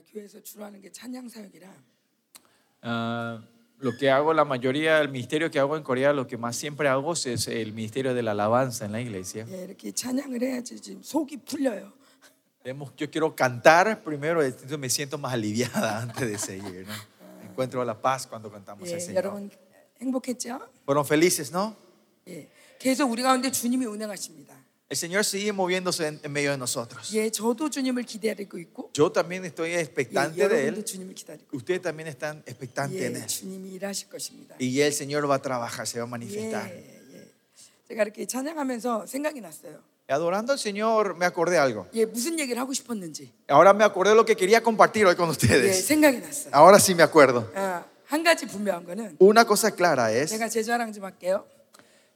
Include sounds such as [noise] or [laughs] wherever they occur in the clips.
제가 교회에서 주로 하는 게 찬양 사역이라 Ah, lo que hago, la mayoría del ministerio que hago en Corea, lo que más siempre hago es el ministerio de la alabanza en la iglesia. 예, 이렇게 찬양을 해야지 지금 속이 풀려요. Hemos- Yo quiero cantar primero, entonces me siento más aliviada [laughs] antes de seguir. ¿no? Encuentro la paz cuando cantamos al 예, Señor. 여러분 행복했죠? Fueron felices, ¿no? 예, 계속 우리 가운데 주님이 운행하십니다. El Señor sigue moviéndose en, en medio de nosotros. 예, 저도 주님을 기다리고 있고 Yo también estoy 예, expectante de 여러분도 Él. 주님을 기다리고 Ustedes también están expectantes en 예, Él. 주님이 일하실 것입니다. Y el Señor va a trabajar, se va a 예, manifestar. 예. 제가 이렇게 찬양하면서 생각이 났어요. Adorando al Señor, me acordé algo. 예, 무슨 얘기를 하고 싶었는지 Ahora me acordé de lo que quería compartir hoy con 예, ustedes. 생각이 났어요. Ahora sí me acuerdo. 아, 한 가지 분명한 거는 Una cosa clara es, 제가 제 자랑 좀 할게요.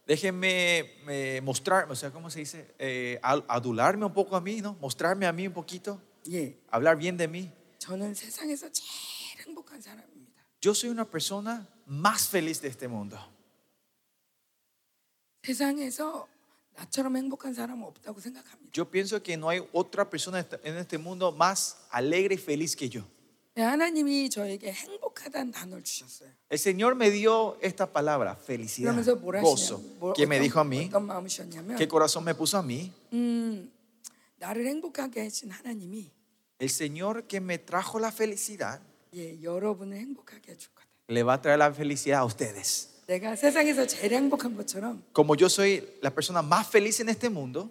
déjenme eh, mostrar, o sea, ¿cómo se dice? Eh, al- adularme un poco a mí, ¿no? Mostrarme a mí un poquito, 예, hablar bien de mí. 저는 세상에서 제일 행복한 사람입니다. Yo soy una persona más feliz de este mundo. 세상에서 나처럼 행복한 사람은 없다고 생각합니다. Yo pienso que no hay otra persona en este mundo más alegre y feliz que yo. 네, 하나님이 저에게 행복하다는 단어를 주셨어요. El Señor me dio esta palabra, felicidad, 그러면서 뭘 gozo. 하시냐면 뭘- ¿Qué me 어떤- dijo a mí? 어떤 마음을 주셨냐면 ¿Qué corazón me puso a mí? 음, 나를 행복하게 하신 하나님이 El Señor que me trajo la felicidad 예, 여러분을 행복하게 해줄 거다. le va a traer la felicidad a ustedes. Como yo soy la persona más feliz en este mundo,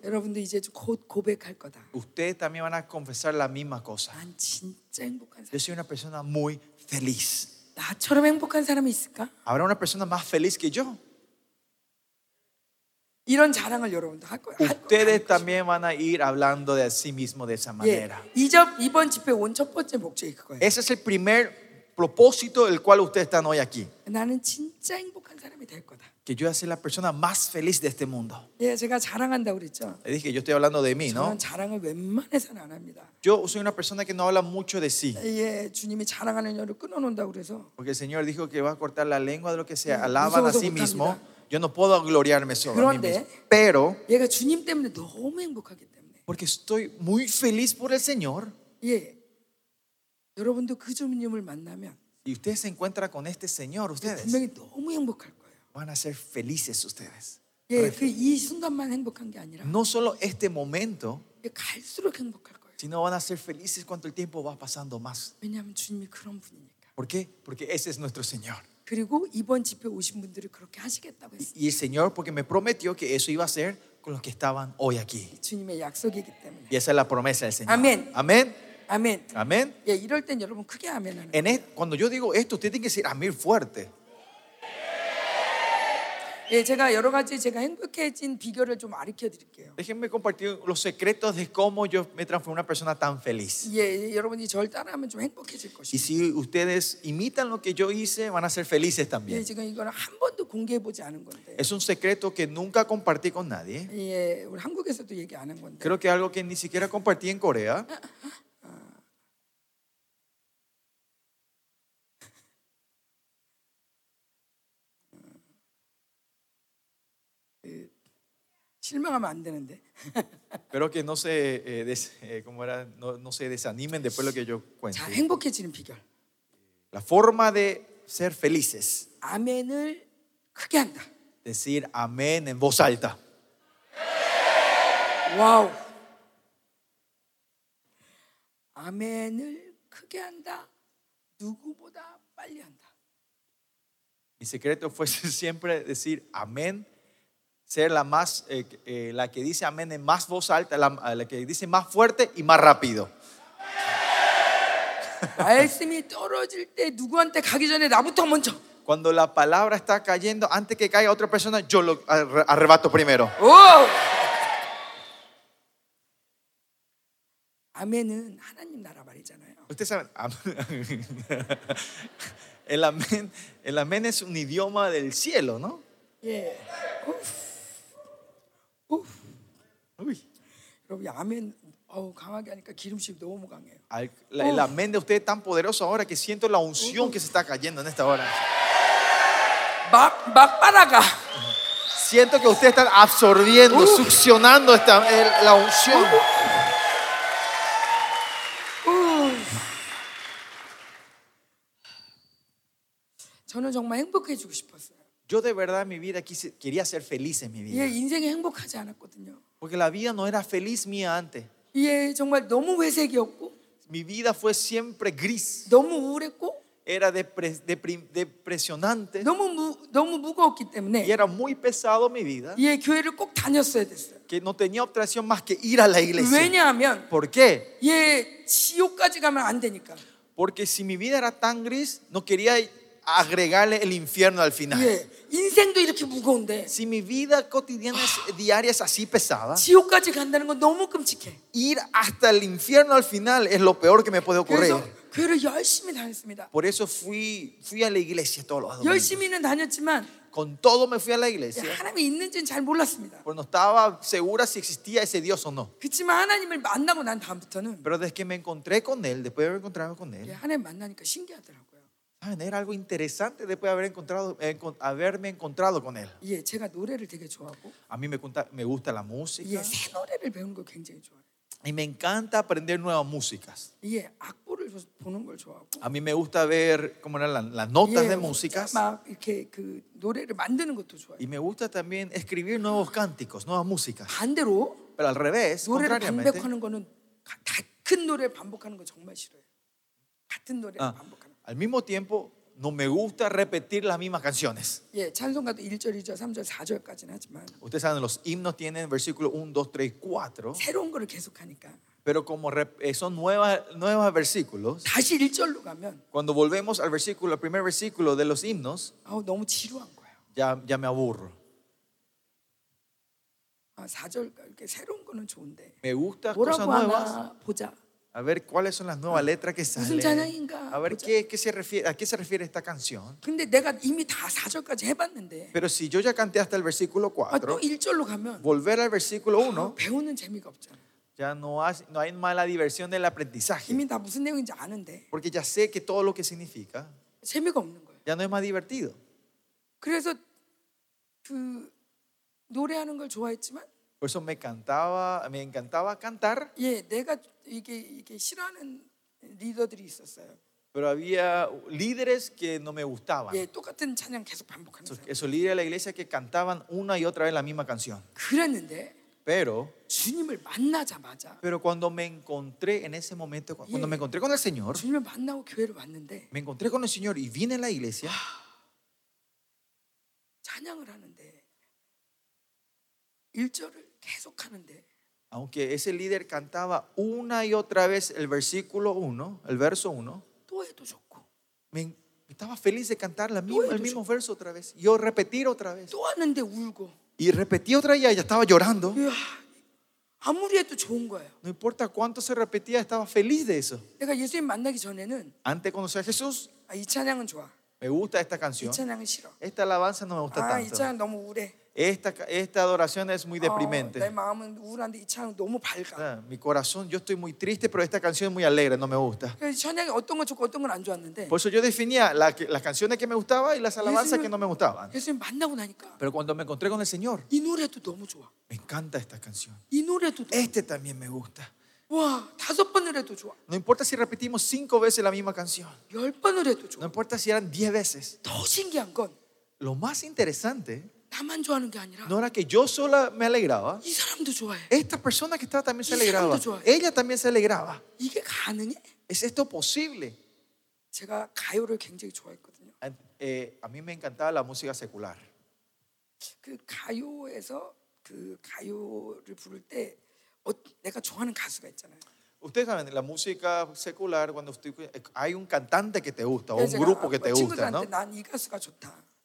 ustedes también van a confesar la misma cosa. Yo soy una persona muy feliz. ¿Habrá una persona más feliz que yo? Ustedes también van a ir hablando de sí mismo de esa manera. Ese es el primer propósito del cual ustedes están hoy aquí. 나는 진짜 행복한 사람이 될 거다. Que yo voy a ser la persona más feliz de este mundo. 예, 제가 자랑한다고 그랬죠. Le dije, yo estoy hablando de mí, ¿no? 저는 자랑을 웬만해서는 안 합니다. Yo soy una persona que no habla mucho de sí. 예, 주님이 자랑하는 열을 끊어놓는다고 그래서 Porque el Señor dijo que va a cortar la lengua de lo que se Mm, alaban a musoso sí 못합니다. mismo. Yo no puedo gloriarme sobre mí 그런데- mismo. Pero, 얘가 주님 때문에 너무 행복하기 때문에 porque estoy muy feliz por el Señor, 예, 여러분도 그 주님을 만나면 y ustedes se encuentran con este Señor, ustedes 분명히 너무 행복할 거예요. van a ser felices ustedes. 예, 그 이 순간만 행복한 게 아니라 No solo este momento, 이게 갈수록 행복할 거예요. sino van a ser felices cuanto el tiempo va pasando más. 왜냐하면 주님이 그런 분이니까. ¿Por qué? Porque ese es nuestro Señor. 그리고 이번 집회 오신 분들이 그렇게 하시겠다고 했어요. Y el Señor, porque me prometió que eso iba a ser con los que estaban hoy aquí. 주님의 약속이기 때문에. Y esa es la promesa del Señor. Amén. Amén. 아멘. Amén. 예, 이럴 땐 여러분 크게 아멘 하는. En es- cuando yo digo esto, usted tiene que decir amén fuerte. 예, 제가 여러 가지 제가 행복해진 비결을 좀 가르쳐 드릴게요. Déjenme compartir los secretos de cómo yo me transformé en una persona tan feliz. 예, 예, 여러분이 저를 따라하면 좀 행복해질 Y 것이에요. si ustedes imitan lo que yo hice, van a ser felices 예, también. 지금 이거는 한 번도 공개해 보지 않은 건데. Es un secreto que nunca compartí con nadie. 예, 우리 한국에서도 얘기 안 한 건데. Creo que algo que ni siquiera compartí en Corea. [laughs] 실망하면 안 되는데. [laughs] Espero que no se, eh, des- eh, ¿cómo era? No, no se desanimen después de lo que yo cuente. 자, 행복해지는 비결. La forma de ser felices. 아멘을 크게 한다. Decir amén en voz alta. 와우. 아멘을 크게 한다. 누구보다 빨리 한다. Mi secreto fue siempre [laughs] decir amén, ser la más, eh, eh, la que dice amén en más voz alta, la, la que dice más fuerte y más rápido. [laughs] 말씀이 떨어질 때 누구한테 가기 전에 나부터 먼저. Cuando la palabra está cayendo, antes que caiga otra persona, yo lo arre- arrebato primero. 오! 아멘은 하나님 나라 말이잖아요. Ustedes saben, am- [laughs] el amén, el amén es un idioma del cielo, ¿no? 예. 우프. 우프. Uy. la- el amén de ustedes tan poderoso ahora que siento la unción que se está cayendo en esta hora. Siento que ustedes están absorbiendo, succionando esta, la unción. 저는 Yo de verdad en mi vida quise- quería ser feliz en mi vida. 예, 인생이 행복하지 않았거든요. Porque la vida no era feliz mía antes. 예, 정말 너무 회색이었고 Mi vida fue siempre gris. 너무 우울했고 Era depre- deprim- depresionante. 너무 무, 너무 무거웠기 Y 때문에 era muy pesado mi vida. 예, 교회를 꼭 다녔어야 됐어요. Que no tenía otra opción más que ir a la iglesia. 왜냐하면 ¿Por qué? 예, 지옥까지 가면 안 되니까. Porque si mi vida era tan gris, no quería agregarle el infierno al final. 예, 인생도 이렇게 무거운데 Si mi vida cotidiana, es- diaria es así pesada, 지옥까지 간다는 건 너무 끔찍해. ir hasta el infierno al final es lo peor que me puede ocurrir. 그래서 교회를 열심히 다녔습니다. Por eso fui, fui a la iglesia todos los domingos. 열심히는 다녔지만 Con todo me fui a la 예, iglesia. 하나님이 있는지는 잘 몰랐습니다. Pues no estaba segura si existía ese Dios o no. 그렇지만 하나님을 만나고 난 다음부터는 Pero desde que me encontré con Él, después de haber encontrado con 예, Él, 하나님 만나니까 신기하더라고요. ¿saben? era algo interesante después de haber encontrado, eh, encon- haberme encontrado con Él. 예, 제가 노래를 되게 좋아하고 A mí me, gusta- me gusta la música 예, 새 노래를 배우는 걸 굉장히 좋아해요. y me encanta aprender nuevas músicas. 예, 악보를 조- 보는 걸 좋아하고 A mí me gusta ver cómo eran las, las notas 예, de 혼자 músicas 막 이렇게 그 노래를 만드는 것도 좋아해요. y me gusta también escribir nuevos cánticos, nuevas músicas. 반대로 Pero al revés, 노래를 contrariamente, 반복하는 거는 가- 같은 노래를 반복하는 거 정말 싫어요. 같은 노래를 ah, 반복하는 거. al mismo tiempo no me gusta repetir las mismas canciones. 예, 찬송가도 1절, 2절, 3절, 4절까지는 하지만 Ustedes saben, los himnos tienen versículos 1, 2, 3, 4, 새로운 거를 계속하니까 pero como rep- eh, son nuevas, nuevos versículos, 다시 1절로 가면 cuando volvemos al versículo, al primer versículo de los himnos, 아우 너무 지루한 거예요. ya, ya me aburro. 아, 4절 이렇게 새로운 거는 좋은데 Me gusta cosas 뭐라고 nuevas. 하나 보자. A ver cuáles son las nuevas letras que 무슨 salen. 찬양인가 A ver 보자. qué, qué se refiere, a qué se refiere esta canción. 근데 내가 이미 다 4절까지 해봤는데 Pero si yo ya canté hasta el versículo 아, 또 4, 1절로 가면 volver al versículo 아, 1, 배우는 [gasps] 재미가 없잖아. ya no hay, no hay más la diversión del aprendizaje. 이미 다 무슨 내용인지 아는데 Porque ya sé que todo lo que significa 재미가 없는 거예요. ya no es más divertido. 그래서 그 노래하는 걸 좋아했지만 Por eso me cantaba, me encantaba cantar, 예, 내가 이게 이게 싫어하는 리더들이 있었어요. pero había líderes que no me gustaban. 예, 똑같은 찬양 계속 반복하는 Esos, 사람. esos líderes de la iglesia que cantaban una y otra vez la misma canción. 그랬는데 Pero, 주님을 만나자마자 pero cuando me encontré en ese momento, cuando Yeah. me encontré con el Señor, 주님을 만나고 교회를 왔는데 me encontré con el Señor y vine a la iglesia, 찬양을 하는데 1절을 계속 하는데 aunque ese líder cantaba una y otra vez el versículo 1, el verso 1, me, estaba feliz de cantar la misma, el mismo verso otra vez. Yo repetir otra vez. Y repetí otra y ya estaba llorando. No importa cuánto se repetía, estaba feliz de eso. Antes de conocer a Jesús, me gusta esta canción. Esta alabanza no me gusta tanto. 찬양 너무 우울해. Esta, esta adoración es muy 어, 내 deprimente. 마음은 우울한데 이 찬양 너무 밝아. Ah, Mi corazón, yo estoy muy triste, pero esta canción es muy alegre, no me gusta. 그래서 찬양이 어떤 건 좋고 어떤 건 안 좋았는데 Por eso yo definía la que- las canciones que me gustaban y las alabanzas que no me gustaban. 예수님 만나고 나니까 Pero cuando me encontré con el Señor, 이 노래도 너무 좋아. me encanta esta canción. 이 노래도 너무 Este también me gusta. 와 다섯 번을 해도 좋아. No importa si repetimos cinco veces la misma canción. 열 번을 해도 No 좋아. importa si eran diez veces. 더 신기한 건 Lo más interesante 나만 좋아하는 게 아니라 no era que yo sola me alegraba. 이 사람도 좋아해. Esta persona que estaba también se alegraba. Ella también se alegraba. 이게 가능해? ¿Es esto posible? 제가 가요를 굉장히 좋아했거든요. Eh, a mí me encantaba la música secular. 그 가요에서 그 가요를 부를 때 어, 내가 좋아하는 가수가 있잖아요. Ustedes saben, la música secular, cuando usted- hay un cantante que te gusta o un grupo que te gusta, ¿no?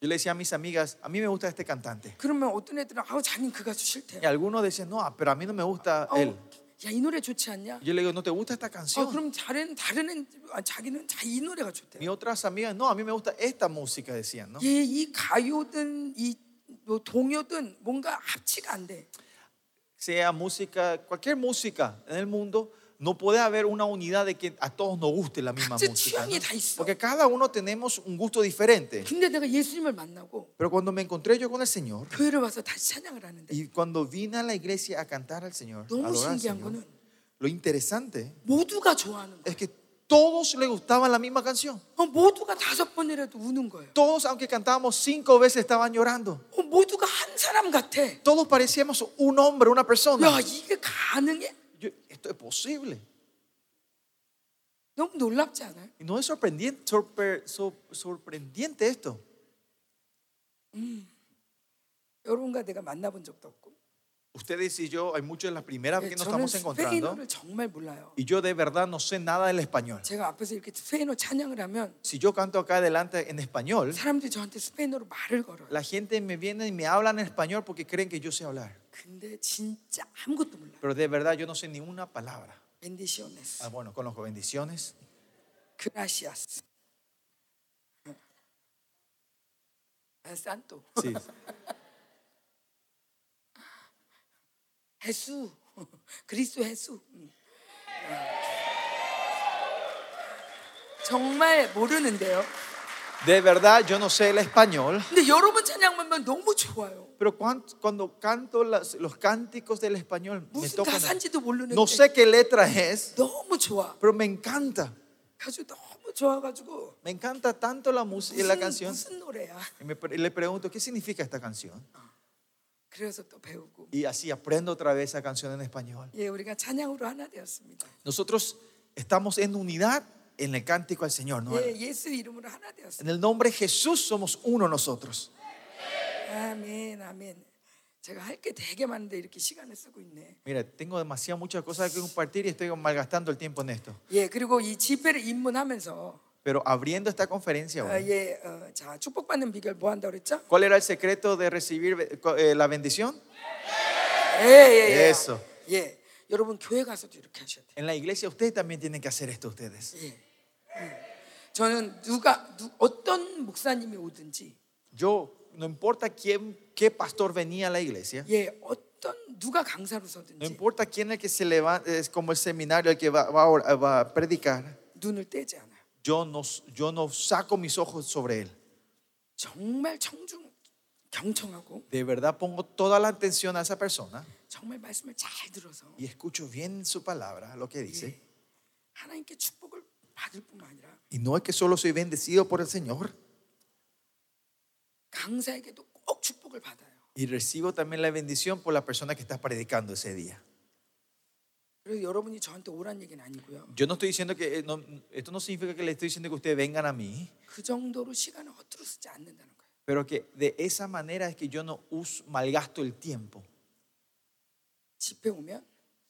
친구들한테 난 이 가수가 좋다. Yo le decía a mis amigas, a mí me gusta este cantante. 그러면 어떤 애들은 아우 자기는 그 가수 Y 싫대. algunos decían, no, pero a mí no me gusta 어, él. 야이 노래 좋지 않냐? Yo le digo, ¿no te gusta esta 어, canción? 그럼 다른 다른 애, 아, 자기는 자 이 노래가 좋대. Mis otras amigas, no, a mí me gusta esta música, decían, ¿no? 예, 이 가요든 이뭐 동요든 뭔가 합치가 안 돼. Sea música, cualquier música en el mundo, no puede haber una unidad de que a todos nos guste la misma 각자 música. ¿no? 취향이 다 있어. Porque cada uno tenemos un gusto diferente. 근데 내가 예수님을 만나고 Pero cuando me encontré yo con el Señor 교회를 와서 다시 찬양을 하는데 y cuando vine a la iglesia a cantar al Señor, a 너무 adorar al 신기한 Señor, 거는 lo interesante 모두가 좋아하는 거야. es que todos les gustaba la misma canción. 어, 모두가 다섯 번이라도 우는 거예요. Todos, aunque cantábamos cinco veces, estaban llorando. 어, 모두가 한 사람 같아. Todos parecíamos un hombre, una persona. 야, 이게 가능해? Yo- esto es posible. 너무 놀랍지 않아요? Y no es sorprendiente, sorpre- sor- sorprendiente esto. 여러분과 내가 만나본 적도 없고. Ustedes y yo, hay muchos de la primera vez 예, que nos 저는 estamos encontrando. 스페인어를 정말 몰라요. Y yo de verdad no sé nada del español. 제가 앞에서 이렇게 스페인어 찬양을 하면 Si yo canto acá adelante en español, 사람들이 저한테 스페인어로 말을 걸어요. la gente me viene y me hablan en español porque creen que yo sé hablar. 근데 진짜 아무것도 몰라요. Pero de verdad yo no sé ni una palabra. 벤디시오네스, Ah, bueno, conozco bendiciones. 아, 산토, Sí. 해수, 그리스도. 음. 정말 모르는데요. De verdad yo no sé el español. 근데 여러분 찬양만 하면 너무 좋아요. Pero cuan- cuando canto las- los cánticos del español, me 무슨 tocan. 가사인지도 모르는데 No sé qué letra es, 너무 좋아. pero me encanta. 가지고 너무 좋아가지고 Me encanta tanto la música y la 무슨, canción. 무슨 노래야? Y me pre- le pregunto, ¿qué significa esta canción? 그래서 또 배우고 Y así aprendo otra vez esa canción en español. 예, 우리가 찬양으로 하나 되었습니다. Nosotros estamos en unidad en el cántico al Señor. ¿no? 예, 예수 이름으로 하나 되었습니다. En el nombre de Jesús somos uno nosotros. 아멘, 아멘. 제가 할 게 되게 많은데 이렇게 시간을 쓰고 있네. Mira, tengo demasiadas muchas cosas que compartir y estoy malgastando el tiempo en esto. 예, 그리고 이 집회를 입문하면서 Pero abriendo esta conferencia 어, hoy, 예, 어, 자 축복받는 비결 뭐 한다 그랬죠? ¿cuál era el secreto de recibir eh, la bendición? 예, 예, 예. Eso. 예, 여러분 교회 가서도 이렇게 하셔야 돼요. En la iglesia ustedes también tienen que hacer esto ustedes. 예. 음. 저는 누가 누, 어떤 목사님이 오든지 Yo, no importa quién, qué pastor venía a la iglesia, 예, 어떤 누가 강사로 no 서든지 importa quién es el que se levanta, es como el seminario, el que va, va a or- va a predicar, 눈을 떼지 않아요. yo no, yo no saco mis ojos sobre él. 정말 청중 경청하고 De verdad pongo toda la atención a esa persona 정말 말씀을 잘 들어서 y escucho bien su palabra, lo que dice. 하나님께 축복을 받을 뿐만 아니라 y no es que solo soy bendecido por el Señor. Y recibo también la bendición por la persona que estás predicando ese día. Yo no estoy diciendo que, eh, esto no significa que le estoy diciendo que ustedes vengan a mí. Pero que de esa manera es que yo no uso, malgasto el tiempo.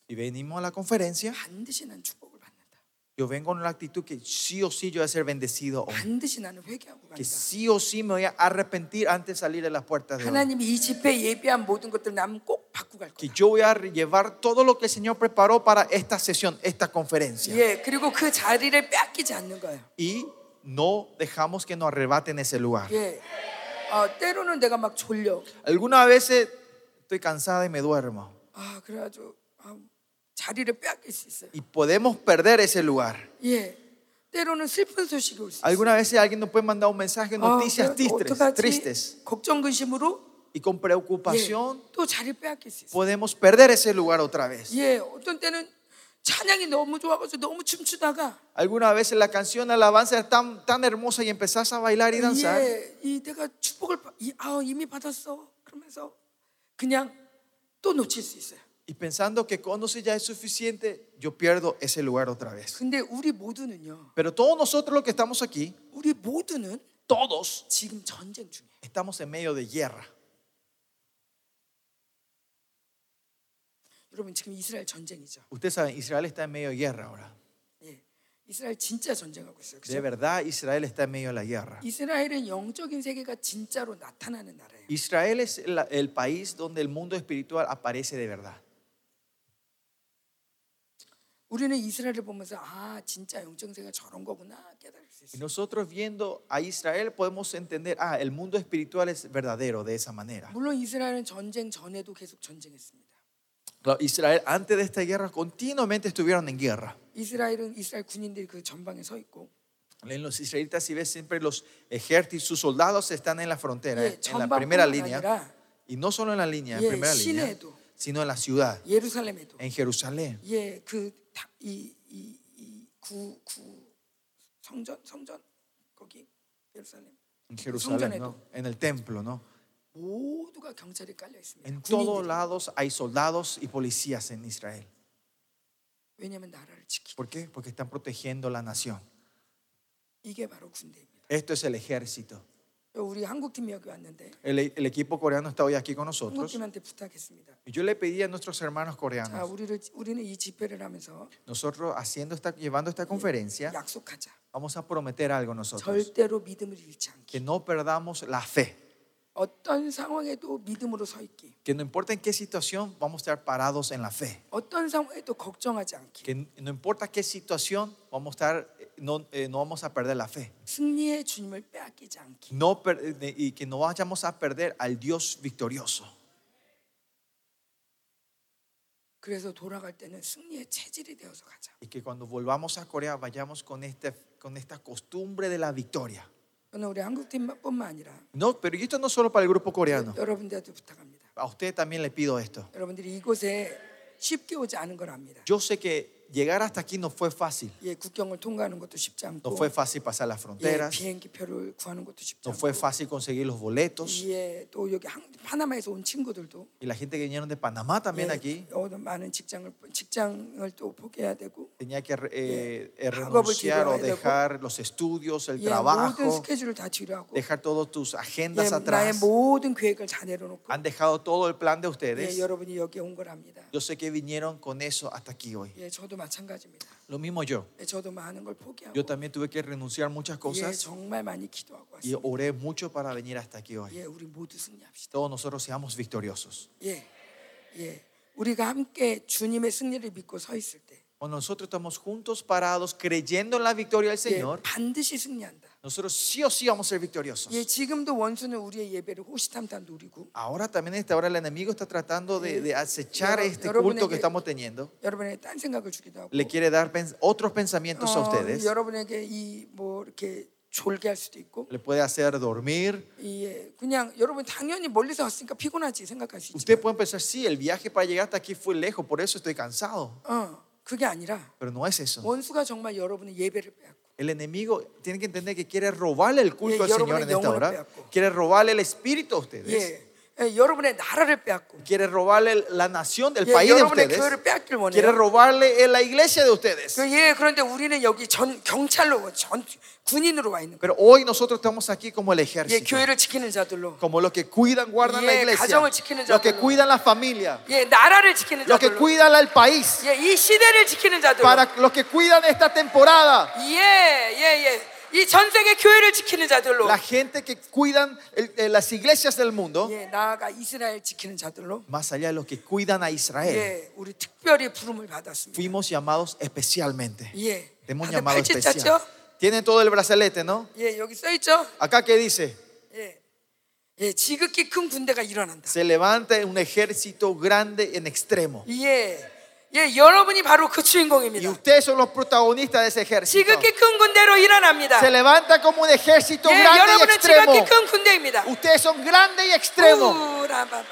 Si venimos a la conferencia, yo vengo con la actitud que sí o sí yo voy a ser bendecido hoy. 반드시 나는 회개하고 Que 간다. sí o sí me voy a arrepentir antes de salir de las puertas de hoy. 하나님이 이 집회 예비한 모든 것들 나는 꼭 바꾸고 갈 Que 거다. yo voy a llevar todo lo que el Señor preparó para esta sesión, esta conferencia. 예, 그리고 그 자리를 뺏기지 않는 거예요. Y no dejamos que nos arrebaten ese lugar. 예. 어, 때로는 내가 막 졸려. Algunas veces estoy cansada y me duermo. 아, 그래가지고 아, 자리를 빼앗길 수 있어요. Y podemos perder ese lugar. 예. 때로는 슬픈 소식이 올 수 있어요. Algunas veces alguien nos puede mandar un mensaje, 아, noticias 그래가지고 tristes, 어떡하지? tristes. 걱정 근심으로 Y con 예, preocupación 또 자리를 빼앗길 수 있어요. podemos perder ese lugar otra vez. 예, 어떤 때는 찬양이 너무 좋아가지고 너무 춤추다가 Algunas veces la canción la alabanza es tan, tan hermosa y empezás a bailar y danzar. 예, 이 내가 축복을 받- 이, 아, 이미 받았어. 그러면서 그냥 또 놓칠 수 있어요. Y pensando que conoce ya es suficiente, yo pierdo ese lugar otra vez. 근데 우리 모두는요. Pero todos nosotros los que estamos aquí, 우리 모두는 todos 지금 전쟁 중이에요. estamos en medio de guerra. 여러분 지금 이스라엘 전쟁이죠. Ustedes saben, Israel está en medio de guerra ahora. 예. 이스라엘 진짜 전쟁하고 있어요. De 그죠? verdad, Israel está en medio de la guerra. 이스라엘은 영적인 세계가 진짜로 나타나는 나라예요. Israel es el, el país donde el mundo espiritual aparece de verdad. 우리는 이스라엘을 보면서 아 진짜 영적인 세계가 저런 거구나 깨달을 수 Y 있어요. nosotros viendo a Israel podemos entender, ah, el mundo espiritual es verdadero de esa manera. 물론 이스라엘은 전쟁 전에도 계속 전쟁했습니다. Claro, Israel antes de esta guerra continuamente estuvieron en guerra. 이스라엘은 이스라엘 군인들이 그 전방에 서 있고 En los israelitas si ves siempre los ejércitos, sus soldados están en la frontera, 예, en la primera 전방뿐만 línea. 아니라 Y no solo en la línea, en 예, primera línea, 시내에도 sino en la ciudad, 예루살렘에도 en Jerusalén. 예그 이이이구구 구 성전 성전 거기 예루살렘 En Jerusalén, ¿no? En el templo, ¿no? 모두가 경찰이 깔려 있습니다. En todos 군인들이. lados hay soldados y policías en Israel. 왜냐하면 나라를 지키. ¿Por qué? Porque están protegiendo la nación. 이게 바로 군대입니다. Esto es el ejército. El, equipo coreano está hoy aquí con nosotros. Yo le pedí a nuestros hermanos coreanos. nosotros haciendo esta, llevando esta conferencia, vamos a prometer algo nosotros. Que no perdamos la fe. Que no importa en qué situación vamos a estar parados en la fe. Que no importa qué situación vamos a estar, eh, no, eh, no vamos a perder la fe. Eh, y que no vayamos a perder al Dios victorioso. Y que cuando volvamos a Corea vayamos con, este, con esta costumbre de la victoria. No, pero esto no solo para el grupo coreano. A usted también le pido esto. Yo sé que llegar hasta aquí no fue fácil. 예, 국경을 통과하는 것도 쉽지 No 않고 fue fácil pasar las 예, fronteras. 비행기 표를 구하는 것도 쉽지 No 않고 fue fácil conseguir los boletos. 예, 또 여기 한- 파나마에서 온 친구들도 Y la gente que vinieron de Panamá también 예, aquí 어, 많은 직장을 직장을 또 포기해야 되고 tenía que eh, eh, 작업을 renunciar o 뒤로 해야 되고. dejar los estudios, el 예, 모든 trabajo, 스케줄을 다 뒤로하고 dejar todas tus 예, agendas 나의 atrás. 모든 계획을 다 내려놓고 Han dejado todo el plan de 예, ustedes. 여러분이 여기 온 거랍니다. Yo sé que vinieron con eso hasta aquí hoy. 예, 저도 마찬가지입니다. Lo mismo yo. 예, 저도 많은 걸 포기하고 Yo también tuve que renunciar a muchas 예, cosas 정말 많이 기도하고 y 왔습니다. oré mucho para venir hasta aquí hoy. 예, 우리 모두 승리합시다. Todos nosotros seamos victoriosos. 예, 예, 우리가 함께 주님의 승리를 믿고 서 있을 때 Cuando nosotros estamos juntos parados creyendo en la victoria del 예, Señor, 반드시 승리한다. nosotros sí o sí vamos a ser victoriosos. 예, 지금도 원수는 우리의 예배를 호시탐탐 노리고 Ahora también en esta hora el enemigo está tratando de, de acechar Yoro- este 여러분에게- culto que estamos teniendo. 여러분에게 딴 생각을 주기도 하고 Le quiere dar pens- otros pensamientos a 어, ustedes. 여러분에게 이 뭐 이렇게 졸게 할 수도 있고 Le puede hacer dormir. 이, 예, 그냥 여러분 당연히 멀리서 왔으니까 피곤하지 생각할 수 있지. Usted puede pensar, sí, el viaje para llegar hasta aquí fue lejos, por eso estoy cansado. 어, 그게 아니라 Pero no es eso. 원수가 정말 여러분의 예배를 빼앗고 El enemigo tiene que entender que quiere robarle el culto al Señor en esta hora. Quiere robarle el espíritu a ustedes. Quiere robarle la nación del país de ustedes. Quiere robarle eh, la iglesia de ustedes. Pero hoy nosotros estamos aquí como el ejército. Como los que cuidan, guardan la iglesia. Los que cuidan la familia. Los que cuidan el país. Para los que cuidan esta temporada. 예, 예, 예, 이 전 세계 교회를 지키는 자들로, La gente que cuidan el- eh, las iglesias del mundo. 예, 나아가 이스라엘 지키는 자들로, Más allá de los que cuidan a Israel. 예, 우리 특별히 부름을 받았습니다. Fuimos llamados especialmente. 예, Hemos 다들 llamado 팔찌 especial. 찼죠? Tienen todo el brazalete, ¿no? 예, 여기 써 있죠? Acá que dice, 예, 예, 지극히 큰 군대가 일어난다. se levanta un ejército grande en extremo. 예, 예, 여러분이 바로 그 Y 주인공입니다. ustedes son los protagonistas de ese ejército. 지극히 큰 군대로 일어납니다. Se levanta como un ejército 예, grande y 여러분은 extremo. 지극히 큰 군대입니다. Ustedes son grandes y extremos. 우라바바.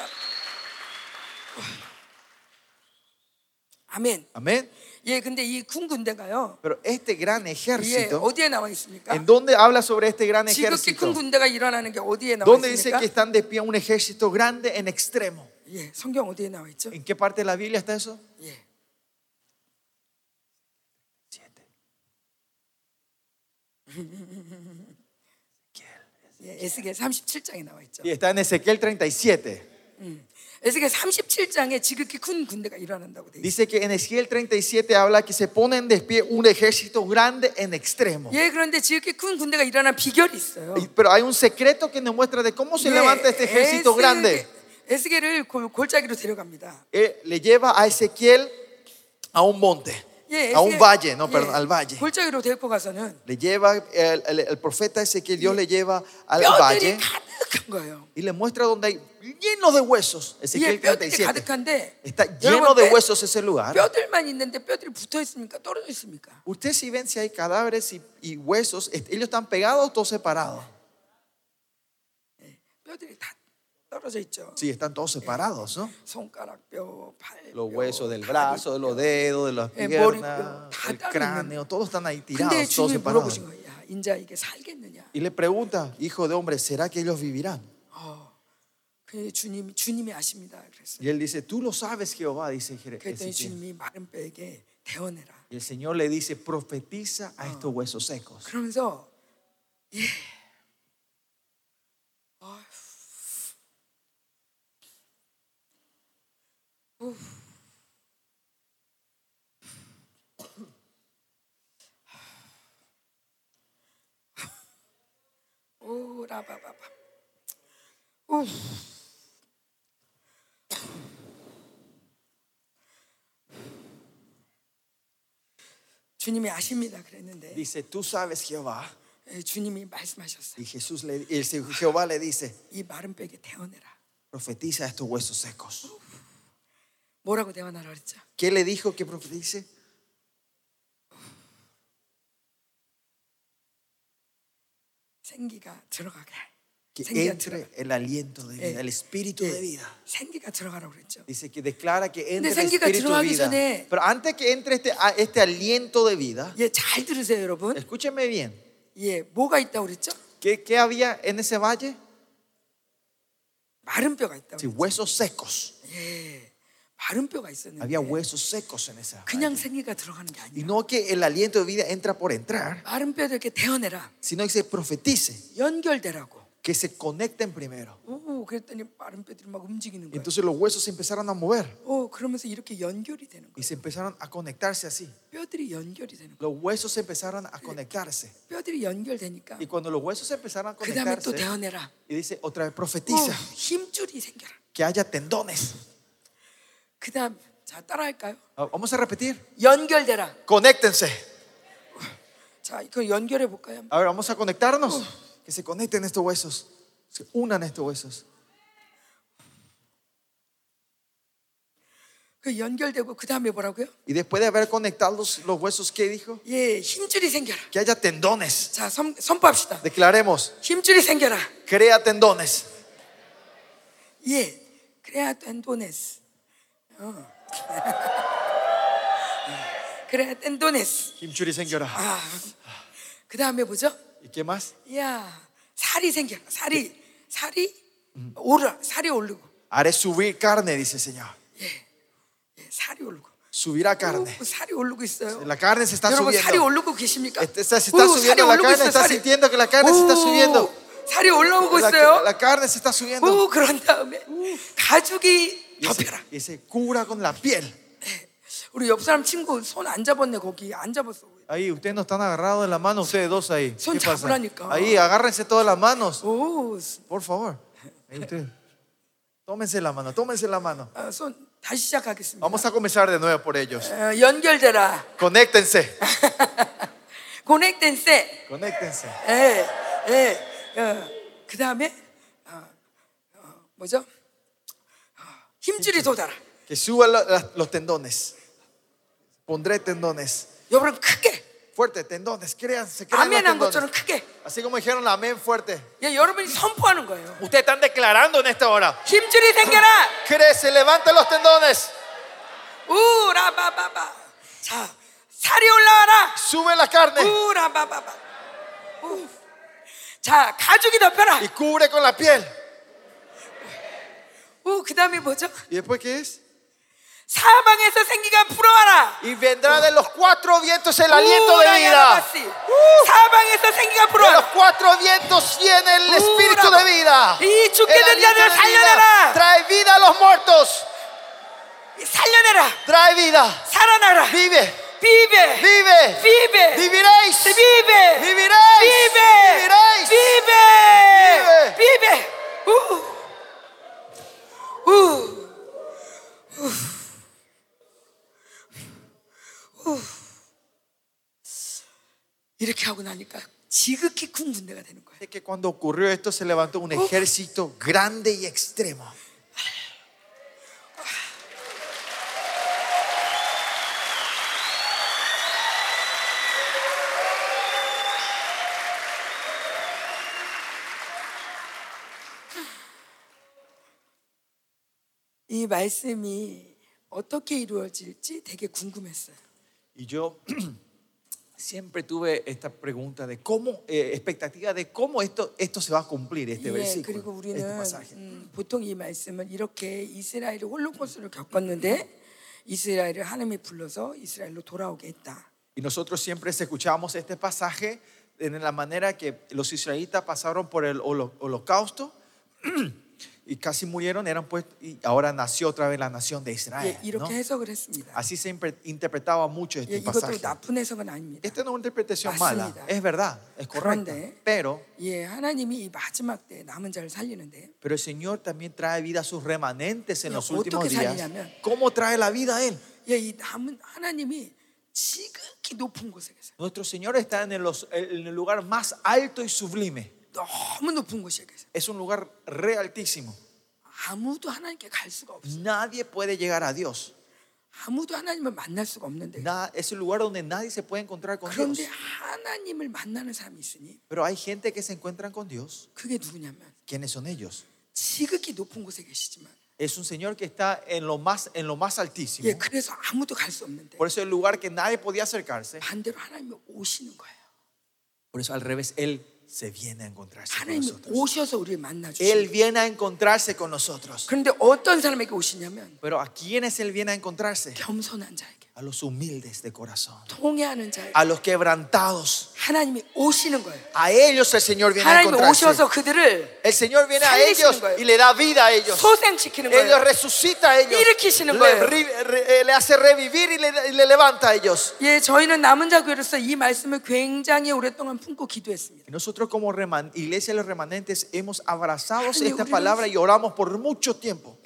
아멘. Amén. 예, 근데 이 군 군대가요. Pero este gran 예, ejército, 어디에 나와 있습니까? ¿en dónde habla sobre este gran 지극히 큰 ejército? 군대가 일어나는 게 어디에 나와 ¿Dónde dice 있습니까? que están de pie un ejército grande en extremo? 예, 성경 어디에 나와 있죠? ¿En qué parte de la Biblia está eso? 예. 에스겔 37장에 나와 있죠. Y está en Ezequiel 37. 에스겔 37장에 지극히 큰 군대가 일어난다고 돼 있어요. Dice que en Ezequiel 37 habla que se ponen de pie un ejército grande en extremo. 예, 그런데 지극히 큰 군대가 일어난 비결이 있어요. Y- Pero hay un secreto que nos muestra de cómo se 예, levanta este ejército grande. 에스겔을 골- 골짜기로 데려갑니다. Eh, le lleva a Ezequiel a un monte, 예, a un 에스겔- valle, no, 예, perdón, al valle. 골짜기로 데리고 가서는 Le lleva, el, el- el profeta Ezequiel, Dios le lleva al 뼈들이 valle 가득한 거예요. y le muestra donde hay lleno de huesos. 예, Ezequiel 뼈들이 37. 가득한데 Está lleno 여러분, de 뼈- huesos ese lugar. 뼈들만 있는데 뼈들이 붙어 있습니까? 떨어져 있습니까? Ustedes si ven si hay cadáveres y, y huesos, est- ellos están pegados o todos separados. 뼈들이 다 떨어져 있죠. Sí, están todos separados, ¿no? 손가락 뼈, 팔, Los 뼈, huesos del 다리 brazo, de los 뼈. dedos, de las Eh, piernas, 머리뼈, 다 el 따로 cráneo, todos están ahí 근데 tirados, todos 주님이 separados. 물어보신 거예요. 인자 이게 살겠느냐? Y le pregunta, hijo de hombre, ¿será que ellos vivirán? 어, 그 주님 주님이 아십니다. 그랬어. Y él dice, tú lo sabes, Jehová, dice Jere- 그랬더니 Ezequiel. 주님이 마른 뼈에게 대언해라. Y el Señor le dice, profetiza a estos huesos secos. 그러면서 예. 우. 오 라바바바. 우. 주님이 아십니다. 그랬는데 Dice, tú sabes, Jehová. 예, 주님이 말씀하셨어요. Y Jesús le, y el Se- Jehová le dice, 이 마른 뼈에게 대언해라. profetiza a estos huesos secos. 뭐 ¿Qué le dijo que profetice? Que entre el aliento de vida, el espíritu de vida. Dice que declara que entre el espíritu de vida. Pero antes que entre este, este aliento de vida, escúcheme bien. ¿Qué, había en ese valle? Sí, huesos secos. Había huesos secos en esa. Y no que el aliento de vida entra por entrar, sino que se profetice. Que se conecten primero. Entonces los huesos se empezaron a mover. Y se empezaron a conectarse así. Los huesos se empezaron a conectarse. Y cuando los huesos se empezaron a conectarse, y dice otra vez profetiza. Que haya tendones. 그 다음 자 따라할까요? Ah, Vamos a repetir. 연결되라. Conéctense. 자, 그 연결해 볼까요? A ver, vamos a conectarnos. Que se conecten estos huesos. Se unan estos huesos. 그 연결되고 그 다음에 뭐라고요? Y después de haber conectado los, los huesos, ¿qué dijo? 예, 힘줄이 생겨라. Que haya tendones. 자, 선, 선포합시다. Declaremos, 힘줄이 생겨라. crea tendones. 예, 그래야 땐도네스. 어. 그래야 땐도네스. Kimchuri 생겨라. 아, 그 다음에 뭐죠? ¿Y qué más? 야, 살이 생겨라. 살이, 살이 오르라. 살이 오르고. Haré subir carne, dice el Señor. 예, 살이 오르고. Subirá carne. 오, 살이 오르고 있어요. La carne se está 여러분 살이 subiendo. 오르고 계십니까? Este- se está 오, subiendo 살이 la carne, está 살이. sintiendo que la carne se está 오, subiendo. 살이 올라오고 La, 있어요. la carne se está subiendo. 오, 그런 다음에 가죽이 덮여라. y se cura con la piel. 우리 옆 사람 친구 손 안 잡았네 거기 안 잡았어. Ahí, ustedes no están agarrados de la mano, ustedes dos ahí. Son ¿Qué pasa? 잡으라니까. Ahí, agárrense todas las manos, 오, por favor. Ahí ustedes. Tómense la mano, tómense la mano. 아, 손 다시 시작하겠습니다. Vamos a comenzar de nuevo por ellos. 어, 연결되라. Conéctense. [laughs] 고넥된세. Conéctense. 예, 예. 어, 그 다음에 어, 어, 뭐죠? 어, 힘줄이 돋아라. Que suban la- la- los tendones. Pondré tendones. 여러분 크게 Fuerte, tendones. Créanse, crean los 아멘한 것처럼 tendones. 크게. Así como dijeron amén fuerte. 예, 여러분이 선포하는 거예요. Ustedes están declarando en esta hora. 힘줄이 생겨라. Crece, levanta los tendones. 우라바바바. 자, 살이 올라와라. Sube la carne 우라바바바. 우. 자, 가죽이 덮여라. y cubre con la piel. 우, 그 다음에 뭐죠? ¿Y después qué es? 사방에서 생기가 불어와라. Y vendrá de los cuatro vientos el aliento de vida. 우라야바시. 사방에서 생기가 De los 불어와라. cuatro vientos viene el espíritu de vida. 이 죽게 El 된 aliento 자들을 de 살려내라. vida trae vida a los muertos. 살려내라. Trae vida. 살아나라. Vive, 비베. vive. 비베. Viviréis. 비베. Viviréis. 비베. Viviréis. 비베. 비베. 우. 우. 우. 우. 이렇게 하고 나니까 지극히 큰 군대가 되는 거예요. Es que cuando ocurrió esto se levantó un ejército grande y extremo. 이 말씀이 어떻게 이루어질지 되게 궁금했어요. Y yo [clears throat] siempre tuve esta pregunta de cómo, eh, expectativa de cómo esto, esto se va a cumplir, este 예, versículo, 그리고 este 우리는 pasaje. 음, 보통 이 말씀을 이렇게 이스라엘이 홀로코스를 겪었는데 이스라엘을 하나님이 불러서 이스라엘로 돌아오게 했다. Y nosotros siempre escuchamos este pasaje en la manera que los israelitas pasaron por el holo- holocausto [clears throat] y casi murieron, eran pues, y ahora nació otra vez la nación de Israel. 예, 이렇게 ¿no? 해석을 했습니다. Así se impre- interpretaba mucho 예, este 이것도 pasaje. 나쁜 해석은 아닙니다. Esta no es una interpretación mala, 맞습니다. es verdad, es correcta. 그런데- Pero, 예, 하나님이 이 마지막 때 남은 자를 살리는데 pero el Señor también trae vida a sus remanentes en 야, los últimos 어떻게 días. 살리냐면- ¿Cómo trae la vida a Él? 예, 이 남은 하나님이 지극히 높은 곳에 계세요. Nuestro Señor está en el, los- en el lugar más alto y sublime. 너무 높은 곳에 계세요. Es un lugar re altísimo. 아무도 하나님께 갈 수가 없어요. Nadie puede llegar a Dios. 아무도 하나님을 만날 수가 없는데 Nada- es el lugar donde nadie se puede encontrar con 그런데 Dios. 하나님을 만나는 사람이 있으니 Pero hay gente que se encuentran con Dios. 그게 누구냐면 ¿Quiénes son ellos? 지극히 높은 곳에 계시지만 Es un Señor que está en lo más, en lo más altísimo. 예, 그래서 아무도 갈 수 없는데 Por eso el lugar que nadie podía acercarse. 반대로 하나님이 오시는 거예요. Por eso al revés, Él se viene a encontrarse con 하나님이 nosotros. 오셔서 우리를 만나 Él 주시는 viene a encontrarse con nosotros. 그런데 어떤 사람에게 오시냐면 Pero ¿a quiénes Él viene a encontrarse? 겸손한 자에게 a los humildes de corazón, a los quebrantados. A ellos el Señor viene a encontrarse. El Señor viene a ellos y le da vida a ellos. Ellos resucita a ellos. Eh, le, hace revivir y le, levanta a ellos. Nosotros como iglesia de los remanentes hemos abrazado esta palabra y oramos por mucho tiempo.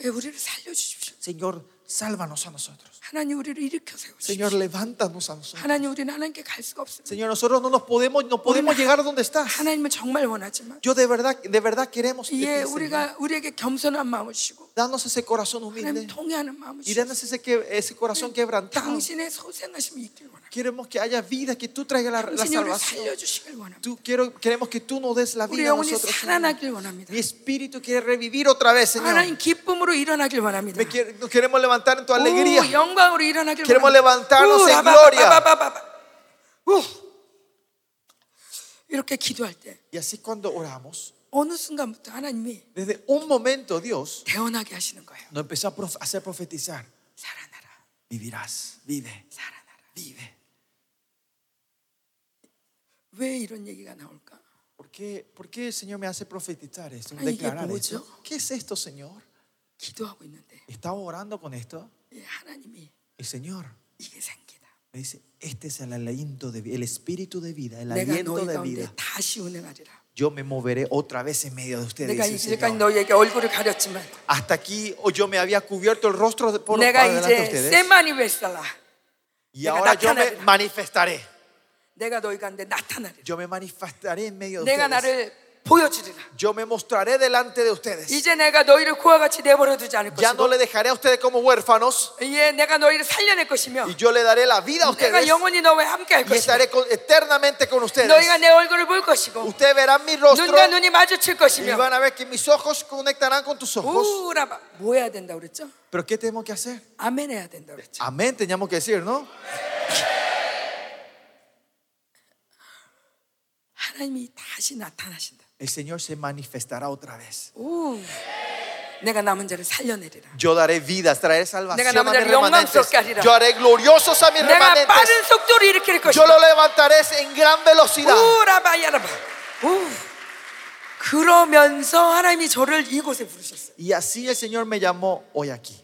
Señor, sálvanos a nosotros. 하나님 우리를 일으켜 Señor, 세우십시오. levántanos a nosotros. 하나님 우리는 하나님께 갈 수가 없습니다. Señor, nosotros no nos podemos, no podemos 우리는 llegar a donde estás. 하나님을 정말 원하지만 Yo de verdad, de verdad queremos de ti, 예, Señor. 우리가 우리에게 겸손한 마음을 주시고 Danos ese corazón 하나님 humilde 통해하는 마음을 y 주시고 danos ese, que- ese corazón quebrantado. 당신의 소생하심이 있길 원합니다. Queremos que haya vida, que tú traigas la, la 당신이 우리를 salvación. 살려주시길 원합니다. Tú quiero, queremos que tú nos des la 우리 vida a 영혼이 nosotros. Señor. 살아나길 원합니다. Mi espíritu quiere revivir otra vez, Señor. 하나님 기쁨으로 일어나길 원합니다. Me quiere- nos queremos levantar en tu 오, alegría. 영광으로 일어나길 Queremos 원합니다. levantarnos 우, en 라바, gloria. 바바, 바바, 바바. 우. 이렇게 기도할 때 Y así cuando oramos, 어느 순간부터 하나님이 desde un momento Dios 태어나게 하시는 거예요. nos empezó a prof- a hacer profetizar. 살아나라, Vivirás, vive, 살아나라. vive. 왜 이런 얘기가 나올까? ¿Por qué, ¿Por qué el Señor me hace profetizar esto? Ay, Declarar ¿qué esto? mucho? ¿Qué es esto, Señor? 기도하고 있는데 Estaba orando con esto. el Señor me dice, este es el aliento de el espíritu de vida, el aliento de vida. Yo me moveré otra vez en medio de ustedes. Hasta aquí yo me había cubierto el rostro por, por delante de ustedes. Y ahora yo me manifestaré. yo me manifestaré en medio de ustedes. 나를 보여주리라. Yo me mostraré delante de ustedes. 이제 내가 너희를 고와 같이 내버려 두지 않을 Ya no 것이고 le dejaré a ustedes como huérfanos. 예, 내가 너희를 살려낼 것이며 Y yo le daré la vida a 내가 ustedes. 영원히 너와 함께 할 Y 것이고 estaré con- eternamente con ustedes. 너희가 내 얼굴을 볼 것이고 Ustedes verán mi rostro. 눈과 눈이 마주칠 Y 것이며 van a ver que mis ojos conectarán con tus ojos. 우라바 뭐 해야 된다 그랬죠? Pero ¿qué tenemos que hacer? 아멘 해야 된다 그랬죠. Amén, teníamos que decir, ¿no? 하나님이 다시 나타나신다. El Señor se manifestará otra vez. 오, 내가 남은 자를 살려내리라. Yo daré vidas, traeré salvación 내가 a 남은 mis 자를 remanentes. 영광스럽게 하리라. Yo haré gloriosos a mis 내가 remanentes. 빠른 속도로 일으킬 Yo 것이다. lo levantaré en gran velocidad. 우라바 야라바. 오. 그러면서 하나님이 저를 이곳에 부르셨어요. Y así el Señor me llamó hoy aquí.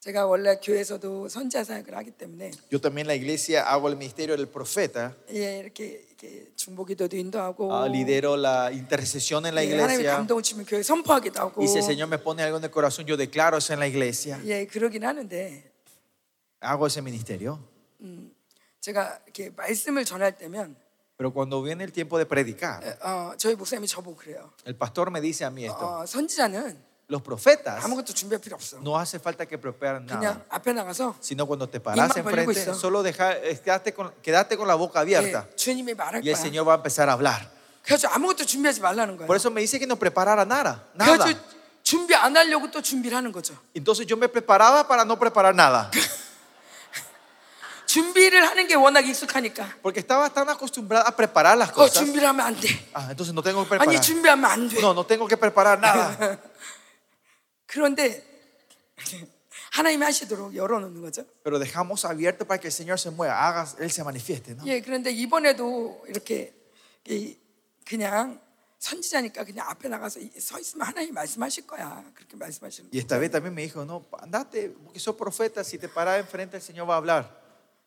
제가 원래 교회에서도 선지자 사역을 하기 때문에 Yo también en la iglesia hago el ministerio del profeta. 예, 이렇게, 이렇게 중보기도도 인도하고 Ah, lidero la intercesión en la 예, 하나님의 iglesia. 감동을 주면 교회 선포하기도 하고 Y si el Señor me pone algo en el corazón, yo declaro eso en la iglesia. 예, 그러긴 하는데 Hago ese ministerio. 제가 이렇게 말씀을 전할 때면 Pero cuando viene el tiempo de predicar, 어, 저희 목사님이 저보고 그래요. el pastor me dice a mí esto. 어, 선지자는 Los profetas 아무것도 준비할 필요 없어. no hace falta que preparen 그냥 nada. 앞에 나가서 Sino cuando te paras 입만 벌리고 enfrente, 있어. solo deja, eh, quédate, con, quédate con la boca abierta. 예, 주님이 말할 Y el 거야. Señor va a empezar a hablar. 그래서 아무것도 준비하지 말라는 거야. Por eso me dice que no preparara nada. Nada. 그래서 준비 안 하려고 또 준비를 하는 거죠. Entonces yo me preparaba para no preparar nada. [laughs] 준비를 하는 게 워낙 익숙하니까. Porque estaba tan acostumbrada a preparar las 어, cosas. 준비를 하면 안 돼. Ah, entonces no tengo que 아니, preparar. 준비하면 안 돼. No, no tengo que preparar nada. [laughs] 그런데 [laughs] 하나님이 하시도록 열어놓는 거죠. Pero dejamos abierto para que el Señor se mueva, haga, Él se manifieste. ¿no? 예, 그런데 이번에도 이렇게 이- 그냥 선지자니까 그냥 앞에 나가서 이- 서 있으면 하나님 말씀하실 거야. 그렇게 말씀하시는 Y esta vez también me dijo, no, andate, porque sos profeta, si te paras enfrente el Señor va a hablar.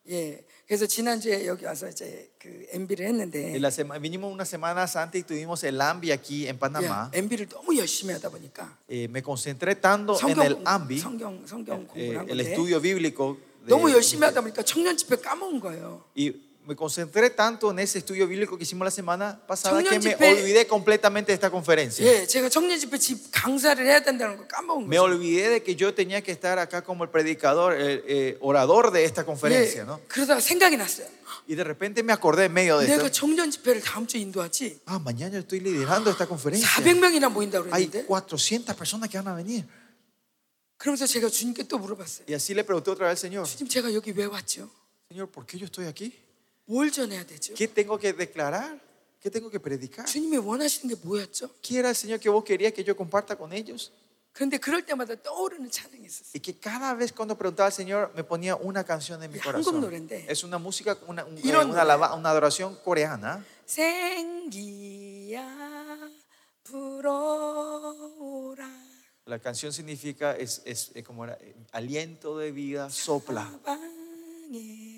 예. 그래서 지난주에 여기 와서 이제 그 MB를 했는데 la sema- vinimos unas semanas antes y tuvimos el AMBI aquí en Panamá. 예, MB를 너무 열심히 하다 보니까 Eh, me concentré tanto en 성경 el 공- AMBI, 성경 성경 eh, 공부를 한 el 건데 estudio bíblico. de- 너무 열심히 하다 보니까 청년 집회 까먹은 거예요. y me concentré tanto en ese estudio bíblico que hicimos la semana pasada que 청년 me 집회- olvidé completamente de esta conferencia. 예, 제가 청년 집회 집 강사를 해야 된다는 걸 까먹은 Me 거죠. olvidé de que yo tenía que estar acá como el predicador, el eh, orador de esta conferencia, 예, ¿no? 그러다가 생각이 났어요. Y de repente me acordé en medio de 내가 esto. 청년 집회를 다음 주에 인도하지. Ah, mañana yo estoy liderando esta conferencia. 400명이나 모인다고 Hay 그랬는데 400 personas que van a venir. 그러면서 제가 주님께 또 물어봤어요. Y así le pregunté otra vez al Señor, 주님 제가 여기 왜 왔죠? Señor, ¿por qué yo estoy aquí? 뭘 전해야 되죠? ¿Qué tengo que declarar? ¿Qué tengo que predicar? 주님이 원하시는 게 뭐였죠? ¿Qué era el Señor que vos querías que yo comparta con ellos? 그런데 그럴 때마다 떠오르는 찬양이 있었어요. Y que cada vez cuando preguntaba al Señor me ponía una canción en mi Y corazón. 한국 노래인데. Es una música, una, un- 이런 una, alaba- una adoración coreana. 생기야 불어오라 La canción significa, es, es, eh, como era, eh, aliento de vida, sopla. 방에서 불어오라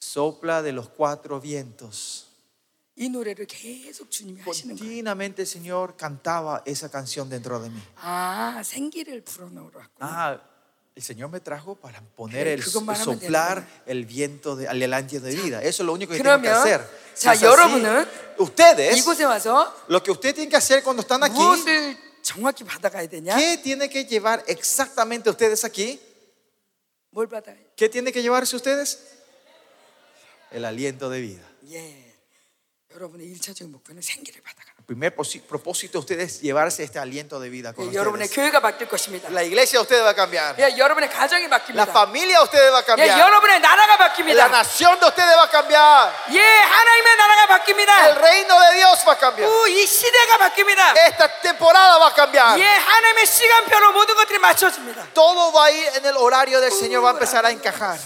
Sopla de los cuatro vientos. 이 노래를 계속 주님이 하시는 거예요. Continuamente el Señor cantaba esa canción dentro de mí. 아 생기를 불어넣으라고. Ah, el Señor me trajo para poner 그래, el 그것만 하면 soplar 되는 el viento de, el aliento de vida. Eso es lo único que tengo que 그러면, hacer. 자, Si es así, 여러분은 ustedes, 이곳에 와서 lo que ustedes tienen que hacer cuando están aquí, 무엇을 정확히 받아가야 되냐? ¿qué tiene que llevar exactamente ustedes aquí? 뭘 받아야? ¿Qué tiene que llevarse ustedes? El aliento de vida. 예. 여러분의 일차적인 목표는 생기를 받아가는. El primer posi- propósito de ustedes es llevarse este aliento de vida con 예, 여러분의 ustedes. 교회가 바뀔 것입니다. La iglesia de ustedes va a cambiar. 예, 여러분의 가정이 La 바뀝니다. familia de ustedes va a 예, cambiar. 여러분의 나라가 La 바뀝니다. nación de ustedes va a cambiar. 예, 하나님의 나라가 El 바뀝니다. reino de Dios va a cambiar. 우, 이 시대가 바뀝니다. Esta temporada va a cambiar. 예, 하나님의 시간표로 모든 것들이 맞춰집니다. Todo va a ir en el horario del Señor, va a empezar a encajar.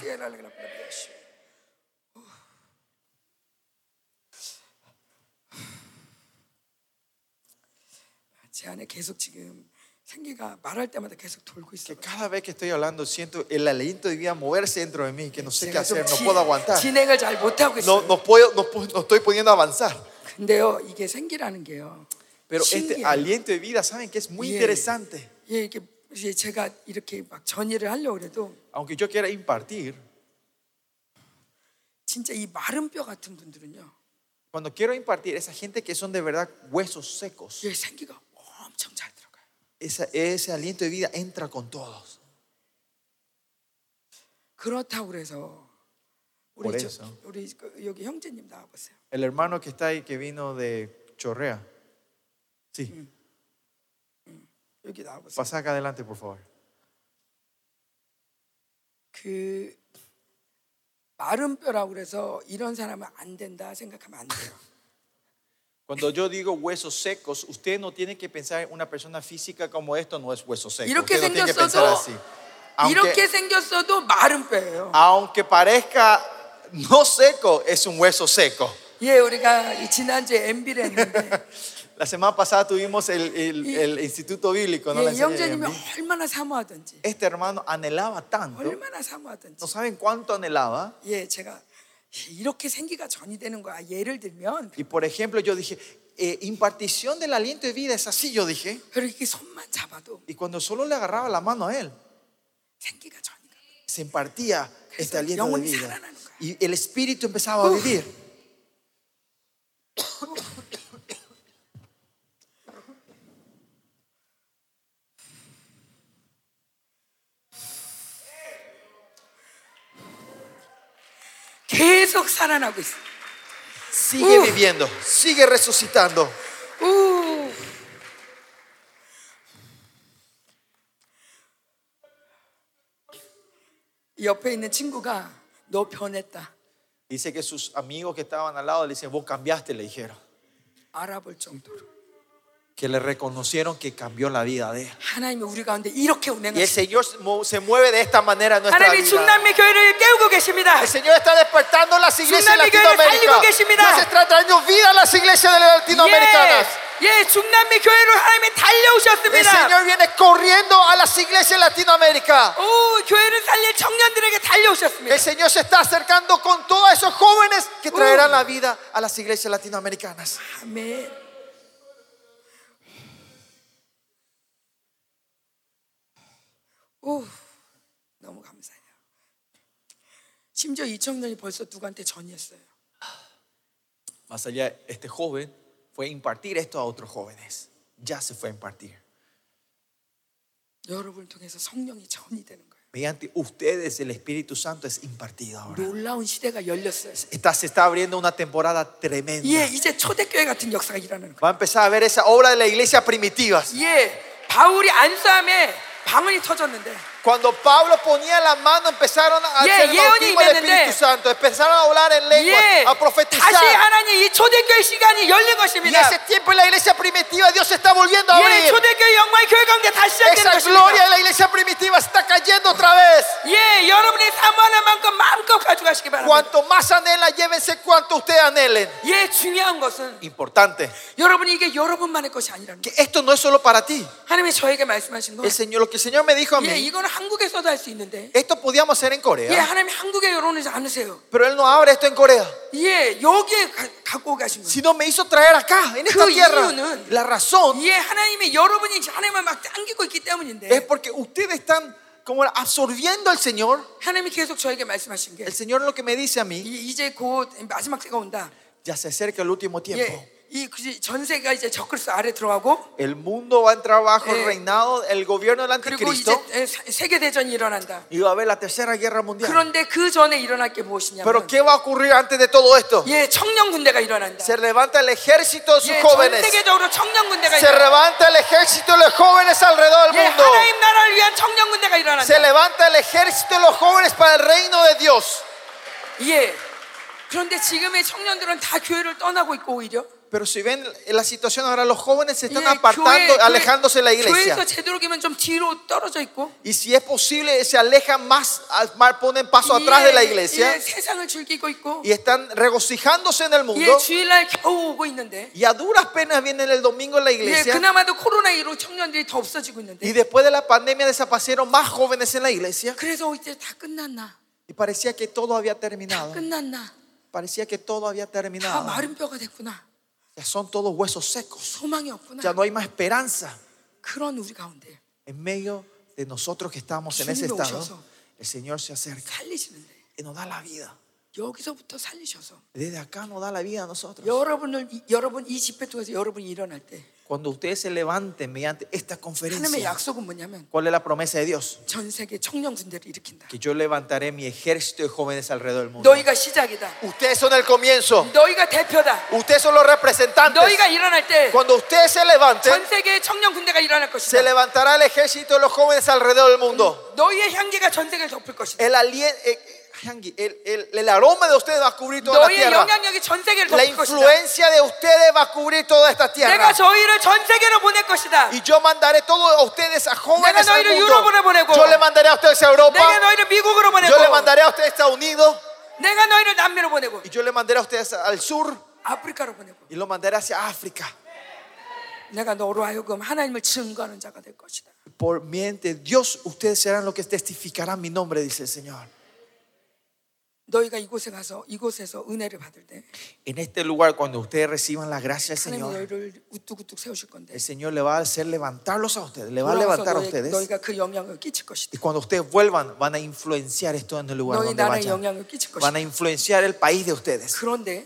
제 안에 계속 지금 생기가 말할 때마다 계속 돌고 있어요. Que cada vez que estoy hablando siento el aliento de vida moverse dentro de mí, que no sé qué 제가 좀 hacer, no 지- puedo aguantar. 진행을 잘 못하고 No, 있어요. no, puedo, no, pu- no estoy pudiendo avanzar. 근데요, 이게 생기라는 게요. Pero este 신기해요. aliento de vida, ¿saben que es muy Yeah. interesante? 예, 이게 이제 제가 이렇게 막 전의를 하려고 그래도 Aunque yo quiera impartir, 진짜 이 마른 뼈 같은 분들은요. cuando quiero impartir, esa gente que son de verdad huesos secos, 예, 생기가 엄청 잘 들어가요. esa- ese aliento de vida entra con todos. 그렇다고 그래서 우리 Por 저, eso. 우리 그 여기 형제님 나와 보세요. El hermano que está ahí, que vino de Chorrea. Sí, 여기 나와 보세요. pasa acá adelante, por favor. 그 마른 뼈라고 그래서 이런 사람은 안 된다 생각하면 안 돼요. cuando yo digo huesos secos, usted no tiene que pensar en una persona física como esto no es hueso seco. Usted no tiene que pensar así. Aunque, aunque parezca no seco, es un hueso seco. [laughs] La semana pasada tuvimos el, el, el instituto bíblico. ¿no? Este hermano anhelaba tanto. ¿No saben cuánto anhelaba? 예, 제가 이렇게 생기가 전이 되는 거야. 예를 들면 Y por ejemplo, yo dije, eh, impartición del aliento de vida es así, yo dije. 그렇게 손만 잡아도 Y cuando solo le agarraba la mano a él, 생기가 전이 가. se impartía este 그래서 aliento de 영혼이 vida. 살아나는 거야. Y el espíritu empezaba a vivir. 계속 살아나고 있어. Sigue Uh. viviendo, sigue resucitando. 우. 이 옆에 있는 친구가 너 변했다. Dice que sus amigos que estaban al lado le dicen, vos cambiaste, le dijeron. 알아볼 정도로 Que le reconocieron que cambió la vida de él. 하나님이 우리 가운데 이렇게 Y el 운행하시. Señor se mueve de esta manera en nuestra 하나님이 vida. 중남미 교회를 깨우고 계십니다. El Señor está despertando las iglesias de Tsunami 교회를 Latinoamérica. 살리고 계십니다. Dios está trayendo vida a las iglesias de latinoamericanas. 예, 예, 중남미 교회로 하나님이 El 달려오셨습니다. Señor viene corriendo a las iglesias de Latinoamérica. 오, 교회를 살릴 청년들에게 달려오셨습니다. El Señor se está acercando con todos esos jóvenes que traerán la vida a las iglesias latinoamericanas. 아멘. 오, 너무 감사해요. 심지어 이 청년이 벌써 누구한테 전이했어요. Más allá, este joven fue a impartir esto a otros jóvenes. Ya se fue a impartir. 여러분을 통해서 성령이 전이 되는 거예요. Mediante ustedes el Espíritu Santo es impartido ahora. 놀라운 시대가 열렸어요. Está, se está abriendo una temporada tremenda. 예, 이제 초대교회 같은 역사가 일어나는 거예요. Va a empezar a ver esa obra de la iglesia primitivas. 예, 바울이 안수함에 방언이 터졌는데 Cuando Pablo ponía la mano empezaron a Yeah, hacer el 예언이 bautismo del 임했는데, Espíritu Santo, empezaron a hablar en lengua, 예, a 다시 profetizar. 하나님 이 초대교회 시간이 열린 Y 것입니다. ese tiempo en la iglesia primitiva Dios se está volviendo a 예, abrir. 초대교회 영광의 교회 가운데 다시 시작되는 Esa 것입니다. gloria de la iglesia primitiva está cayendo otra vez. 예, 여러분이 사모하는 만큼 마음껏 가져가시기 바랍니다. Cuanto más anhela, llévense cuanto ustedes anhelen. 예, 중요한 것은 Importante. 여러분이 이게 여러분만의 것이 아니라는 Que 거예요. esto no es solo para ti. 하나님이 저에게 말씀하신 거. El Señor, lo que el Señor me dijo a 예, mí, 이거는 한국에서도 할 수 있는데. esto podíamos hacer en 예, Corea, 하나님이 한국에 열어놓지 않으세요. pero Él no abre esto en Corea, 예, 여기에 가, 갖고 가신 거예요. sino me hizo traer acá, en esta 그 tierra. 이유는 La razón 예, 하나님이 여러분이 하나님을 막 당기고 있기 es 때문인데 porque ustedes están como absorbiendo al Señor. 하나님이 계속 저에게 말씀하신 게 El Señor lo que me dice a mí, 이- 이제 곧 마지막 때가 온다. ya se acerca el último tiempo. 예, 이 그지 전세가 이제 적그리스도 아래 들어가고 El mundo va a entrar bajo el Eh, reinado, el gobierno del 그리고 이제 anticristo. 세계 대전이 일어난다. Y va a haber la tercera guerra mundial. 그런데 그 전에 일어날 게 Pero 무엇이냐면 ¿qué va a ocurrir antes de todo esto? 예, 청년 군대가 일어난다. Se levanta el ejército de sus 예, 전 jóvenes. 세계적으로 청년 군대가 Se levanta el ejército de los jóvenes alrededor del 예, mundo. 하나님 나라를 위한 청년 군대가 Se 일어난다. levanta el ejército de los jóvenes para el reino de Dios. 예. 그런데 지금의 청년들은 다 교회를 떠나고 있고 오히려 Pero si ven la situación ahora, los jóvenes se están 예, apartando, alejándose de la iglesia. 교회에서 되도록이면 좀 뒤로 떨어져 있고 Y si es posible, se alejan más, más, ponen paso atrás de la iglesia 예, 세상을 즐기고 있고 y están regocijándose en el 예, mundo. 주일날 겨우 오고 있는데 Y a duras penas vienen el domingo en la 예, iglesia. 그나마도 코로나 이후로 청년들이 더 없어지고 Y 있는데 después de la pandemia desaparecieron más jóvenes en la iglesia. 그래서 이제 다 끝났나 Y parecía que todo había 다 terminado. 끝났나 Parecía que todo había 다 terminado. 마른 뼈가 됐구나 Ya son todos huesos secos. 소망이 없구나 Ya no hay más esperanza. 그런 우리 가운데 En medio de nosotros que estamos en ese 주님이 estado, 오셔서 el Señor se acerca 살리시는데 y nos da la vida. 여기서부터 살리셔서 Desde acá nos da la vida a nosotros. 여러분을 이- 여러분 이 집회 통해서 여러분이 일어날 때 Cuando ustedes se levanten mediante esta conferencia, ¿cuál es la promesa de Dios? Que yo levantaré mi ejército de jóvenes alrededor del mundo. Ustedes son el comienzo. Ustedes son los representantes. Cuando ustedes se levanten, se levantará el ejército de los jóvenes alrededor del mundo. El alien, eh, 향기가 전 세계를 덮을 것이다. El, alien- eh, Hangi, el, el- el aroma de ustedes va a cubrir toda la 너희의 tierra. 영향력이 전 세계를 La 덮을 것이다. influencia de ustedes va a cubrir toda esta tierra. 내가 저희를 전 세계로 보낼 것이다. Y yo mandaré todos a ustedes a jóvenes 내가 al 너희를 mundo. 유럽으로 보내고, Yo le mandaré a ustedes a 내가 Europa. 너희를 미국으로 보내고 Yo le mandaré a ustedes a Estados Unidos. 내가 너희를 남미로 보내고 Y yo le mandaré a ustedes al sur. 아프리카로 보내고 Y lo mandaré hacia África. 내가 너로 하여금 하나님을 증거하는 자가 될 것이다. Por miente Dios, ustedes serán los que testificarán mi nombre, dice el Señor. 너희가 이곳에 가서 이곳에서 은혜를 받을 때 En este lugar, cuando ustedes reciban la gracia del 하나님이 Señor, 너희를 우뚝우뚝 세우실 건데 el Señor le va a hacer levantarlos a ustedes, le va a 돌아와서 levantar a 너희, ustedes. 너희가 그 영향을 끼칠 것이다. Y cuando ustedes vuelvan, van a influenciar esto en el lugar 너희 donde 나라에 vayan. 영향을 끼칠 Van 것이다. a influenciar el país de ustedes. 그런데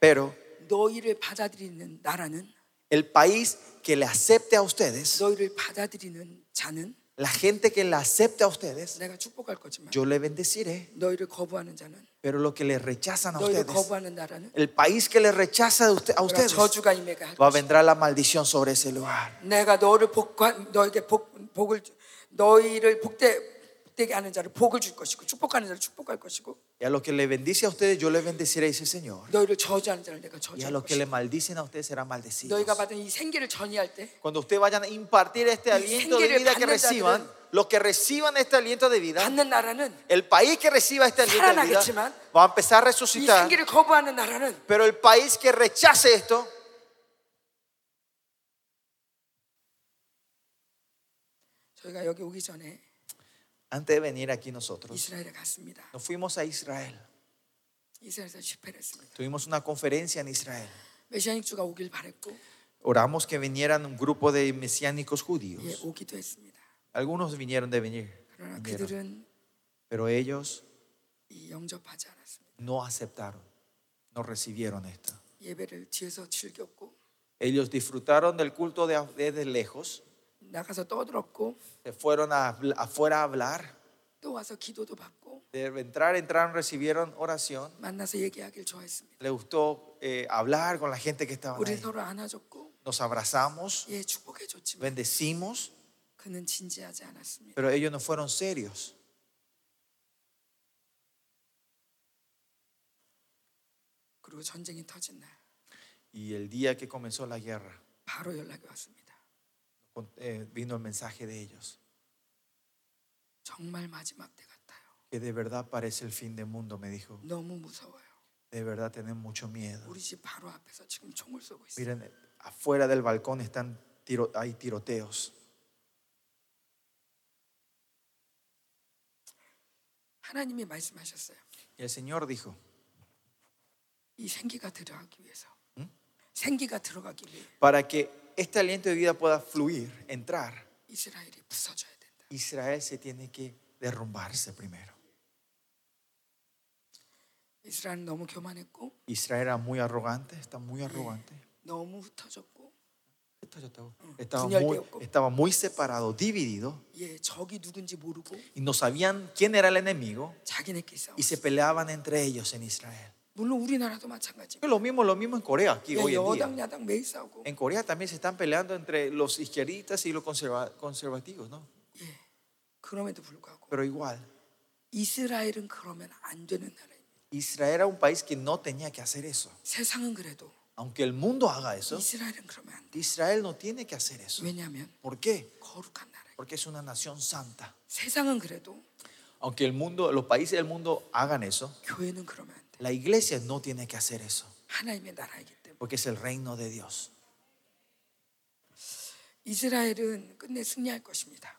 Pero 너희를 받아들이는 나라는 el país que le acepte a ustedes, 너희를 받아들이는 자는 la gente que le acepte a ustedes, 내가 축복할 거지만 yo le bendeciré. 너희를 거부하는 자는 Pero lo que le rechazan a 너희를 ustedes, 거부하는 나라는 el país que le rechaza de usted- a 내가 ustedes, 저주가 임해가 할 va a 것이다. vendrá la maldición sobre ese lugar. 내가 너를 복과 너에게 복, 복을 주- 너희를 복대 복되게 하는 자를 복을 줄 것이고 축복하는 자를 축복할 것이고 Y a los que le bendice a ustedes, yo les bendeciré, dice el Señor. 너희를 저주하는 자를 내가 Y a 저주할 los que le 것이고 maldicen a ustedes serán maldecidos. 너희가 받은 이 생기를 전이할 때 Cuando ustedes vayan a impartir este aliento de 생기를 vida que 받는 reciban, 자들은 los que reciban este aliento de vida, 받는 나라는 el país que reciba este aliento de vida 살아나겠지만 va a empezar a 이 resucitar. 생기를 거부하는 나라는 Pero el país que rechace esto, 저희가 여기 오기 전에 antes de venir aquí nosotros, nos fuimos a Israel. Tuvimos una conferencia en Israel. Oramos que vinieran un grupo de mesiánicos judíos. Algunos vinieron de venir. Vinieron. Pero ellos no aceptaron, no recibieron esto. Ellos disfrutaron del culto desde de lejos. Se fueron afuera a hablar. De entrar, entraron, recibieron oración. Le gustó eh, hablar con la gente que estaba ahí. Nos abrazamos, bendecimos, pero ellos no fueron serios. Y el día que comenzó la guerra, eh, vino el mensaje de ellos. Que de verdad parece el fin del mundo, me dijo. De verdad tenemos mucho miedo. Miren, afuera del balcón están tiro, hay tiroteos. Y el Señor dijo, ¿Mm? para que este aliento de vida pueda fluir, entrar, Israel se tiene que derrumbarse primero. Israel era muy arrogante, está muy arrogante. Estaba muy, estaba muy, separado, dividido. Y no sabían quién era el enemigo. Y se peleaban entre ellos en Israel. 물론 우리나라도 마찬가지. Es lo mismo, lo mismo en Corea, aquí 예, hoy en 여당 día. 야당 매일 싸우고. En Corea también se están peleando entre los izquierdistas y los conserva- conservativos, ¿no? 예. 그럼에도 불구하고 Pero igual, 이스라엘은 그러면 안 되는 나라입니다. Israel era un país que no tenía que hacer eso. 세상은 그래도 Aunque el mundo haga eso, 이스라엘은 그러면 안 돼. Israel no tiene que hacer eso. 왜냐하면 ¿Por qué? 거룩한 나라예요. Porque es una nación santa. 세상은 그래도 Aunque el mundo, los países del mundo hagan eso, 교회는 그러면 안 돼. la iglesia no tiene que hacer eso. Porque es el reino de Dios.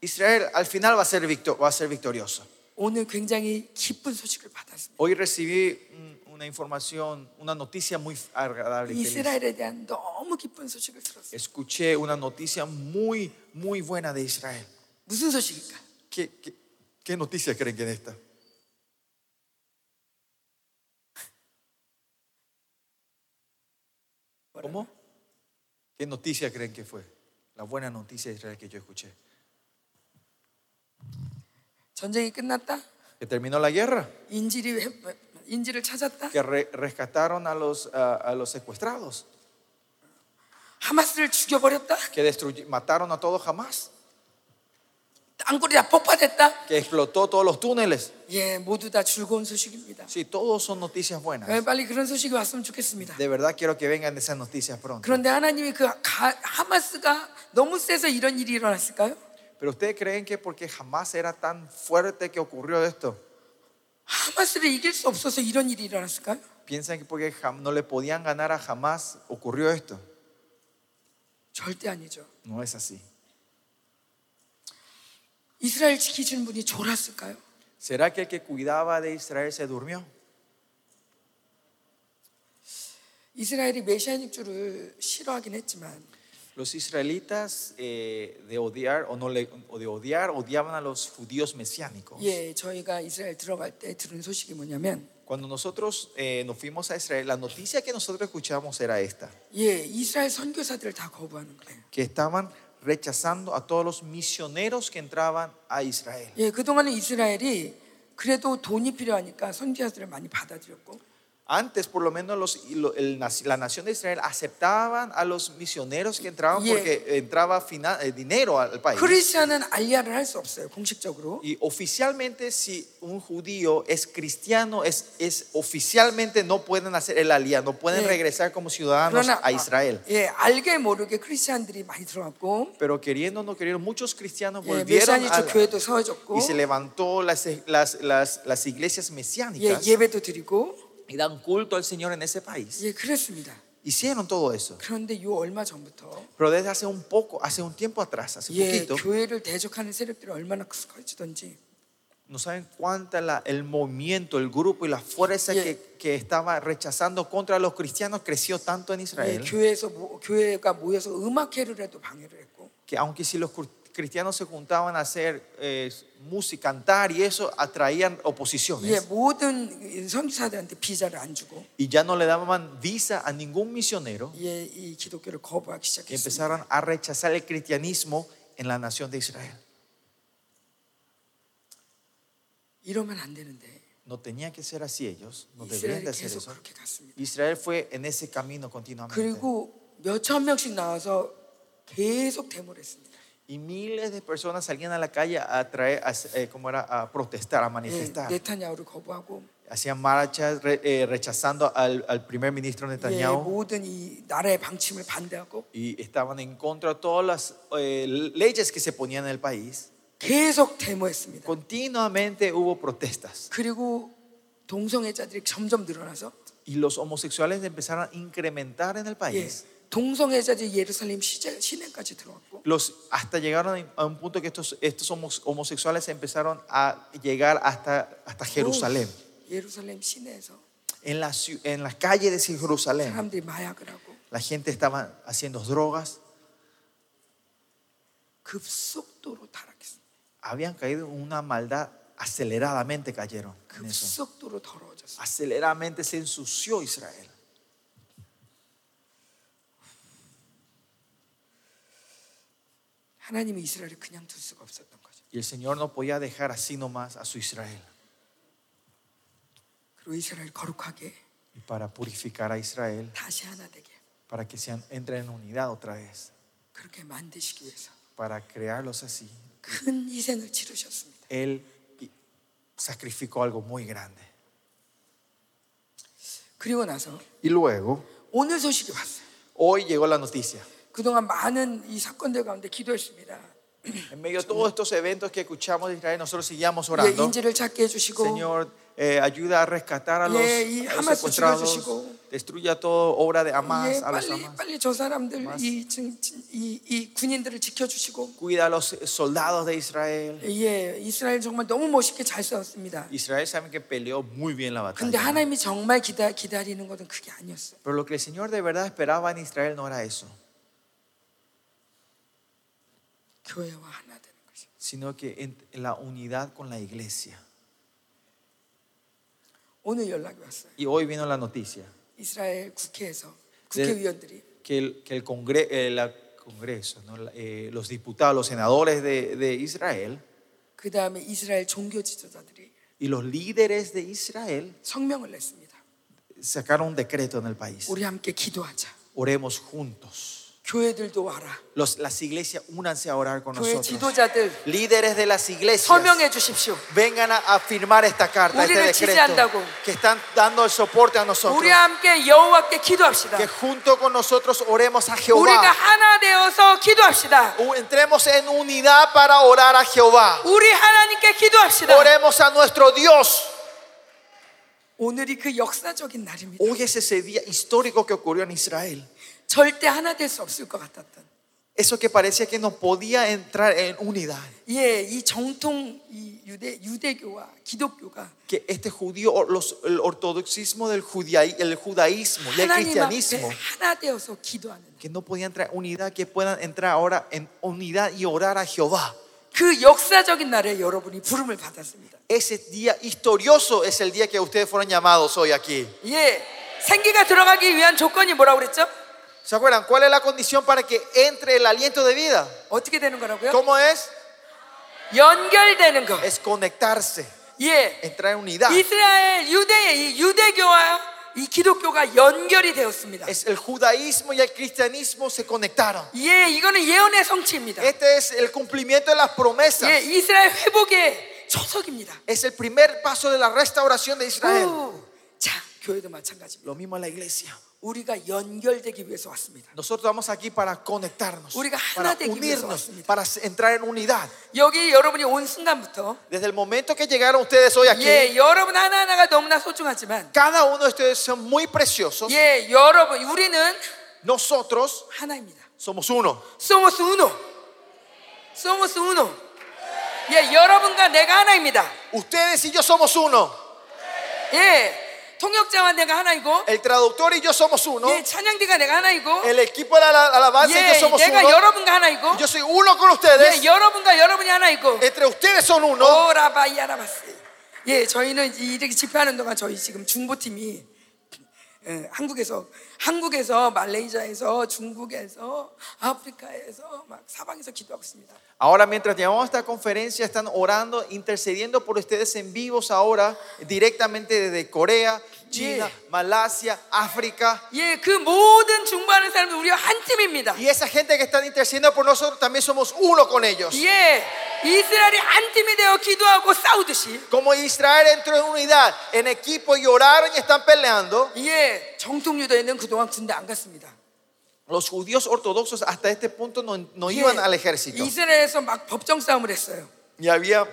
Israel al final va a ser, victorioso. Hoy recibí mm, una información, una noticia muy agradable. Escuché una noticia muy, muy buena de Israel. ¿Qué, qué, qué noticia creen que es esta? ¿Cómo? ¿Qué noticia creen que fue? La buena noticia de Israel que yo escuché. 전쟁이 끝났다. Que terminó la guerra, 인질이 회- 인질을 찾았다. que re- rescataron a los, a, a los secuestrados, 하마스를 죽여버렸다. que destruy- mataron a todos jamás, 땅굴이 다 폭파됐다. que explotó todos los túneles. 예, 모두 다 즐거운 소식입니다. Sí, todos son noticias buenas. 예, 빨리 그런 소식이 왔으면 좋겠습니다. De verdad quiero que vengan esas noticias pronto. 그런데 하나님이 그 가- 하마스가 너무 세서 이런 일이 일어났을까요? Pero ustedes creen que porque jamás era tan fuerte que ocurrió esto, 하마스를 이길 수 없어서 이런 일이 일어났을까요? piensan que porque jam- no le podían ganar a jamás ocurrió esto. 절대 아니죠. No es así. 이스라엘 지키시는 분이 졸았을까요? ¿Será que el que cuidaba de Israel se durmió? 이스라엘이 메시아닉 주를 싫어하긴 했지만 Los israelitas eh, de odiar o no le, o de odiar odiaban a los judíos mesiánicos. 예, 저희가 이스라엘 들어갈 때 들은 소식이 뭐냐면 Cuando nosotros eh, nos fuimos a Israel, la noticia que nosotros escuchamos era esta, 예, 이스라엘 선교사들을 다 거부하는 거예요. que estaban rechazando a todos los misioneros que entraban a Israel. 예, 그동안은 이스라엘이 그래도 돈이 필요하니까 선교사들을 많이 받아들였고 Antes, por lo menos, los, y lo- el nac- la nación de Israel aceptaban a los misioneros que entraban Yeah. porque entraba fina- eh, dinero al país. 크리스천은 알리아를 할 수 없어요. 공식적으로. Y oficialmente, si un judío es cristiano, es, es oficialmente no pueden hacer el alía, no pueden Yeah. regresar como ciudadanos 그러나 a Israel. 예, 알게 모르게 크리스천들이 많이 들어갔고 Pero queriendo o no queriendo, muchos cristianos 예, volvieron 메시아니처 a, 교회도 세워졌고 y se levantó las, las, las, las iglesias 예, mesiánicas 예배도 드리고 y dan culto al Señor en ese país. 예, 그랬습니다. Hicieron todo eso. 그런데 요 얼마 전부터 Pero desde hace un poco, hace un tiempo atrás, hace 예, poquito, 교회를 대적하는 세력들이 얼마나 커지던지 no saben cuánta la, el movimiento, el grupo y la fuerza Yeah. que, que estaba rechazando contra los cristianos creció tanto en 예, Israel 교회에서 모- 교회가 모여서 음악회를 해도 방해를 했고 que aunque si los cru- cristianos se juntaban a hacer eh, música, cantar y eso atraían 예, oposiciones 모든 선교사들한테 비자를 안 주고 y ya no le daban visa a ningún misionero 예, 이 기독교를 거부하기 y 시작했습니다. empezaron a rechazar el cristianismo en la nación de Israel. 이러면 안 되는데 No tenía que ser así ellos, no deberían 이스라엘이 de hacer 계속 eso. 그렇게 갔습니다. Israel fue en ese camino continuamente. 그리고 몇천 명씩 나와서 계속 데모를 했습니다. Y miles de personas salían a la calle a traer, a, eh, ¿cómo era? a protestar, a 예, manifestar. 네타냐후를 거부하고 Hacían marchas re- eh, rechazando al, al primer ministro 예, Netanyahu 모든 이 나라의 방침을 반대하고 y estaban en contra de todas las eh, leyes que se ponían en el país. 계속 데모했습니다. Continuamente hubo protestas 그리고 동성애자들이 점점 늘어나서 y los homosexuales empezaron a incrementar en el 예, país. 동성애자들이 예루살렘 시제, 시내까지 들어왔고 Los, hasta llegaron a un punto que estos, estos homos- homosexuales empezaron a llegar hasta, hasta Jerusalén. 오, 예루살렘 시내에서 En la, ciu- en las calles de Jerusalén, 사람들이 마약을 하고 la gente estaba haciendo drogas, 급속도로 타락했습니다. habían caído en una maldad, aceleradamente cayeron en eso. 급속도로 더러워졌어요. Aceleradamente se ensució Israel. 하나님이 이스라엘을 그냥 둘 수가 없었던 거죠. Y el Señor no podía dejar así nomás a su Israel. 그리고 이스라엘 거룩하게 Y para purificar a Israel, 다시 하나 되게 para que sean, entren en unidad otra vez, 그렇게 만드시기 위해서 para crearlos así, 큰 희생을 치르셨습니다. Él sacrificó algo muy grande. 그리고 나서 Y luego, 오늘 소식이 왔어요. hoy llegó la noticia. 그동안 많은 이 사건들 가운데 기도했습니다. En medio de todos estos eventos que escuchamos de Israel, nosotros seguíamos 예, orando. 인질을 찾게 해주시고 Señor, eh, ayuda a rescatar a los, Yeah, y a los Hamas secuestrados. 죽여주시고. Destruya toda obra de 예, Hamas, a los 빨리 Hamas. 빨리 저 사람들 하마스. 이, 진- 진- 이, 이 군인들을 지켜주시고 Cuida a los soldados de Israel. 예, 이스라엘 정말 너무 멋있게 잘 싸웠습니다. Israel saben que peleó muy bien la 근데 batalla. 하나님이 정말 기다, 기다리는 것은 그게 아니었어요. Pero lo que el Señor de verdad esperaba en Israel no era eso, sino que en en la unidad con la iglesia. 오늘 연락이 왔어요. Y hoy vino la noticia 이스라엘 국회에서 네. 국회의원들이 que el, que el congre- eh, la Congreso, ¿no? La- eh, los diputados, los senadores de, de Israel 그 다음에 이스라엘 종교 지도자들이 y los líderes de Israel 성명을 냈습니다. sacaron un decreto en el país. 우리 함께 기도하자. Oremos juntos. 교회들도 와라. Los- las iglesias únanse a orar con 교회 nosotros. 지도자들 Líderes de las iglesias, 서명해 주십시오. vengan a, a firmar esta carta, este 우리를 decreto, 지지한다고. que están dando el soporte a nosotros. 우리 함께 여호와께 기도합시다. Que junto con nosotros oremos a 우리가 Jehová. 하나 되어서 기도합시다. U- Entremos en unidad para orar a Jehová. 우리 하나님께 기도합시다. Oremos a nuestro Dios. 오늘이 그 역사적인 날입니다. Hoy es ese día histórico que ocurrió en Israel. 절대 하나 될 수 없을 것 같았던. Eso que parecía que no podía entrar en unidad. 예, 이 정통 이 유대 유대교와 기독교가 Que este judío, o los- el ortodoxismo del judaí- el judaísmo y el 하나님 앞에 cristianismo, 하나 되어서 기도하는 que no podían entrar en unidad, que puedan entrar ahora en unidad y orar a Jehová. 그 역사적인 날에 여러분이 부름을 받았습니다. Ese día historioso es el día que ustedes fueron llamados hoy aquí. 예, 생기가 들어가기 위한 조건이 뭐라고 그랬죠? ¿Se acuerdan? ¿Cuál es la condición para que entre el aliento de vida? 어떻게 되는 거라고요? ¿Cómo es? 연결되는 거. Es conectarse, 예, entrar en unidad. 이스라엘 유대 이 유대교와 이 기독교가 연결이 되었습니다. es el judaísmo y el cristianismo se conectaron. 예, 이거는 예언의 성취입니다. Este es el cumplimiento de las promesas. 예, 이스라엘 회복의 초석입니다. Es el primer paso de la restauración de Israel. 오, 자, 교회도 마찬가지입니다. Lo mismo en la iglesia. Nosotros vamos aquí para conectarnos, para unirnos, para entrar en unidad. Desde el momento que llegaron ustedes hoy aquí, cada uno de ustedes son muy preciosos. nosotros somos uno. Somos uno. Somos uno. Ustedes y yo somos uno. 예. 통역자와 내가 하나이고 El traductor y yo somos uno. 예, 찬양대가 내가 하나이고 El equipo de la alabanza y yo 예, somos 내가 uno. 여러분과 하나이고 Yo soy uno con ustedes. 예, 여러분과 여러분이 하나이고 Entre ustedes son uno. 오라바이아라바스. 예, 저희는 이- 이렇게 집회하는 동안 저희 지금 중보팀이 예, 한국에서 한국에서 말레이시아에서 중국에서 아프리카에서 막 사방에서 기도하고 있습니다. Ahora, mientras llevamos esta conferencia, están orando, intercediendo por ustedes en vivos ahora, directamente desde Corea, China, Yeah. Malasia, África. 예, 그 모든 중보하는 사람들 우리가 한 팀입니다. Y esa gente que están intercediendo por nosotros, también somos uno con ellos. 예, 이스라엘이 한 팀이 되어 기도하고 싸우듯이 Como Israel entró en unidad, en equipo y oraron y están peleando, 예, 정통 유대인은 그동안 군대 안 갔습니다. los judíos ortodoxos hasta este punto no, no 예, iban al ejército. 이스라엘에서 막 법정 싸움을 했어요. Y había,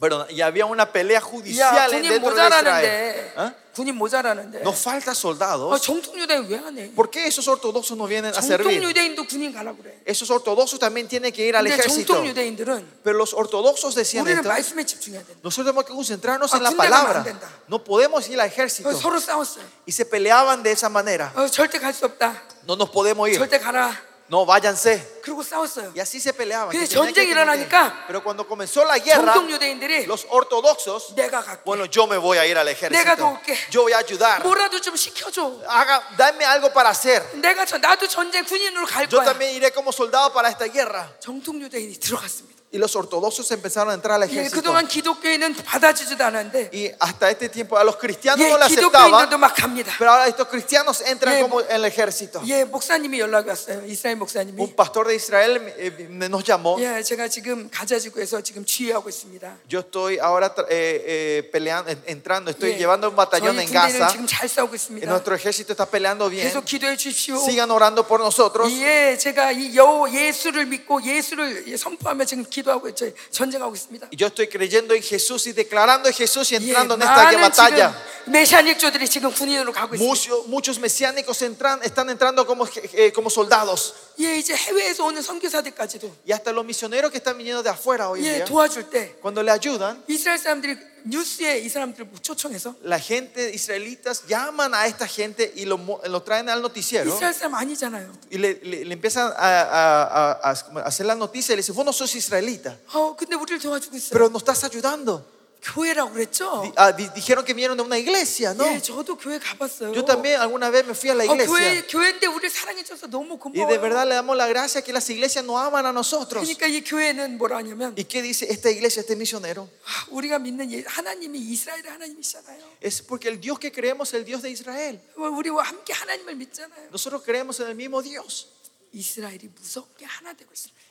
perdón, y había una pelea 야, judicial 군인 dentro de Israel. 모자라는데, ¿Ah? 군인 모자라는데, Nos falta 아, soldados. 정통 유대인 왜 안 해? ¿Por qué esos ortodoxos no vienen a 정통 servir? 유대인도 군인 가라고 그래. Esos ortodoxos también tienen que ir al 근데 ejército. 정통 유대인들은 Pero los ortodoxos decían 우리는 esto. 말씀에 집중해야 된다. Nosotros tenemos que concentrarnos 아, en la 군대 가면 palabra. 안 된다. No podemos ir al 어, ejército. 서로 싸웠어요. Y se peleaban de esa manera. 어, 절대 갈 수 없다. No nos podemos ir. 절대 가라. No, váyanse. 그러고 싸웠어요. Y así se peleaban. 근데 que tenían que 전쟁이 tener que- 일어나니까 Pero cuando comenzó la guerra, 정통 유대인들이 los ortodoxos, 내가 갈게. bueno, yo me voy a ir al 내가 ejército. 도울게. Yo voy a ayudar. 뭐라도 좀 시켜줘. Haga, dame algo para hacer. 내가 저, 나도 전쟁 군인으로 갈 Yo 거야. también iré como soldado para esta guerra. 정통 유대인이 들어갔습니다. Y los ortodoxos empezaron a entrar al 예, ejército. 그동안 기독교인은 받아주지도 않았는데 Y hasta este tiempo a los cristianos 예, no le aceptaban. 기독교인들도 막 갑니다. Pero ahora estos cristianos entran Yeah. como en el ejército. 예, 목사님이 연락이 왔어요. 이스라엘 목사님이. Un pastor de Israel eh, nos llamó. 예, 제가 지금 가자지구에서 지금 지휘하고 있습니다. Yo estoy ahora tra- eh, eh, peleando, en- entrando, estoy 예, llevando un batallón 저희 en 군대는 Gaza. 지금 잘 싸우고 Y 있습니다. nuestro ejército está peleando bien. 계속 기도해 주십시오. Sigan orando por nosotros. 예, 제가 이 여호 예수를 믿고 예수를 예, 선포하며 지금 기도하고 저, 전쟁하고 있습니다. Y yo estoy creyendo en Jesús y declarando en Jesús y 예, entrando en esta 많은 batalla. 지금 메시아닉조들이 지금 군인으로 가고 있습니다. Muchos, muchos mesiánicos entran, están entrando como, eh, como soldados. 예, 이제 해외에서 오는 선교사들까지도 Y hasta los misioneros que están viniendo de afuera hoy en 예, día, 도와줄 때 cuando le ayudan, 이스라엘 사람들이 뉴스에 이 사람들을 초청해서 la gente israelitas llaman a esta gente y lo, mo- lo traen al noticiero 이스라엘 사람 아니잖아요. y le, le- le empiezan a, a- a- a hacer la noticia y le dicen, vos no sos israelita, 어, 근데 우리를 도와주고 있어요. pero nos estás ayudando. 교회라고 그랬죠? Di- ah, di- dijeron que vinieron de una iglesia, ¿no? 예, 저도 교회 가봤어요. Yo también alguna vez me fui a la 어, iglesia. 교회 교회인데 우리를 사랑해줘서 너무 Y 고마워요. de verdad le damos la gracia que las iglesias nos aman a nosotros. 그러니까 이 교회는 뭐라 하냐면 ¿Y qué dice esta iglesia, este misionero? 아, 우리가 믿는 예- 하나님이 이스라엘의 하나님이시잖아요. Es porque el Dios que creemos es el Dios de Israel. 어, 우리와 함께 하나님을 믿잖아요. Nosotros creemos en el mismo Dios. 이스라엘이 무섭게 하나 되고 있습니다.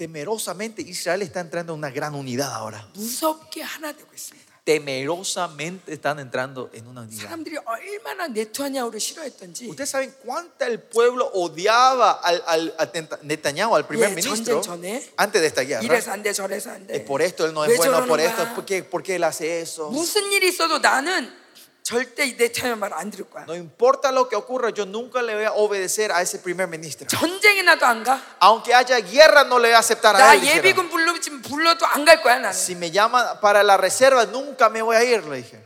temerosamente Israel está entrando en una gran unidad ahora. Temerosamente están entrando en una unidad. Ustedes saben cuánta el pueblo odiaba al, al, al Netanyahu, al primer ministro, antes de esta guerra. Es eh, por esto él no es bueno, por esto, porque, porque él hace eso. 절대 네타냐 말안 들을 거야. No importa lo que ocurra, yo nunca le voy a obedecer a ese primer ministro. 전쟁이 나도 안 가. Aunque haya guerra, no le voy a aceptar a 나 él. dijeron. 예비군 불러지면 불러도 안 갈 거야 나는. Si me llaman para la reserva, nunca me voy a ir, le dije.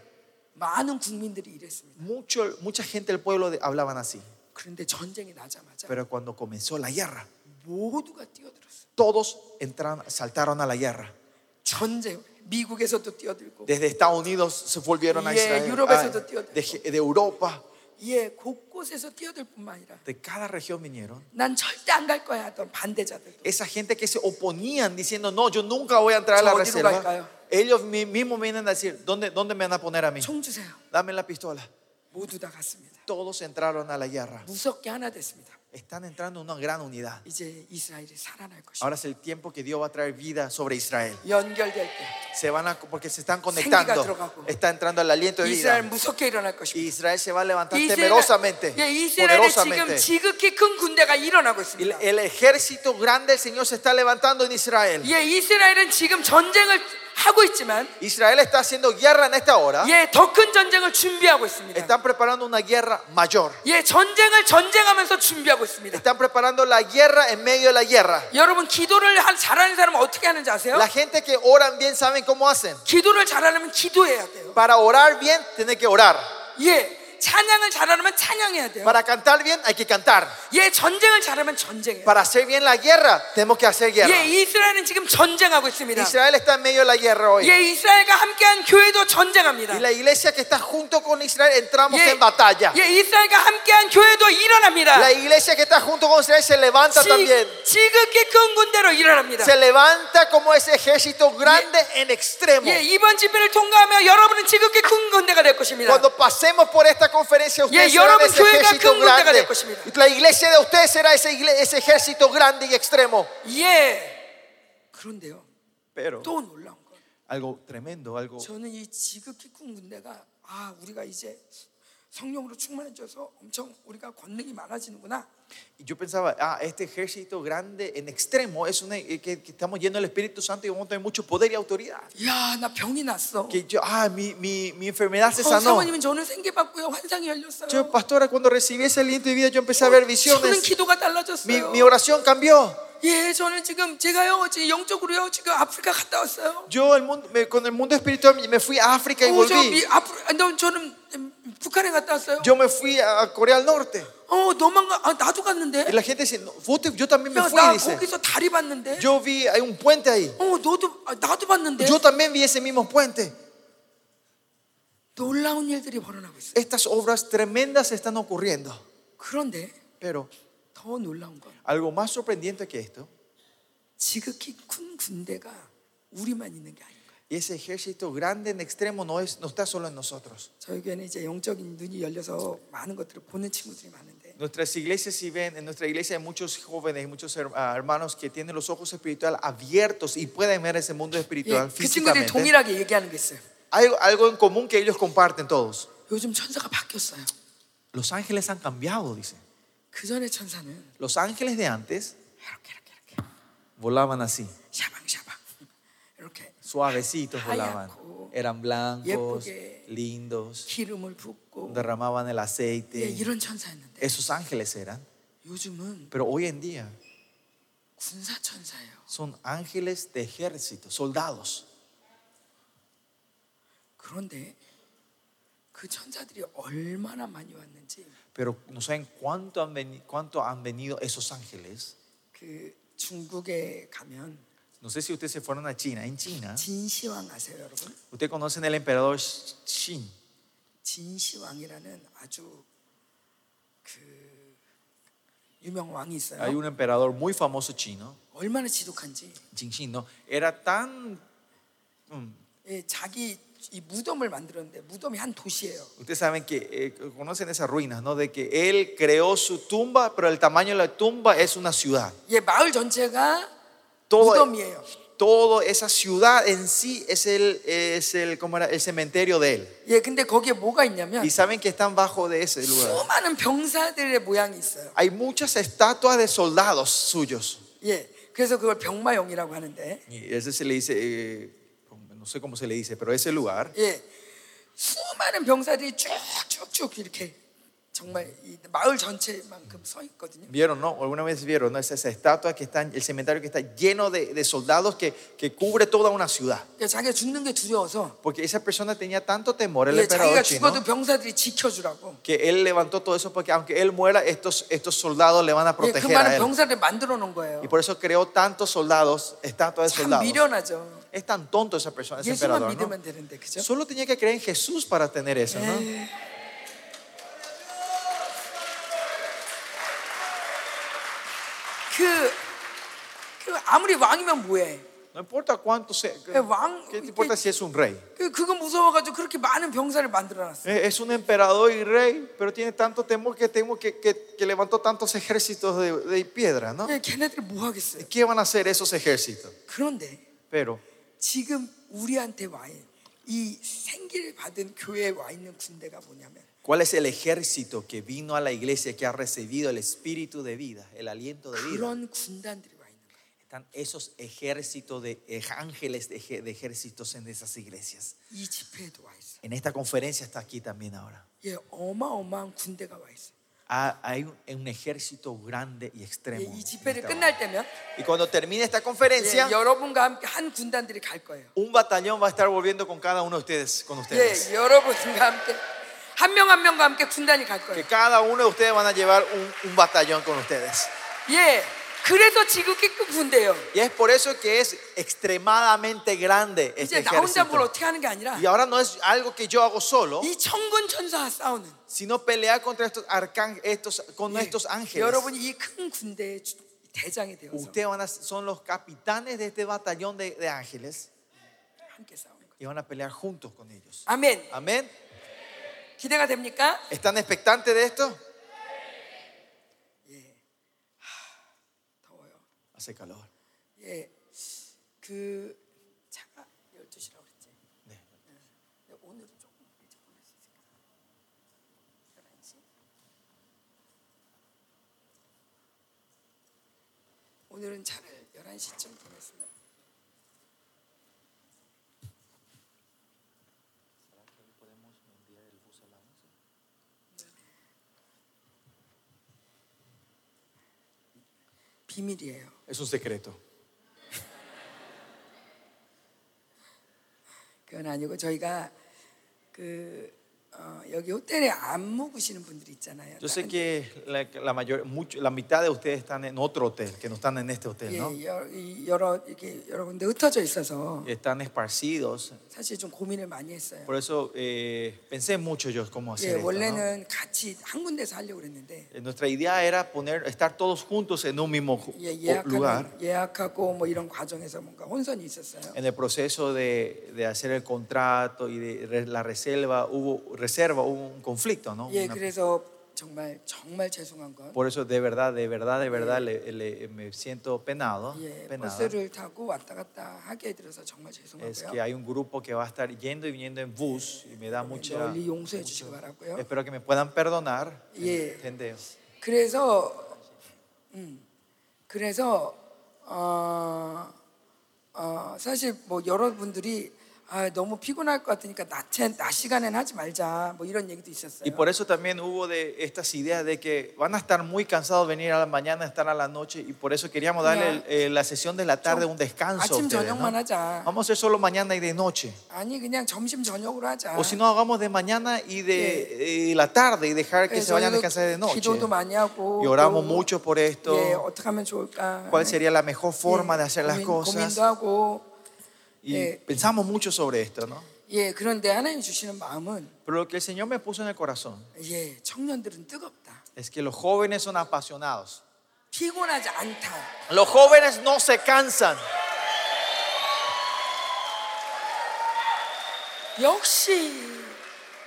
많은 국민들이 이랬습니다. Mucho, mucha gente del pueblo de- hablaban así. 그런데 전쟁이 나자마자 Pero cuando comenzó la guerra, 모두가 뛰어들었어. todos entraron, saltaron a la guerra. 전쟁. 미국에서도 뛰어들고, Desde Estados Unidos se volvieron a Yeah, Israel. 유럽에서도 ah, 뛰어들고. de, de Europa, 예, 곳곳에서 뛰어들 뿐만 아니라 de cada región vinieron. 난 절대 안 갈 거야 하던 반대자들도. Esa gente que se oponían diciendo, no, yo nunca voy a entrar a la ¿Yo 어디로 reserva. 갈까요? Ellos mi- mismos vienen a decir, ¿dónde, ¿dónde me van a poner a mí? 총 주세요. Dame la pistola. 모두 다 갔습니다. Todos entraron a la guerra. 무섭게 하나 됐습니다. Están entrando en una gran unidad. 이제 이스라엘이 살아날 것입니다. Ahora es el tiempo que Dios va a traer vida sobre Israel. 연결될 때 Se van a, porque se están 생기가 conectando. 들어가고. Está entrando el aliento de 이스라엘 vida. 무섭게 일어날 Y 것입니다. Israel se va a levantar 이스라엘, temerosamente, 예, 이스라엘에 지금 poderosamente. 지극히 큰 군대가 일어나고 Y 있습니다. el ejército grande del Señor se está levantando en Israel. 예, 이스라엘은 지금 전쟁을 하고 있지만 Israel está haciendo guerra en esta hora. 예, 더 큰 전쟁을 준비하고 있습니다. Están preparando una guerra mayor. 예, 전쟁을 전쟁하면서 준비하고 있습니다. Están preparando la guerra en medio de la guerra. 여러분 기도를 한- 잘하는 사람은 어떻게 하는지 아세요? La gente que oran bien saben cómo hacen. 기도를 잘하려면 기도해야 돼요. Para orar bien, tienen que orar. 예, 찬양을 잘하려면 찬양해야 돼요. Para cantar bien, hay que cantar. 예, 전쟁을 잘하면 전쟁해야 돼요. Para hacer bien la guerra, tenemos que hacer guerra. 예, 이스라엘은 지금 전쟁하고 있습니다. Israel está en medio de la guerra hoy. 예, 이스라엘과 함께한 교회도 전쟁합니다. Y la iglesia que está junto con Israel entramos 예, en batalla. 예, 이스라엘과 함께한 교회도 일어납니다. La iglesia que está junto con Israel se levanta también. 지, 지극히 큰 군대로 일어납니다. Se levanta como ese ejército grande en extremo. 예, 이번 집회를 통과하며 여러분은 지극히 큰 군대가 될 것입니다. Cuando pasemos por esta conferencia, ustedes 예, serán 여러분 ese ejército grande. La iglesia de ustedes será ese, ese ejército grande y extremo. 예. 그런데요. Pero 또 놀라운 건 algo tremendo, algo 저는 이 지극히 큰 군대가 아, 우리가 이제 성령으로 충만해져서 엄청 우리가 권능이 많아지는구나. Y yo pensaba, ah, este ejército grande en extremo es una, eh, que, que estamos llenos del Espíritu Santo y vamos a tener mucho poder y autoridad. 야, 나 병이 났어. Que yo, ah, mi, mi, mi enfermedad se 어, sanó. 사모님은 저는 생기받고요. 환상이 열렸어요. Yo, pastora, cuando recibí ese aliento de vida, yo empecé a ver 저는 visiones. 기도가 Mi, 달라졌어요. mi oración cambió. 예, 저는 지금 제가요, 지금 영적으로요, 지금 아프리카 갔다 왔어요. Yo el mundo, me- con el mundo espiritual me fui a África y 어, 저 미, volví. 아프, 아, 너, 저는 음, 북한에 갔다 왔어요. Yo me fui a Corea del Norte. 어, 너만 가, 아, 나도 갔는데. Y la gente dice, "No, vos te- yo también me 야, fui, 나 dice. 거기서 다리 봤는데. Yo vi, hay un puente ahí. 어, 너도, 아, 나도 봤는데. Yo también vi ese mismo puente. 놀라운 일들이 벌어나고 있어요. Estas obras tremendas están ocurriendo. 그런데 Pero 더 놀라운 건 algo más sorprendente que esto, 지극히 큰 군대가 우리만 있는 게 아닌 거예요. y ese ejército grande en extremo no, es, no está solo en nosotros. 저희 교회는 이제 영적인 눈이 열려서 많은 것들을 보는 친구들이 많은데 Nuestras iglesias, si ven, en nuestra iglesia hay muchos jóvenes, muchos her- ah, hermanos que tienen los ojos espirituales abiertos y pueden ver ese mundo 예, espiritual 그 친구들이 físicamente. 동일하게 얘기하는 게 있어요. Hay algo en común que ellos comparten todos. 요즘 천사가 바뀌었어요. Los ángeles han cambiado, dice. 그 전에 천사는 Los ángeles de antes 이렇게 이렇게 이렇게 volaban así, 샤방샤방 이렇게 suavecitos volaban. 하얗고 Eran blancos, 예쁘게 lindos, 기름을 붓고 derramaban el 예, aceite. 이런 천사였는데 Esos ángeles eran. 요즘은 Pero hoy en día 군사 천사예요. son ángeles de ejército, soldados. 그런데 그 천사들이 얼마나 많이 왔는지 Pero no saben cuánto han, veni- cuánto han venido esos ángeles. 그 중국에 가면 No sé si ustedes se fueron a China. En China, 진시황 아세요, 여러분? ustedes conocen el emperador Xin. 진시황이라는 아주 그 유명 왕이 있어요. Hay un emperador muy famoso chino, 얼마나 지독한지 Xin ¿no? Era tan. mm, 예, 자기 이 무덤을 만들었는데 무덤이 한 도시예요. Ustedes saben que eh, conocen esas ruinas, ¿no? De que él creó su tumba, pero el tamaño de la tumba es una ciudad. 예, 마을 전체가 Todo, 무덤이에요. todo esa ciudad en sí es el, es el, ¿cómo era? el cementerio de él. 예, 근데 거기에 뭐가 있냐면 Y saben que están bajo de ese lugar. 수많은 병사들의 모양이 있어요. Hay muchas estatuas de soldados suyos. 예, 그래서 그걸 병마용이라고 하는데, Y ese se le dice, eh, no sé cómo se le dice, pero ese lugar 예, 수많은 병사들이 쭉쭉쭉 이렇게 Vieron, ¿no? Alguna vez vieron, ¿no? Esa estatua que está, en el cementerio que está lleno de, de soldados que, que, cubre toda una ciudad. Porque esa persona tenía tanto temor, el emperador chino, que él levantó todo eso porque aunque él muera, estos, estos soldados le van a proteger a él. Y por eso creó tantos soldados, estatuas de soldados. Es tan tonto esa persona, ese emperador, ¿no? Solo tenía que creer en Jesús para tener eso, ¿no? 그, 그 아무리 왕이면 뭐해? No importa cuánto sea. 예, 왕 ¿Qué te importa si es un rey? 그- 그거 무서워가지고 그렇게 많은 병사를 만들어놨어. Eh, Es un emperador y rey, pero tiene tanto temor que, temo que, que, que levantó tantos ejércitos de, de piedra, ¿no? 예, 걔네들이 뭐 하겠어요? ¿Qué van a hacer esos ejércitos? 그런데 Pero 지금 우리한테 와 있는 이 생기를 받은 교회에 와 있는 군대가 뭐냐면 ¿cuál es el ejército que vino a la iglesia que ha recibido el espíritu de vida, el aliento de vida? 그런 군단들이 와 있는 거예요. Están esos ejércitos de eh, ángeles de, eje- de ejércitos en esas iglesias. 이 집회에도 와 있어. En esta conferencia está aquí también ahora. 예, 어마어마한 군대가 와 있어. Ah, Hay un, un ejército grande y 예, extremo. 이 en 집회를 esta 끝날 hora. 때면 Y cuando termine esta 예, conferencia, 여러분과 함께 한 군단들이 갈 거예요. un batallón va a estar volviendo con cada uno de ustedes, con ustedes. 예, 여러분과 함께 한 명 한 명과 함께 군단이 갈 Que 거예요. cada uno de ustedes van a llevar un, un batallón con ustedes. 예, 그래서 지극히급 군대예요. Y es por eso que es extremadamente grande este 이제 나 혼자 뭘 ejército. 어떻게 하는 게 아니라 Y ahora no es algo que yo hago solo, 이 천군 천사와 싸우는 sino pelear contra estos arcán, estos, con 예, estos ángeles. 여러분이 이 큰 군대의 주- 대장이 되어서 Ustedes van a- son los capitanes de este batallón de, de ángeles 함께 싸우는 거예요. y van a pelear juntos con ellos. 아멘. Amén. 기대가 됩니까? ¿Están expectantes de esto? 더워요. Hace calor. 예, 그 차가 12시라고 그랬지. 네. 근데 오늘은 조금 일찍 보낼 수 있을까? 11시? 오늘은 차를 11시쯤 보냈으면 비밀이에요. Es un secreto. 그건 아니고 저희가 그 어, 여기 호텔에 안 묵으시는 분들이 있잖아요. Yo sé 다른 que la, la mayor, mucho, la mitad de ustedes están en otro hotel, que no están en este hotel, 예, ¿no? 여러, 이- 여러 이렇게 여러 군데 흩어져 있어서 Están esparcidos. 사실 좀 고민을 많이 했어요. Por eso eh, pensé mucho yo cómo 예, hacer esto. ¿no? 원래는 같이 한 군데서 하려고 그랬는데 Eh, Nuestra idea era poner, estar todos juntos en un mismo ju- 예, lugar. 예약하는, 예약하고 뭐 이런 과정에서 뭔가 혼선이 있었어요. En el proceso de, de hacer el contrato y de re- la reserva hubo reserva hubo un conflicto, ¿no? 예, Una- 그래서 정말 정말 죄송한 건 por eso de verdad, de verdad, de verdad le- le- me siento penado, 예, penado. 버스를 타고 왔다 갔다 하게 해드려서 정말 Es que 죄송하고요. hay un grupo que va a estar yendo y viniendo en bus y me da mucha. 널리 용서해 주시기 바라고요. Espero que me puedan perdonar. 예. Entendeu? 그래서 음, 그래서 어, 어, 사실 뭐 여러분들이 아, 너무 피곤할 것 같으니까 낮에 낮 시간엔 하지 말자 뭐 이런 얘기도 있었어요. Y por eso también hubo de estas ideas de que van a estar muy cansados de venir a la mañana, estar a la noche, y por eso queríamos darle el- eh, la sesión de la tarde un descanso. a 아침 ustedes, ¿no? 저녁만 하자. Vamos a hacer solo mañana y de noche. 아니 그냥 점심 저녁으로 하자. O si no, hagamos de mañana y de eh, la tarde y dejar que se vayan a descansar de noche. 기도도 많이 하고 Y oramos 또, mucho por esto. 예, 어떻게 하면 좋을까? ¿Cuál sería la mejor forma 예, de hacer las 고민, cosas? 고민도 하고 Y 예. pensamos mucho sobre esto, ¿no? 예, 그런데 하나님 주시는 마음은 Pero lo que el Señor me puso en el corazón 예, 청년들은 뜨겁다. es que los jóvenes son apasionados. 피곤하지 않다. Los jóvenes no se cansan. 역시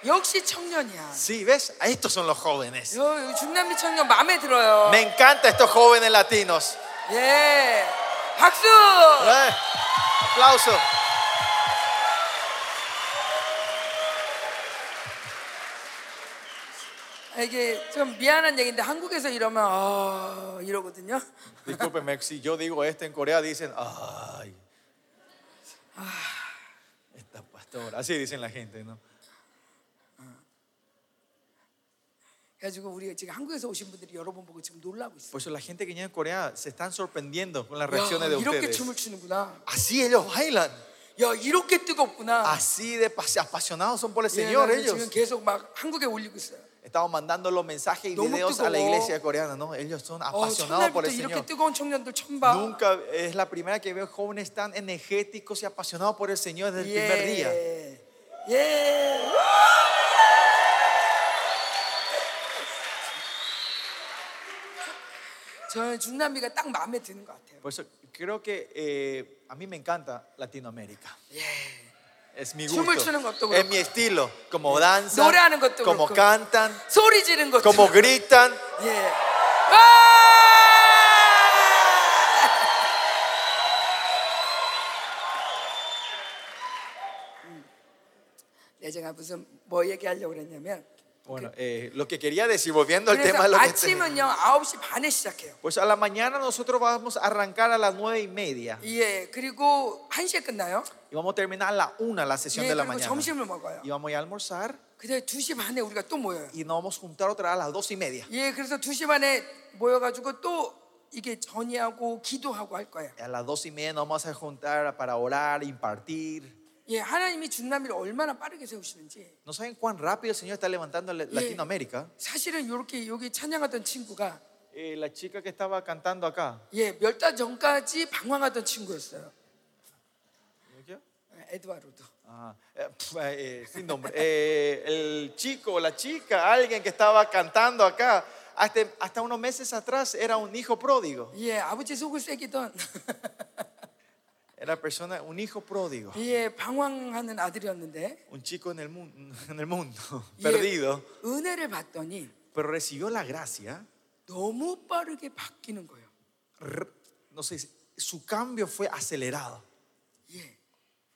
역시 청년이야. Sí, ¿ves? A estos son los jóvenes. 요, 요 중남미 청년 마음에 들어요. Me encantan estos jóvenes latinos. 예, 박수. Eh, Aplauso. 아, 이게 좀 미안한 얘기인데 한국에서 이러면 아 이러거든요. Discúlpenme, si yo digo esto en Corea dicen, ay, esta pastora. Así dicen la gente, ¿no? Por eso la gente que viene en Corea se están sorprendiendo con las 야, reacciones de 이렇게 ustedes. 춤을 추는구나. Así ellos bailan. 야 이렇게 뜨겁구나. Así de pas- apasionados son por el 예, Señor 나는 ellos. 지금 계속 막 한국에 올리고 있어요. Estamos mandando los mensajes y 너무 videos a la 뜨거워. iglesia coreana, ¿no? Ellos son 어, apasionados por 첫날부터 el 이렇게 Señor. 뜨거운 청년들 처음 봐. Nunca es la primera que veo jóvenes tan energéticos y apasionados por el Señor desde el primer día. 저는 중남미가 딱 마음에 드는 것 같아요. Por eso creo que eh, a mí me encanta Latinoamérica. 예. Es mi 춤을 gusto. 추는 것도 Es 그렇고. mi estilo. Como danzan, 노래하는 것도 como 그렇고. cantan, 소리 지르는 것도 como gritan. 예. 와! 음. 네, 제가 무슨 뭐 얘기하려고 그랬냐면 Bueno, eh, lo que quería decir, volviendo al 그래서 tema de lo que 아침은요 9시 반에 시작해요. Pues a la mañana nosotros vamos a arrancar a las nueve y media 예, 그리고 1시에 끝나요. y vamos a terminar a la una la sesión 예, de la 그리고 mañana. 점심을 먹어요. Y vamos a ir a almorzar 그다음에 2시 반에 우리가 또 모여요. y nos vamos a juntar otra vez a las dos y media. 예, 그래서 2시 반에 모여가지고 또 이게 전이하고 기도하고 할 거예요. A las dos y media nos vamos a juntar para orar, impartir. 예, 하나님이 중남미를 얼마나 빠르게 세우시는지. No saben cuán rápido el Señor está levantando la- Latinoamérica. 사실은 이렇게 여기 찬양하던 친구가 Eh, la chica que estaba cantando acá, 예, 몇 달 전까지 방황하던 친구였어요. ¿qué? 에드와르드. Ah, eh, pf, eh, sin nombre. Eh, el chico o la chica, alguien que estaba cantando acá, hasta, hasta unos meses atrás era un hijo pródigo. 예, 아버지 속을 새기던 [laughs] Era persona, un hijo pródigo. 예, 방황하는 아들이었는데 Un chico en el, mun- [laughs] en el mundo, 예, perdido. 은혜를 받더니 Pero recibió la gracia. 너무 빠르게 바뀌는 거예요. r- No sé, su cambio fue acelerado. 예.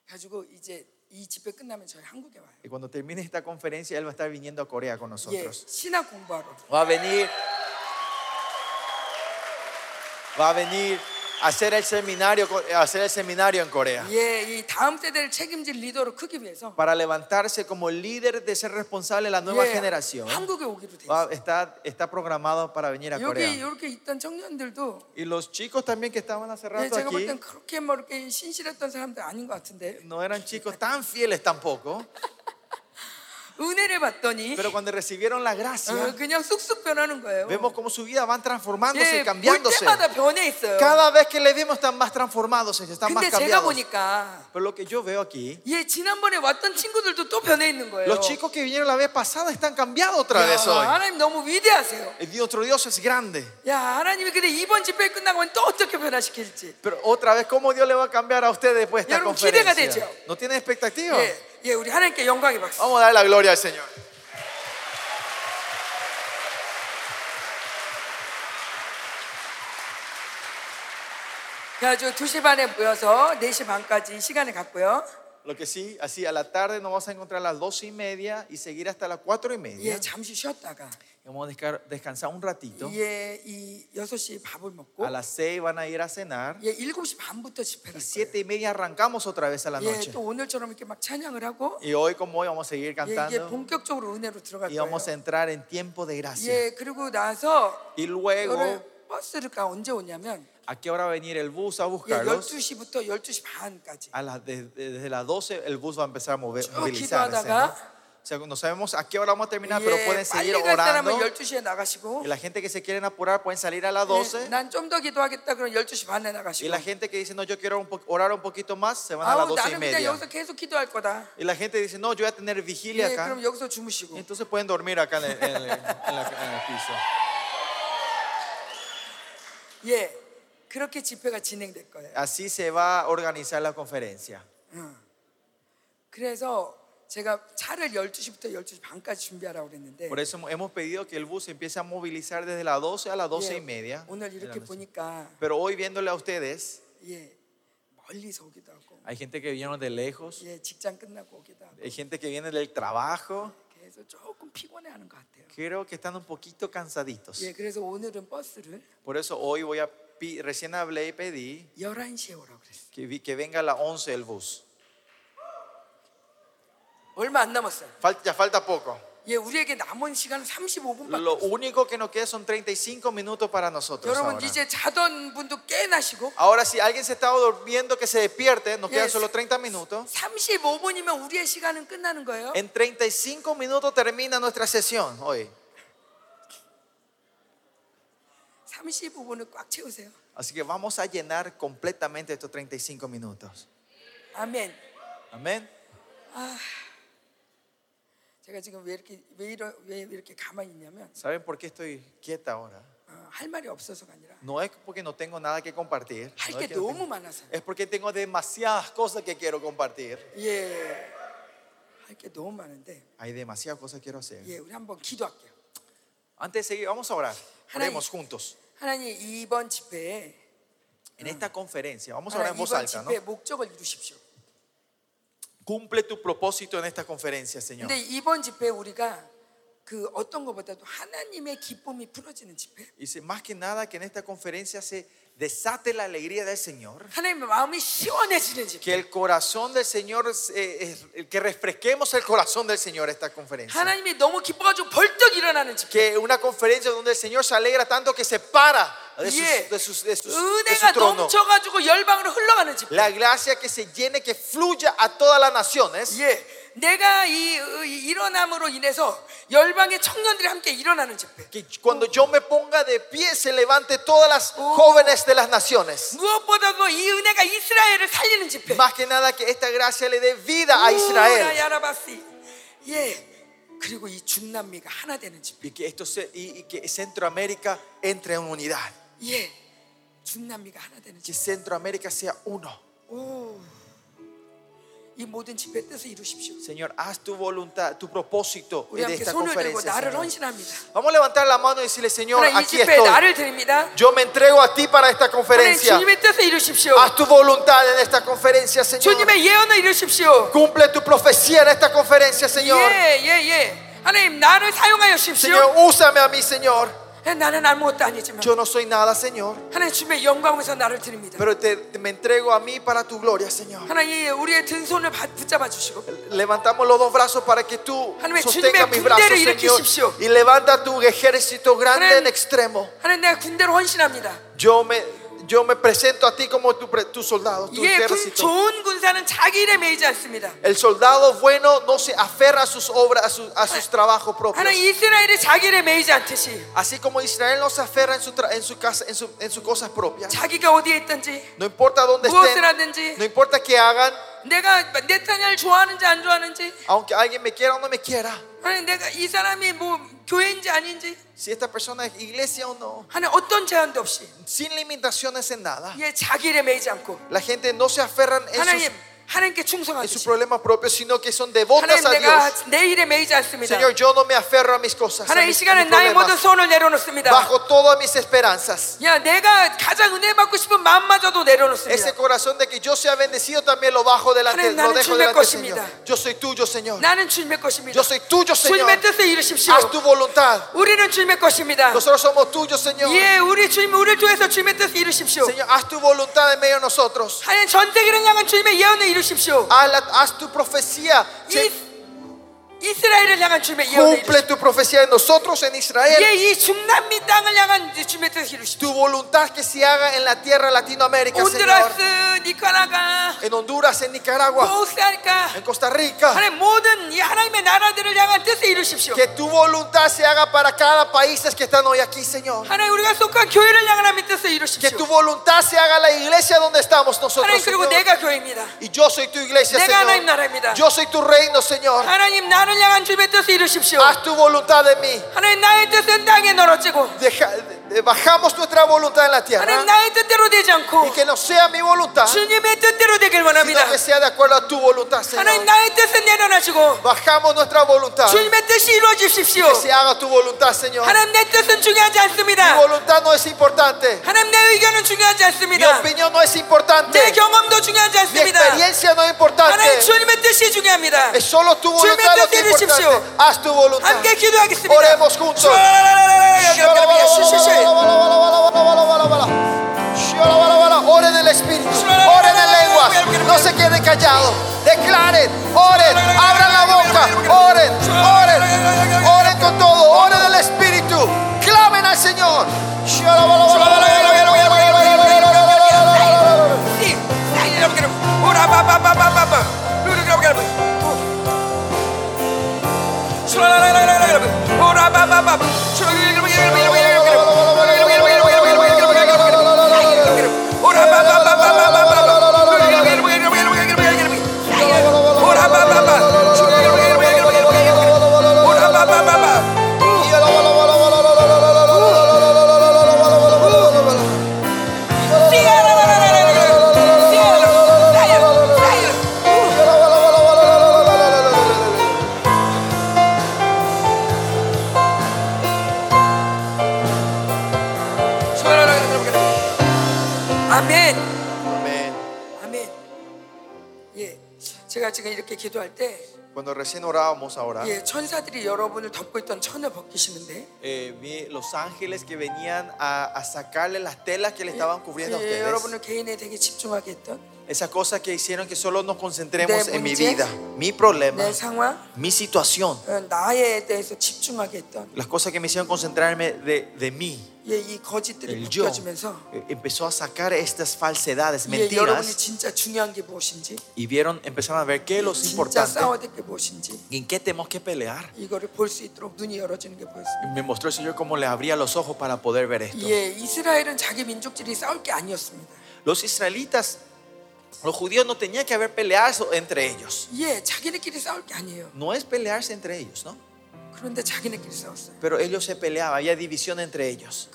가지고 이제 이 집회 끝나면 저희 한국에 와요. Y cuando termine esta conferencia, él va a estar viniendo a Corea con 예, nosotros. 신학 공부하러. Va a venir. Va a venir a hacer el seminario, a hacer el seminario en Corea. 예, 이 다음 세대를 책임질 리더로 크기 위해서 Para levantarse como líder de ser responsable de la nueva 예, generación. 한국에 오기로 돼 Va- 있어요. está, está programado para venir a 여기 Corea. 이렇게 있던 청년들도 Y los chicos también que estaban hace 예, rato 제가 볼 aquí 땐 그렇게 뭐 이렇게 신실했던 사람들 아닌 것 같은데 no eran chicos tan fieles tampoco. [laughs] 은혜를 받더니 Pero cuando recibieron la gracia, 어, 그냥 쑥쑥 변하는 거예요. vemos cómo su vida van transformándose y 예, 볼 cambiándose. 때마다 변해 있어요. Cada vez que le vemos están más transformados, están más 근데 제가 cambiados. 보니까 Pero lo que yo veo aquí, 예, 지난번에 왔던 친구들도 또 변해 있는 거예요. los chicos que vinieron la vez pasada están cambiados otra 야, vez hoy. 하나님 너무 위대하세요. El Dios, Nuestro Dios es grande. 야, 하나님이 근데 이번 집회 끝나고 또 어떻게 변화시킬지. Pero otra vez, ¿cómo Dios le va a cambiar a ustedes después de esta 여러분, 기대가 conferencia? 되죠? ¿No tienen expectativa? 예, 예, 우리 하나님께 영광의 박수. Vamos a dar la gloria al Señor. 그래가지고 2시 반에 모여서 4시 반까지 시간을 갖고요. Lo que sí, así a la tarde nos vamos a encontrar a las dos y media y seguir hasta las cuatro y media. 예, 잠시 쉬었다가 Y Vamos a desca- descansar un ratito. 예, 이 6시 밥을 먹고 A las seis van a ir a cenar. 예, 7시 반부터 집회를 Y 할 siete y media arrancamos otra vez a la 거예요. 예, noche. 또 오늘처럼 이렇게 막 찬양을 하고 Y hoy como hoy vamos a seguir 예, 이게 cantando 본격적으로 은혜로 들어갈 y vamos a 거예요. entrar en tiempo de gracia. 예, 그리고 나서 Y luego, 오늘 버스가 언제 오냐면 ¿a qué hora va a venir el bus a 예, buscarlos? 12시부터 12시 반까지. A las de- de- desde las 12 el bus va a empezar a mover, 쭉 movilizarse. 기도하다가 ¿no? O sea, no sabemos a qué hora vamos a terminar, pero 예, pueden 빨리 seguir 갈 사람은 orando. 12시에 나가시고 Y la gente que se quieren apurar pueden salir a las 12. 난 좀 더 기도하겠다 그러면 12시 반에 Y 나가시고 la gente que dice, no, yo quiero un po- orar un poquito más, se van a las 아우 12 y 나는 그냥 media. 여기서 계속 기도할 거다. Y la gente dice, no, yo voy a tener vigilia 예, acá. 그럼 여기서 주무시고 Y entonces pueden dormir acá en el, en el- en la- en el piso. 예, 그렇게 집회가 진행될 거예요. Así se va a organizar la conferencia. 그래서 por eso hemos pedido que el bus empiece a movilizar desde las 12 a las 12 y media. Pero hoy viéndole a ustedes, hay gente que viene de lejos. Hay gente que viene del trabajo. Creo que están un poquito cansaditos. Por eso hoy voy a, recién hablé y pedí que, que venga a las 11 el bus. 얼마 안 남았어요. Fal- ya falta poco. 예, 우리에게 남은 시간은 35분밖에 Lo único que nos queda son 35 minutos para nosotros. 여러분 Ahora. 이제 자던 분도 깨나시고 Ahora, si alguien se estaba durmiendo, que se despierte. Nos quedan Yes. solo 30 minutos. 35분이면 우리의 시간은 끝나는 거예요. En 35 minutos termina nuestra sesión hoy. 35분을 꽉 채우세요. Así que vamos a llenar completamente estos 35 minutos. 아멘. Amén. 제가 지금 왜 이렇게 왜, 이러, 왜 이렇게 가만히 있냐면 ¿Saben por qué estoy quieta ahora? 어, 할 말이 없어서가 아니라 No es porque no tengo nada que compartir. 할 no 게 es, que no 너무 tengo- 많아서. es porque tengo demasiadas cosas que quiero compartir. 예. 할 게 너무 많은데 Hay demasiadas cosas que quiero hacer. 예, 우리 한번 기도할게요. Antes de seguir, vamos a orar. Ha나님. Oremos juntos. 하나님 이번 집회에 En esta conferencia, vamos a orar en 하나님 voz 이번 alta, ¿no? 집회의 목적을 이루십시오. Cumple tu propósito en esta conferencia, Señor. 근데 이번 집회에 우리가 그 어떤 것보다도 하나님의 기쁨이 풀어지는 집회. Dice, más que nada que en esta conferencia se desate la alegría del Señor. 하나님의 마음이 시원해지는 집회. Que el corazón del Señor, eh, eh, que refresquemos el corazón del Señor esta conferencia. 하나님이 너무 기뻐가지고 벌떡 일어나는 집회. Que una conferencia donde el Señor se alegra tanto que se para de, sus- 예. de sus- de sus- de su 은혜가 trono. 넘쳐가지고 열방으로 흘러가는 집회. La gracia que se llene, que fluya a todas las naciones. 예, 내가 이, 이 일어남으로 인해서 열방의 청년들이 함께 일어나는 집회. Que cuando yo me ponga de pie se levante todas las jóvenes de las naciones. 무엇보다도 이 은혜가 이스라엘을 살리는 집회. Más que nada que esta gracia le dé vida a Israel. 야라바시. 예. 그리고 이 중남미가 하나 되는 집회. Y que, esto se- y, y que Centroamérica entre en unidad. 예. 중남미가 하나 되는 Que 집회. Centroamérica sea uno. 오. 이 모든 집회 뜻을 이루십시오. Señor, haz tu voluntad, tu propósito 우리 de 함께 esta 손을 들고 conferencia. 나를 Señor. 헌신합니다. Vamos a levantar la mano y decirle, Señor, 하나님 이 aquí 집회에 estoy. 나를 드립니다. Yo me entrego a ti para esta 하나님 conferencia. 주님의 뜻을 이루십시오. Haz tu voluntad en esta conferencia, Señor. 주님의 예언을 이루십시오. Cumple tu profecía en esta conferencia, Señor. 예, 예, 예. 하나님 나를 사용하여 주십시오. Señor, úsame a mí, Señor. 예, 나는 아무것도 아니지만 Yo no soy nada, Señor. 하나님 주님의 영광에서 나를 드립니다. Pero te, te- me entrego a mí para tu gloria, Señor. 하나님 우리의 든 손을 받- 붙잡아 주시고 Levantamos los dos brazos para que tú 하나님, sostengas mis brazos, 군대를 Señor. 일으키십시오. Y levanta tu ejército grande 하나님, en extremo. 하나님 내가 군대로 헌신합니다. Yo me, yo me presento a ti como tu, pre- tu soldado, tu 예, 군, ejército. 좋은 군사는 자기 일에 매이지 않습니다. El soldado bueno no se aferra a sus obras, a, sus- a sus trabajos propios. 하나님 이스라엘이 자기 일에 매이지 않듯이 Así como Israel no se aferra en su, tra- en su casa, en, su- en sus cosas propias. 자기가 어디에 있든지 No importa dónde 무엇을 estén, 하든지 no importa qué hagan, 내가 네타냐를 좋아하는지 안 좋아하는지 aunque alguien me quiera o no me quiera. 하나님 내가 이 사람이 뭐 교회인지 아닌지 Si esta persona es iglesia o no, 하나님 어떤 제한도 없이 sin limitaciones en nada. 예, 자기 일에 매이지 않고 La gente no se aferran en sus, 하나님 하나님께 en sus 충성하듯이 problemas propios, sino que son devotas 하나님 a 내가 Dios. 내 일에 매이지 않습니다. Señor, yo no me aferro a mis cosas, a 하나님 이 mis, a 시간에 mis 나의 모든 problemas. 소원을 내려놓습니다. Bajo todas mis esperanzas. 야, 내가 가장 은혜 받고 싶은 마음마저도 Ese 내려놓습니다. corazón de que yo sea bendecido también lo bajo delante, 하나님, lo 나는 dejo 주님의 delante del Señor. 것입니다. Yo soy tuyo, Señor. 나는 주님의 것입니다. Yo soy tuyo, Señor. 주님의 뜻을 이루십시오. Haz tu voluntad. 우리는 주님의 것입니다. Nosotros somos tuyos, Señor. 예, 우리 주님 우리를 통해서 주님의 뜻을 이루십시오. Señor, haz tu voluntad en medio de nosotros. 하나님 전 세계를 향한 주님의 예언을 이루 leadership show. Alat as to prophecia. If 이, 이스라엘을 향한 주님의 예언을 이루십시오. Cumple tu profecía en nosotros, en Israel. 예, 이 중남미 땅을 향한 주님의 뜻을 이루십시오. Tu voluntad que se haga en la tierra de Latinoamérica, Señor. 온두라스, 니카라가, En Honduras, en Nicaragua, 코스타리카, en Costa Rica. 하나님 모든 이 하나님의 나라들을 향한 뜻을 이루십시오. Que tu voluntad se haga para cada país que están hoy aquí, Señor. 하나님 우리가 속한 교회를 향한 하나님의 뜻을 Que 이루십시오. tu voluntad se haga en la iglesia donde estamos nosotros, 하나님 그리고 Señor. 내가 교회입니다. Y yo soy tu iglesia, 내가 하나님 Señor. 나라입니다. Yo soy tu reino, Señor. 하나님 나를 향한 주님의 뜻을 이루십시오. Haz tu voluntad en mí. 하나님 나의 뜻은 땅에 널어지고 Deja- de- bajamos nuestra voluntad en la 하나님 tierra. 나의 뜻대로 되지 않고 Y que no sea mi voluntad, sino 주님의 뜻대로 되길 원합니다. que sea de acuerdo a tu voluntad, 하나님 Señor. 나의 뜻은 내려놔시고 Bajamos nuestra voluntad. 주님의 뜻이 이루어지십시오. Que se haga tu voluntad, Señor. 하나님 내 뜻은 중요하지 Mi 않습니다. voluntad no es importante. 하나님 내 의견은 중요하지 Mi 않습니다. opinión no es 내 importante. 경험도 중요하지 Mi 않습니다. experiencia no es 하나님 importante. 주님의 뜻이 중요합니다. Es solo tu voluntad lo que es 뜻을 importante. Haz tu voluntad. 함께 기도하겠습니다. Oremos juntos. Oren en el Espíritu, oren en lenguas, no se queden callados, up. Cuando recién orábamos ahora, 예, 천사들이 여러분을 덮고 있던 천을 벗기시는데 eh, vi los ángeles que venían a, a sacarle las telas que le estaban cubriendo a 예, ustedes. 여러분을 개인에 되게 집중하게 했던 Esas cosas que hicieron que solo nos concentremos 내 en mi 문제, vida, mi problema, 내 상황, mi situación. 어, 나에 대해서 집중하게 했던 Las cosas que me hicieron concentrarme de, de mí, 예, 이 거짓들이 el yo e, empezó a sacar estas falsedades, mentiras. Y vieron, empezaron a ver qué es lo importante. En qué tenemos que pelear. Y me mostró el Señor cómo le abría los ojos para poder ver esto. Los israelitas los judíos no tenían que haber peleado entre ellos. No es pelearse entre ellos, ¿no? Pero ellos se peleaban, había división entre ellos.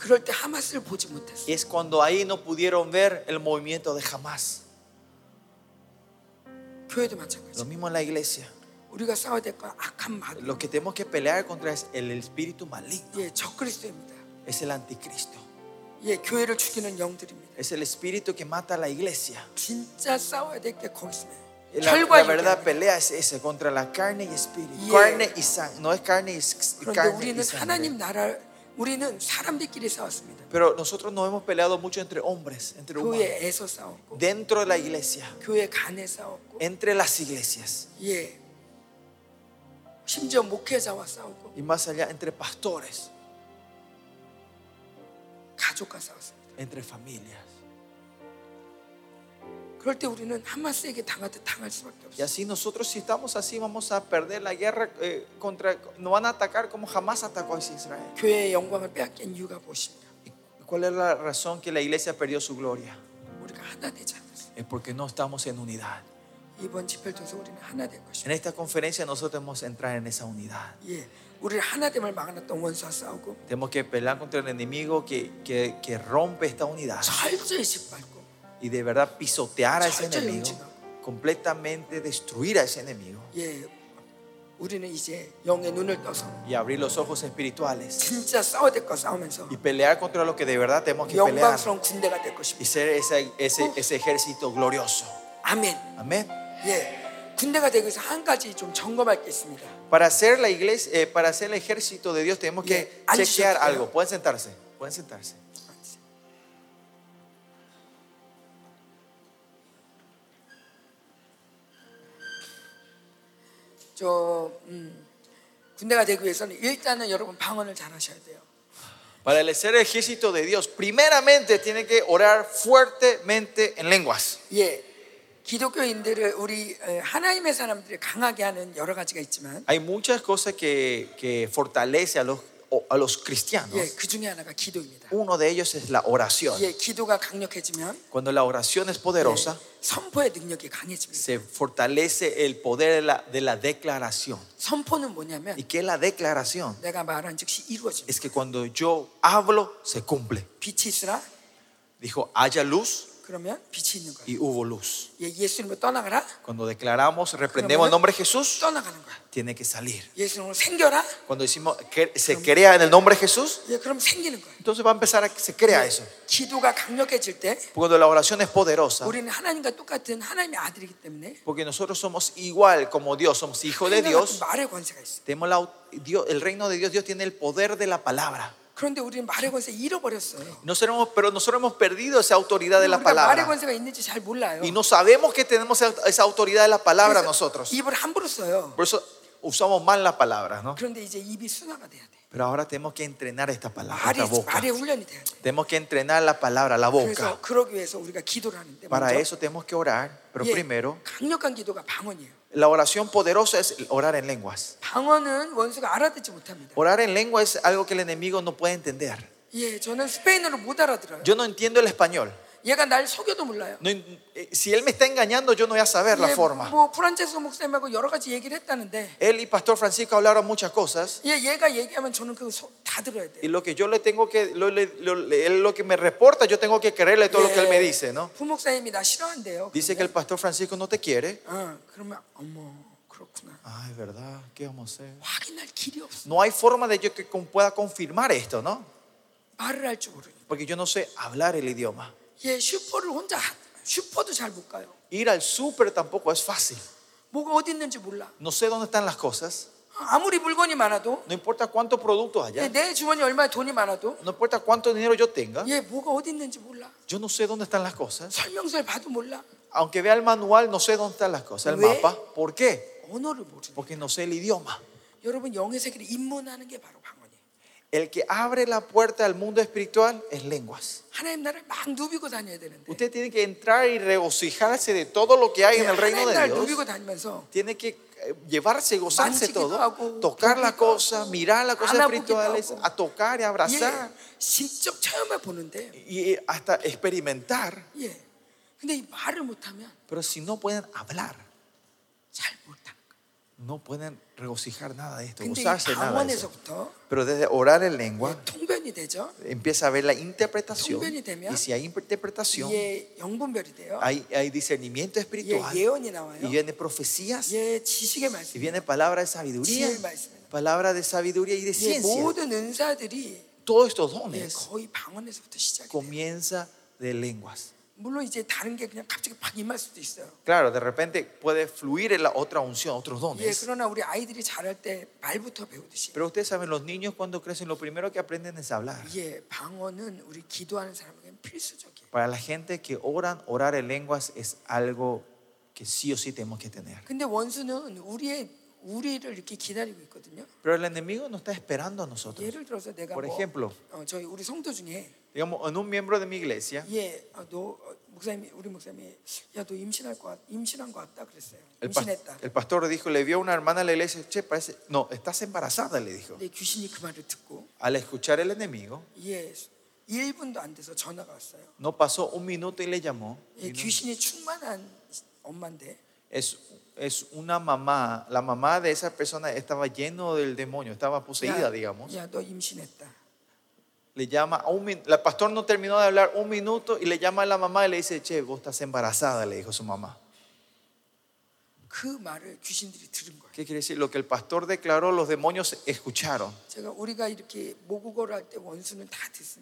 Y es cuando ahí no pudieron ver el movimiento de Jamás. Lo mismo en la iglesia. Lo que tenemos que pelear contra es el espíritu maligno. Es el anticristo. Es el espíritu que mata a la iglesia. 진짜 싸워야 될 게 거기 있습니다. La, 혈과 la 육이 verdad 아니라. pelea es ese contra la carne y espíritu. Yeah. Carne y sangre. No es carne y, s- 그런데 carne y 우리는 sangre. 하나님 나라 우리는 사람들끼리 싸웠습니다. Pero nosotros nos hemos peleado mucho entre hombres, entre humanos. 교회에서 싸웠고 Dentro de la iglesia. 교회 간에 싸웠고 Entre las iglesias. 예. 심지어 목회자와 싸우고 Y más allá, entre pastores. 가족과 싸웠습니다. Entre familias. Y así nosotros si estamos así vamos a perder la guerra eh, contra, nos van a atacar como jamás atacó a Israel. ¿Cuál es la razón que la iglesia perdió su gloria? Es porque no estamos en unidad. En esta conferencia nosotros hemos entrar en esa unidad. Tenemos que pelear contra el enemigo que, que, que rompe esta unidad y de verdad pisotear a ese enemigo, completamente destruir a ese enemigo. Y abrir los ojos espirituales. Y pelear contra lo que de verdad tenemos que pelear. Y ser ese, ese, ese ejército glorioso. Amén. Amén. Para ser la iglesia, eh, para ser el ejército de Dios tenemos que chequear algo. Pueden sentarse, pueden sentarse. 저 음, 군대가 되기 위해서는 일단은 여러분 방언을 잘 하셔야 돼요. Para el ser ejército de Dios, primeramente tiene que orar fuertemente en lenguas. 예. 기독교인들을 우리 에, 하나님의 사람들이 강하게 하는 여러 가지가 있지만 Hay muchas cosas que, que fortalece a los, a los cristianos. 예, 그 중에 하나가 기도입니다. Uno de ellos es la oración. 예, 기도가 강력해지면 Cuando la oración es poderosa, 예, 선포의 능력이 강해집니다. se fortalece el poder de la, de la declaración. 선포는 뭐냐면 ¿Y qué es la declaración? 내가 말한 즉시 이루어집니다. Es que cuando yo hablo, se cumple. 빛이 있으라 Dijo, haya luz y hubo luz. Cuando declaramos, reprendemos el nombre de Jesús, tiene que salir. Cuando decimos que se crea en el nombre de Jesús, entonces va a empezar a que se crea eso. Cuando la oración es poderosa, porque nosotros somos igual como Dios, somos hijos de Dios, tenemos Dios, el reino de Dios, Dios tiene el poder de la palabra 그런데 우리는 말의 권세 잃어버렸어요. Nosotros, pero nosotros hemos perdido esa autoridad de la 우리가 말의 palabra. 권세가 있는지 잘 몰라요. Y no sabemos que tenemos esa autoridad de la palabra 그래서 nosotros. 입을 함부로 써요. Por eso usamos mal la palabra, ¿no? 그런데 이제 입이 순화가 돼야 돼. Pero ahora tenemos que entrenar esta palabra, 말이 esta boca. 말의 훈련이 돼야 돼. Tenemos que entrenar la palabra, la 그래서 boca. 그러기 위해서 우리가 기도를 하는데 Para 먼저 eso tenemos que orar, pero 예, primero, 강력한 기도가 방언이에요. la oración poderosa es orar en lenguas. 방언은 원수가 알아듣지 못합니다. Orar en lengua es algo que el enemigo no puede entender. 예, 저는 스페인어를 못 알아들어요. Yo no entiendo el español. 얘가 날 속여도 몰라요. No en- eh, si él me está engañando, yo no voy a saber la 예, forma. 뭐 프란체스코 목사님하고 여러 가지 얘기를 했다는데 Él y Pastor Francisco hablaron muchas cosas. 예, 얘가 얘기하면 저는 그거 소- 다 들어야 Y 돼요. lo que yo le tengo que, lo, le- lo- le- él lo que me reporta, yo tengo que creerle todo lo que él me dice, ¿no? 부목사님이 나 싫어한대요. Dice que el Pastor Francisco no te quiere. 어, 그러면 어머 그렇구나. Ay, ¿verdad? ¿Qué vamos a hacer? 확인할 길이 없어. No hay forma de yo que con- pueda confirmar esto, ¿no? 말을 할 줄 모르니. Porque yo no sé hablar el idioma. 예, 슈퍼를 혼자 하- 슈퍼도 잘 못 가요. Ir al súper tampoco es fácil. 뭐가 어디 있는지 몰라. No sé dónde están las cosas. 아무리 물건이 많아도 No importa cuántos productos 예, haya. 내 주머니 얼마나 돈이 많아도 No importa cuánto dinero yo tenga. 예, 뭐가 어디 있는지 몰라. Yo no sé dónde están las cosas. 설명서를 봐도 몰라. Aunque vea el manual, no sé dónde están las cosas. El ¿Ve? mapa. ¿Por qué? 언어를 모르는. Porque no sé el idioma. 여러분 영의 세계를 입문하는 게 바로 방언이에요. El que abre la puerta al mundo espiritual es lenguas. 하나님 나라를 막 누비고 다녀야 되는데. Usted tiene que entrar y regocijarse de todo lo que hay en el reino 하나님 de 나라를 Dios. 누비고 다니면서 Tiene que eh, llevarse, gozarse Manchiquido todo, hago, tocar las toquido cosas, hago, mirar las cosas anabúquido espirituales, hago. a tocar y 예, abrazar 신적 체험해 보는데 y hasta experimentar. 예. 근데 이 말을 못하면 Pero si no pueden hablar, 잘 못하는 거예요. no pueden regocijar nada de esto, gozarse nada de eso. Pero desde orar en lengua empieza a ver la interpretación. Y si hay interpretación, hay, hay discernimiento espiritual. Y viene profecías. Y viene palabra de sabiduría. Palabra de sabiduría y de ciencia. Todos estos dones comienza de lenguas. Claro, de repente puede fluir en la otra unción, otros dones. Pero ustedes saben, los niños cuando crecen lo primero que aprenden es hablar. Para la gente que oran, orar en lenguas es algo que sí o sí tenemos que tener. Pero el enemigo no está esperando a nosotros. Por ejemplo, 어, 저희 우리 성도 중에 digamos, en un miembro de mi iglesia, 예, 어, 너 어, 목사님이 우리 목사님이 야 너 임신할 것 같, 임신한 것 같다 그랬어요. el, pas- 임신했다. el pastor dijo, le vio a una hermana en la iglesia, che, parece, no, estás embarazada, le dijo. 근데 귀신이 그 말을 듣고 Al escuchar el enemigo, 예, 1분도 안 돼서 전화가 왔어요. no pasó un minuto y le llamó. 예, Vino- 귀신이 충만한 엄마인데 Es, es una mamá, la mamá de esa persona estaba lleno del demonio, estaba poseída, digamos. 야, 너 임신했다. le llama a un minuto, el pastor no terminó de hablar un minuto y le llama a la mamá y le dice, che, vos estás embarazada, le dijo su mamá. ¿Qué quiere decir? Lo que el pastor declaró, los demonios escucharon.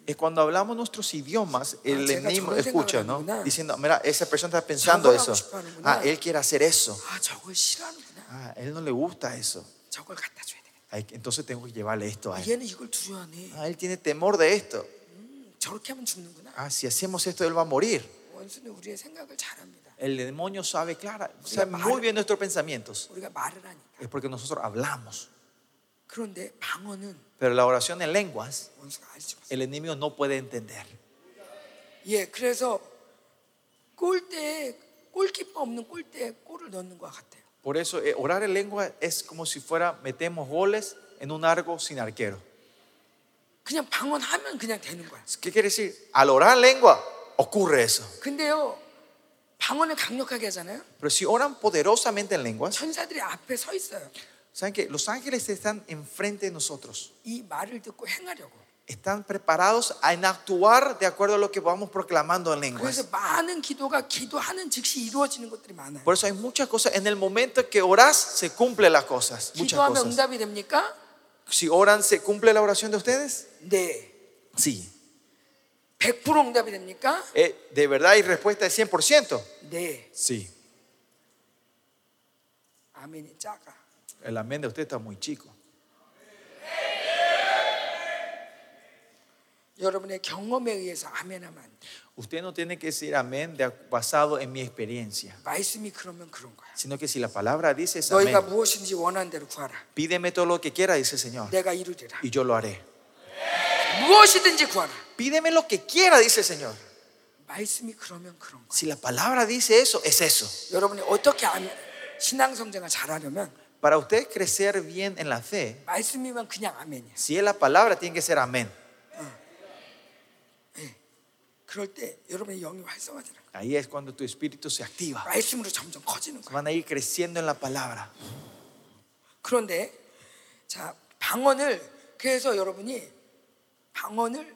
Es cuando hablamos nuestros idiomas, el enemigo escucha, ¿no? Diciendo, mira, esa persona está pensando eso. Ah, él quiere hacer eso. Ah, él no le gusta eso. 저걸 갖다 줘야 되겠다. Ay, Entonces tengo que llevarle esto a él. 얘는 이걸 두려워하네. Ah, él tiene temor de esto. 저렇게 하면 죽는구나. Ah, si hacemos esto, él va a morir. 원수는 우리의 생각을 잘합니다. El demonio sabe, clara, sabe muy bien nuestros pensamientos. 우리가 말을 하니까. Es porque nosotros hablamos. 그런데 방언은 Pero la oración en lenguas, 원수가 알지 못해요. el enemigo no puede entender. 예, 그래서 골대에 골키퍼 없는 골대에 골을 넣는 것 같아요. Por eso eh, orar en lengua es como si fuera metemos goles en un arco sin arquero. 그냥 방언하면 그냥 되는 거야. ¿Qué quiere decir? Al orar en lengua ocurre eso. 근데요, 방언을 강력하게 하잖아요. Pero si oran poderosamente en lenguas, 천사들이 앞에 서 있어요. ¿saben que Los ángeles están enfrente de nosotros. 이 말을 듣고 행하려고. están preparados a actuar de acuerdo a lo que vamos proclamando en lenguas. Por eso hay muchas cosas. En el momento que oras, se cumplen las cosas. Muchas cosas. Si oran, ¿se cumple la oración de ustedes? Sí. Eh, ¿De verdad hay respuesta de 100%? Sí. El amén de usted está muy chico. 여러분의 경험에 의해서 아멘하면 안 돼. Usted no tiene que decir amén de- basado en mi experiencia, 말씀이 그러면 그런 거야. sino que si la palabra dice es 너희가 amén. 무엇인지 원하는 대로 구하라. Pídeme todo lo que quiera, dice el Señor, 내가 이루리라. y yo lo haré. 무엇이든지 구하라. Pídeme lo que quiera, dice el Señor. 말씀이 그러면 그런 거야. Si la palabra dice eso, es eso. 여러분이 어떻게 아멘- 신앙 성장을 잘하려면 Para usted crecer bien en la fe, 말씀이면 그냥 아멘이야. si es la palabra, tiene que ser amén. Ahí es cuando tu espíritu se activa. 말씀으로 점점 커지는 거야. Van a ir creciendo en la palabra. 그런데 자 방언을 그래서 여러분이 방언을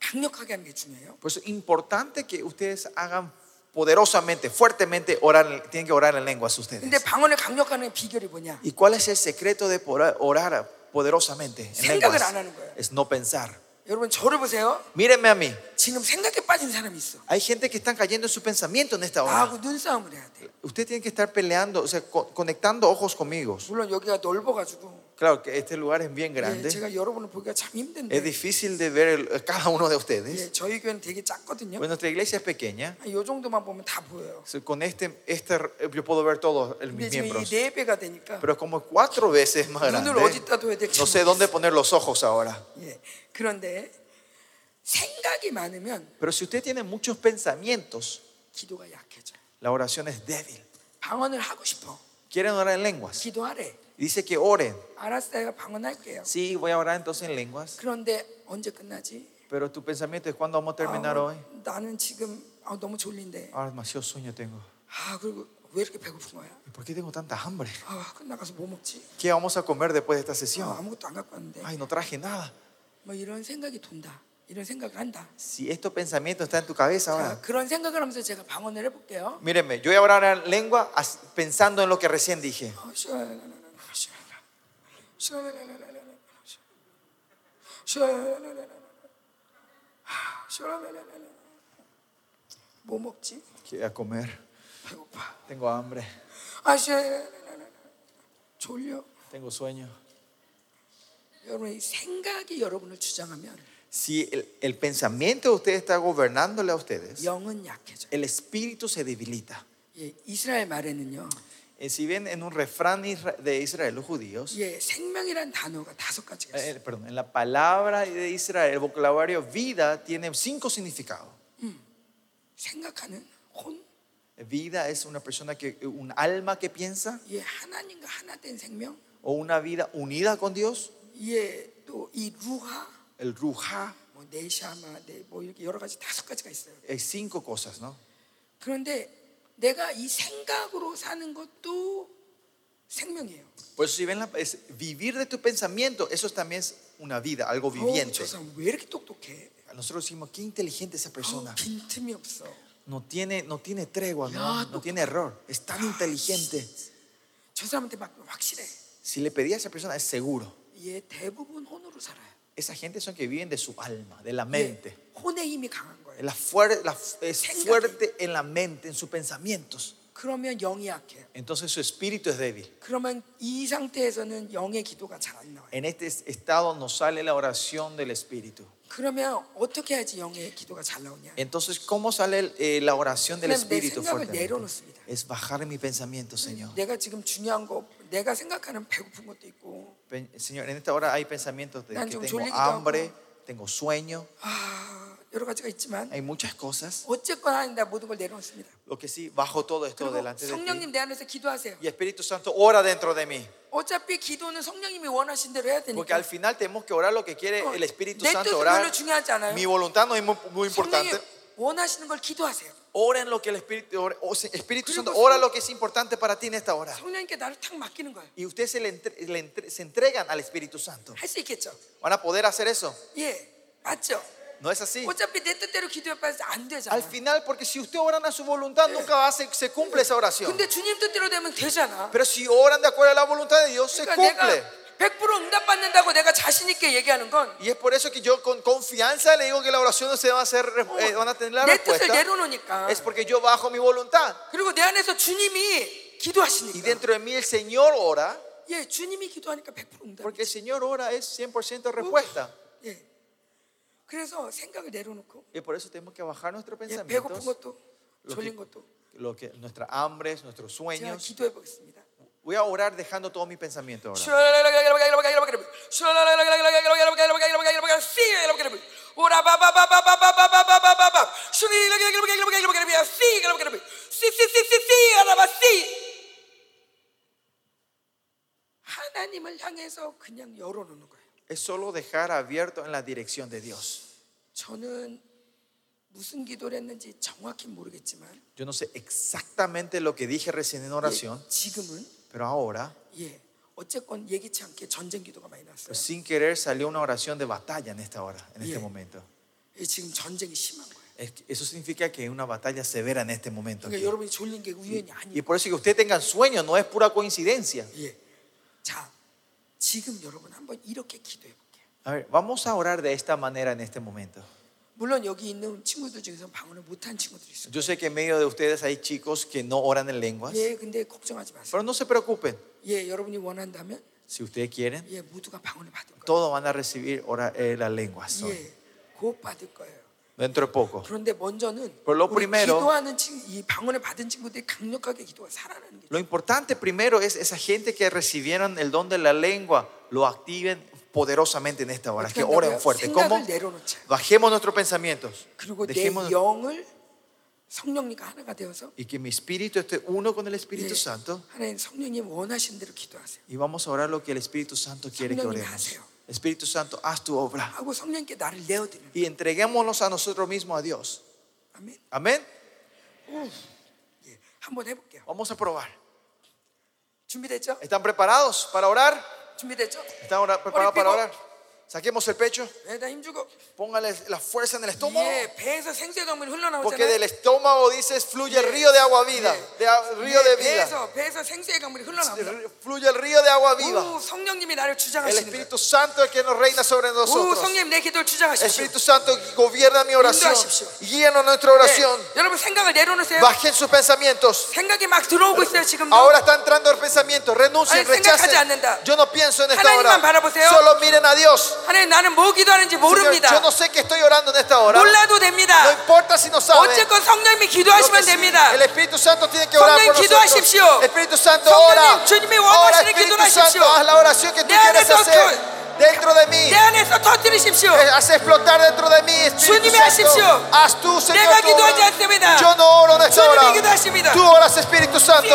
강력하게 하는 게 중요해요. Por eso es importante que ustedes hagan poderosamente, fuertemente, orar, tienen que orar en lenguas ustedes. 근데 방언을 강력하는 비결이 뭐냐? ¿Y cuál es el secreto de poder- orar poderosamente en 생각을 lenguas? 안 하는 거예요. Es no pensar. 여러분 저를 보세요. Mírenme a mí. 지금 생각에 빠진 사람이 있어. Hay gente que están cayendo en su pensamiento en esta hora. 나하고 눈싸움을 해야 돼. Usted tiene que estar peleando, o sea, co- conectando ojos conmigo. 물론 여기가 넓어가지고 Claro que este lugar es bien grande. Es difícil de ver cada uno de ustedes. Pues nuestra iglesia es pequeña. Con este, este yo puedo ver todos mis miembros. Pero es como cuatro veces más grande. No sé dónde poner los ojos ahora. Pero si usted tiene muchos pensamientos, la oración es débil. Quieren orar en lenguas. 기도하래. Dice que oren. 알았어, 내가 방언할게요. Sí, voy a orar entonces en lenguas. 그런데 언제 끝나지? Pero tu pensamiento es cuándo vamos a terminar 아, hoy. 나는 지금 아, 너무 졸린데. Ahora demasiado sueño tengo. 아 그리고 왜 이렇게 배고픈 거야? ¿Y por qué tengo tanta hambre? 아 끝나가서 뭐 먹지? ¿Qué vamos a comer después de esta 아, sesión? 아무것도 안 갖고 왔는데. Ay, no traje nada. 뭐 이런 생각이 돈다. 이런 생각을 한다. Si estos pensamientos están en tu cabeza 자, ahora. 그런 생각을 하면서 제가 방언을 해볼게요. Mírenme, yo voy a orar en lengua as- pensando en lo que recién dije. 아, 샤라라라 뭐 먹지? ¿Qué voy a comer? 배고파. Tengo hambre. 아, 샤라라라라라. 졸려. Tengo sueño. 여러분 이 생각이 여러분을 주장하면 Si el, el pensamiento de ustedes está gobernándole a ustedes, 영은 약해져. el espíritu se debilita. 예, 이스라엘 말에는요. Eh, Si ven en un refrán isra- de Israel, los judíos, 예, 생명이란 단어가 다섯 가지가 eh, 있어요. perdón, en la palabra de Israel, el vocabulario vida tiene cinco significados. 생각하는 혼, Vida es una persona que, un alma que piensa, 예, 하나님과 하나 된 생명, o una vida unida con Dios, 예, 또 이 루하, el ruja, 뭐 네샤마, 네, 뭐 이렇게 여러 가지 다섯 가지가 있어요. hay cinco cosas, ¿no? 그런데 내가 이 생각으로 사는 것도 생명이에요. Por eso si ven la- es vivir de tu pensamiento, eso también es una vida, algo 어우, viviente. 저 사람 왜 이렇게 똑똑해? Nosotros decimos, qué inteligente esa 어우, persona. 빈틈이 없어. No tiene, no tiene tregua, Ya, no, tú- no tiene error. Es tan inteligente. 저 사람한테 막 확실해. Si le pedí a esa persona, es seguro. 얘 대부분 혼으로 살아요. Esa gente son que viven de su alma, de la 예, mente. 혼의 힘이 강한 거예요. La fuer- la- es 생각이. fuerte en la mente, en sus pensamientos. 그러면 영이 약해요. Entonces su espíritu es débil. 그러면 이 상태에서는 영의 기도가 잘 안 나와요. En este estado no sale la oración del espíritu. 그러면 어떻게 해야지 영의 기도가 잘 나오냐? Entonces, ¿cómo sale el- eh, la oración del 그냥 내 espíritu 생각을 fuertemente? 내려놓습니다. Es bajar mi pensamiento, Señor. 내가 지금 중요한 거, 내가 생각하는 배고픈 것도 있고, Pen- Señor, en esta hora hay pensamientos de 난 que 좀 tengo 졸리기도 hambre, tengo sueño, 아 여러 가지가 있지만 hay muchas cosas. 어쨌거나 내가 모든 걸 내려놓습니다. Lo que sí, bajo todo esto 그리고 delante de ti. 성령님 내 안에서 기도하세요. Y Espíritu Santo, ora dentro de mí. 어차피 기도는 성령님이 원하신 대로 해야 Porque 되니까. al final tenemos que orar lo que quiere 어, el Espíritu 내 Santo 뜻은 orar. 별로 중요하지 않아요. Mi voluntad no es muy, muy 성령이 importante. 원하시는 걸 기도하세요. Oren lo que el Espíritu, ore- o sea, Espíritu 그리고 Santo, 성- ora lo que es importante para ti en esta hora. 성령님께 나를 탁 맡기는 거예요. Y ustedes se, le entre- le entre- se entregan al Espíritu Santo. 할 수 있겠죠? ¿Van a poder hacer eso? 예, 맞죠? No es así. 어차피 내 뜻대로 기도해 봐서 안 되잖아. Al final, porque si ustedes oran a su voluntad, nunca va a se, se cumple esa oración. 근데 주님 뜻대로 되면 되잖아. Pero si oran de acuerdo a la voluntad de Dios, se 그러니까 cumple. 내가 100% 응답받는다고 내가 자신 있게 얘기하는 건 Y es por eso que yo con confianza le digo que la oración se va a hacer, eh, van a tener la 내 뜻을 respuesta. 내려놓으니까 Es porque yo bajo mi voluntad. 그리고 내 안에서 주님이 Y 기도하시니까 dentro de mí el Señor ora, 예, 주님이 기도하니까 100% 응답. porque el Señor ora es 100% respuesta. 예. 그래서 생각을 내려놓고 Y por eso tenemos que bajar nuestros 예, 배고픈 pensamientos, 것도 lo 졸린 que, 것도 lo que, nuestra hambre, nuestros 제가 sueños. 기도해 보겠습니다. Voy a orar dejando todo mi pensamiento ahora. 하나님을 향해서 그냥 열어놓는 거예요. Es solo dejar abierto en la dirección de Dios. 저는 무슨 기도를 했는지 정확히 모르겠지만 Yo no sé exactamente lo que dije recién en oración, 예, 지금은 pero ahora, 예 어쨌건 예기치 않게 전쟁 기도가 많이 났어요. pues, sin querer, salió una oración de batalla en esta hora, en este Yeah. momento. 예, 지금 전쟁이 심한 거예요. Es que Eso significa que hay una batalla severa en este momento. 그러니까 aquí. 여러분이 졸린 게 우연이 Y 아니에요. por eso que usted tengan sueño no es pura coincidencia. 예. 자, 지금 여러분 한번 이렇게 기도해 볼게요. A ver, vamos a orar de esta manera en este momento. 물론 여기 있는 친구들 중에서 방언을 못한 친구들이 있어요. Yo sé que en medio de ustedes hay chicos que no oran en lenguas, 예, 근데 걱정하지 마세요. pero no se preocupen. 예, 여러분이 원한다면 Si ustedes quieren, 예, 모두가 방언을 받을 거예요. todos van a recibir ora- eh, las lenguas hoy, 예, 곧 받을 거예요. dentro de poco. 그런데 먼저는 Por lo 우리 primero- 기도하는 친, 이 방언을 받은 친구들이 강력하게 기도가 살아나는 게 Lo importante primero es esa gente que recibieron el don de la lengua, lo activen poderosamente en esta hora, 어떻게 que oren 한다고요? fuerte. ¿Cómo? 생각을 내려놓자. Bajemos nuestros pensamientos 그리고 내 Dejemos- 영을 성령님과 하나가 되어서 y que mi espíritu esté uno con el Espíritu 예, Santo 하나님 성령님 원하시는 대로 기도하세요. y vamos a orar lo que el Espíritu Santo quiere que 성령님 oremos. Espíritu Santo, haz tu obra. Y entreguémonos a nosotros mismos a Dios. Amén. Amén. Vamos a probar. ¿Están preparados para orar? ¿Están preparados para orar? Saquemos el pecho. Póngale la fuerza en el estómago. Porque del estómago dices fluye el río de agua vida. Fluye el río de agua viva. El Espíritu Santo es el que nos reina sobre nosotros. El Espíritu Santo gobierna mi oración. Guíanos nuestra oración. Bajen sus pensamientos. Ahora está entrando el pensamiento. Renuncien, rechacen. Yo no pienso en esta hora. Solo miren a Dios 하나님 나는 뭐 기도하는지 Señor, 모릅니다. yo no sé qué estoy orando en esta hora. 몰라도 No 됩니다. importa si no saben. 어쨌건 성령님이 Lo que 기도하시면 sí, 됩니다. El Espíritu Santo tiene que orar 성령님 por nosotros. 기도하십시오. Espíritu Santo 성령님, ora. 주님이 Ahora 원하시는 Espíritu 기도를 Santo, 하십시오. haz la oración que tú 내 quieres 안에서 hacer dentro de mí. 내 안에서 터뜨리십시오. Eh, Haz explotar dentro de mí, Espíritu 주님이 Santo. 하십시오. Haz tú, Señor. 내가 tu 기도하지 obra. 않습니다. Yo no oro en esta hora. 주님이 기도하십니다. Tú oras, Espíritu Santo.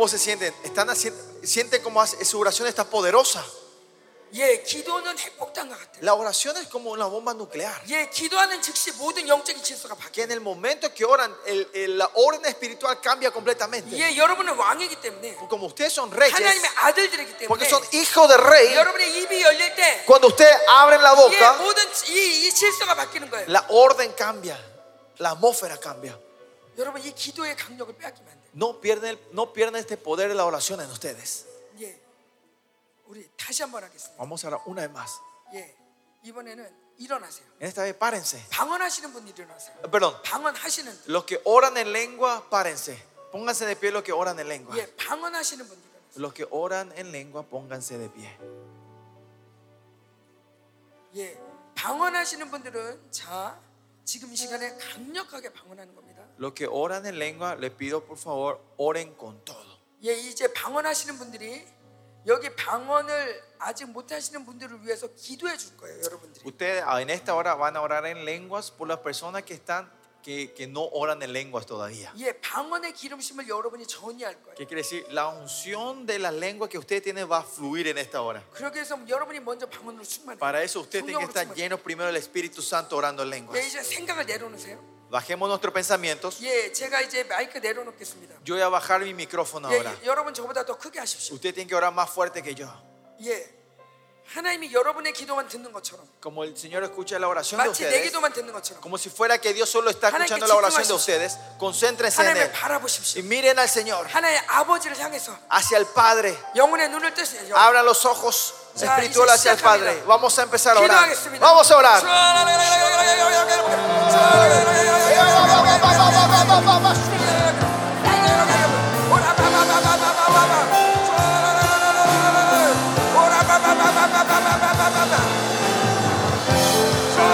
¿Cómo se sienten? ¿Están haciendo, sienten como hace- su oración está poderosa? 예, 기도는 핵폭탄과 같아요. La oración es como una bomba nuclear. 예, 기도하는 즉시 모든 영적인 질서가 바뀌어요. Que en el momento que oran, el- el- la orden espiritual cambia completamente. 예, 여러분은 왕이기 때문에 Como ustedes son reyes, 하나님의 아들들이기 porque 때문에 son hijos de rey, 여러분의 입이 열릴 때 cuando ustedes abren la 예, boca, 모든 이, 이 질서가 바뀌는 거예요. la orden cambia, la atmósfera cambia. 여러분 이 기도의 강력을 빼앗기면 안 돼요. No pierden, no pierden este poder de la oración en ustedes. 예, 우리 다시 한번 하겠습니다. Vamos a orar una vez más. 예, 이번에는 일어나세요. En esta vez, párense. 방언하시는 분 일어나세요. Eh, Perdón, 방언하시는 los que oran en lengua, párense. Pónganse de pie los que oran en lengua. 예, 방언하시는 분 일어나세요. Los que oran en lengua, pónganse de pie. 예, 방언하시는 분들은 자 지금 이 시간에 강력하게 방언하는 겁니다. Los que oran en lengua, les pido por favor, oren con todo. 예, 이제 방언하시는 분들이 여기 방언을 아직 못 하시는 분들을 위해서 기도해 줄 거예요, 여러분들이. Ustedes ah, en esta hora van a orar en lenguas por las personas que están que, que no oran en lenguas todavía. 예, 방언의 기름심을 여러분이 전이할 거예요. ¿Qué quiere decir? La unción de la lengua que usted tiene va a fluir en esta hora. 그러기 위해서 여러분이 먼저 방언으로 충만해요. Para eso usted tiene que 성령으로 estar 충만해요. lleno primero del Espíritu Santo orando en lenguas. 예, 이제 생각을 내려놓으세요. Bajemos nuestros pensamientos. 예, 제가 이제 마이크 내려놓겠습니다. Yo voy a bajar mi micrófono 예, ahora. 여러분 저보다 더 크게 하십시오. Usted tiene que orar más fuerte que yo. 예, 하나님이 여러분의 기도만 듣는 것처럼 como el Señor escucha la oración de 마치 내 ustedes, 기도만 듣는 것처럼 como si fuera que Dios solo está 하나님께 escuchando la oración de 집중하십시오. ustedes, concéntrense en 하나님을 Él 바라보십시오. y miren al Señor 하나님의 아버지를 향해서 hacia el Padre. 영혼의 눈을 뜨세요. Abran los ojos Ya, espirituales dice, hacia el Padre. 시작합니다. Vamos a empezar a orar. 기도하겠습니다. Vamos a orar.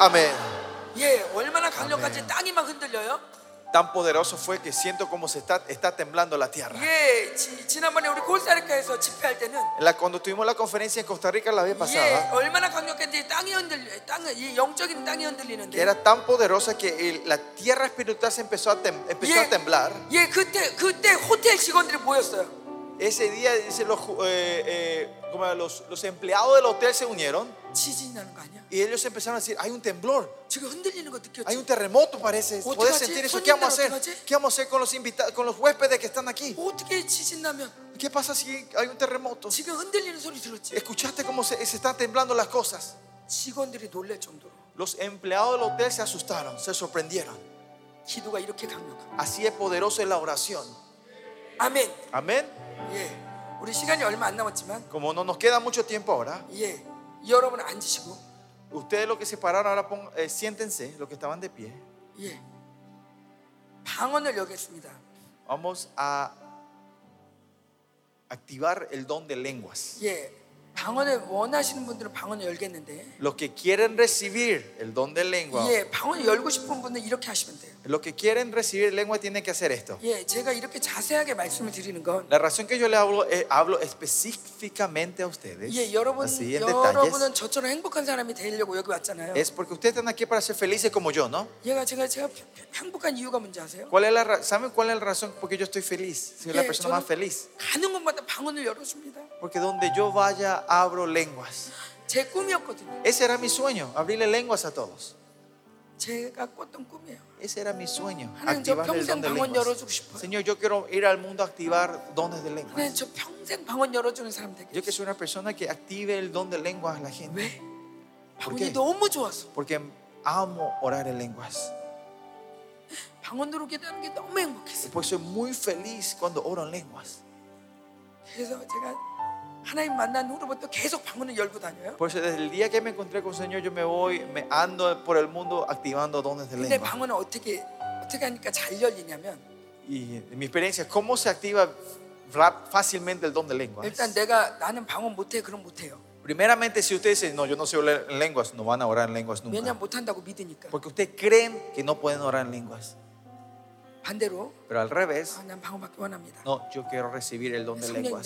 Amén. 예, 얼마나 강력한지 땅이 막 흔들려요. Tan poderoso fue que siento como se está, está temblando la tierra. 예, 지, 지난번에 우리 코스타리카에서 집회할 때는 La- cuando tuvimos la conferencia en Costa Rica la vez 예, pasada, 얼마나 강력한지 땅이 흔들, 땅은 이 영적인 땅이 흔들리는데. que era tan poderosa que el- la tierra espiritual se empezó a, tem- empezó a temblar. 예, 그때 그때 호텔 직원들이 모였어요. Ese día dice, los, ju- eh, eh, como los, los empleados del hotel se unieron 지진이 나는 거 아니야? y ellos empezaron a decir, hay un temblor, 지금 흔들리는 거 hay 느꼈지? un terremoto parece. ¿Cómo ¿Puedes te sentir haces? eso? ¿Qué vamos a ¿Cómo hacer? te haces? ¿Qué vamos a hacer con los invitados, con los huéspedes que están aquí? 어떻게 지진 나면 ¿Qué pasa si hay un terremoto? 지금 흔들리는 소리 들었지? ¿Escuchaste cómo se, se están temblando las cosas? 직원들이 놀랄 정도로 Los empleados del hotel se asustaron, se sorprendieron. 기도가 이렇게 강력한. Así es poderoso en la oración. 아멘. Amén. 예, 우리 시간이 얼마 안 남았지만 Como no nos queda mucho tiempo ahora, 예, 여러분 앉으시고 ustedes los que se pararon ahora pon- eh, siéntense, los que estaban de pie. 예, 방언을 여겠습니다. Vamos a activar el don de lenguas. 예, 방언을 원하시는 분들은 방언을 열겠는데, Los que quieren recibir el don de lengua, 예, 방언을 열고 싶은 분은 이렇게 하시면 돼요. los que quieren recibir lengua tienen que hacer esto. 예, 제가 이렇게 자세하게 말씀을 드리는 건, La razón que yo le hablo, eh, hablo específicamente a ustedes, 예, 여러분, 여러분은 저처럼 행복한 사람이 되려고 여기 왔잖아요. es porque ustedes están aquí para ser felices como yo, ¿no? 얘가 제가 제가 행복한 이유가 뭔지 아세요? ¿Cuál es la, ¿Saben cuál es la razón por qué yo estoy feliz? Soy la 예, persona 저는 más feliz. 가는 곳마다 방언을 열어줍니다. Porque donde yo vaya, abro lenguas. 제 꿈이었거든요. Ese era mi sueño, abrirle lenguas a todos. 제가 꿨던 꿈이에요. Ese era mi sueño, 하나님 저 activar el don 평생 de 방언 lenguas. 열어주고 싶어요. Señor, yo quiero ir al mundo a activar dones de 하나님 lenguas. 저 평생 방언 열어주는 사람 되게. Yo que soy una persona que active el don de lenguas a la gente. 왜? ¿Por 방언이 qué? 너무 좋아서. Porque amo orar en lenguas. 방언으로 기도하는 게 너무 행복했어요. Pues soy muy feliz cuando oro en lenguas. 그래서 제가 하나님 만난 후로부터 계속 방언을 열고 다녀요. Por eso desde el día que me encontré con el Señor, yo me voy, me ando por el mundo activando dones de 근데 lengua. 방언은 어떻게 어떻게 하니까 잘 열리냐면 Y en mi experiencia, ¿cómo se activa ra- fácilmente el don de lenguas? 일단 내가 나는 방언 못해 그럼 못해요. Primeramente, si ustedes dicen, no, yo no sé orar en lenguas, no van a orar en lenguas nunca. 왜냐면 못한다고 믿으니까. Porque ustedes creen que no pueden orar en lenguas. Pero al revés, no, yo quiero recibir el don de lenguas.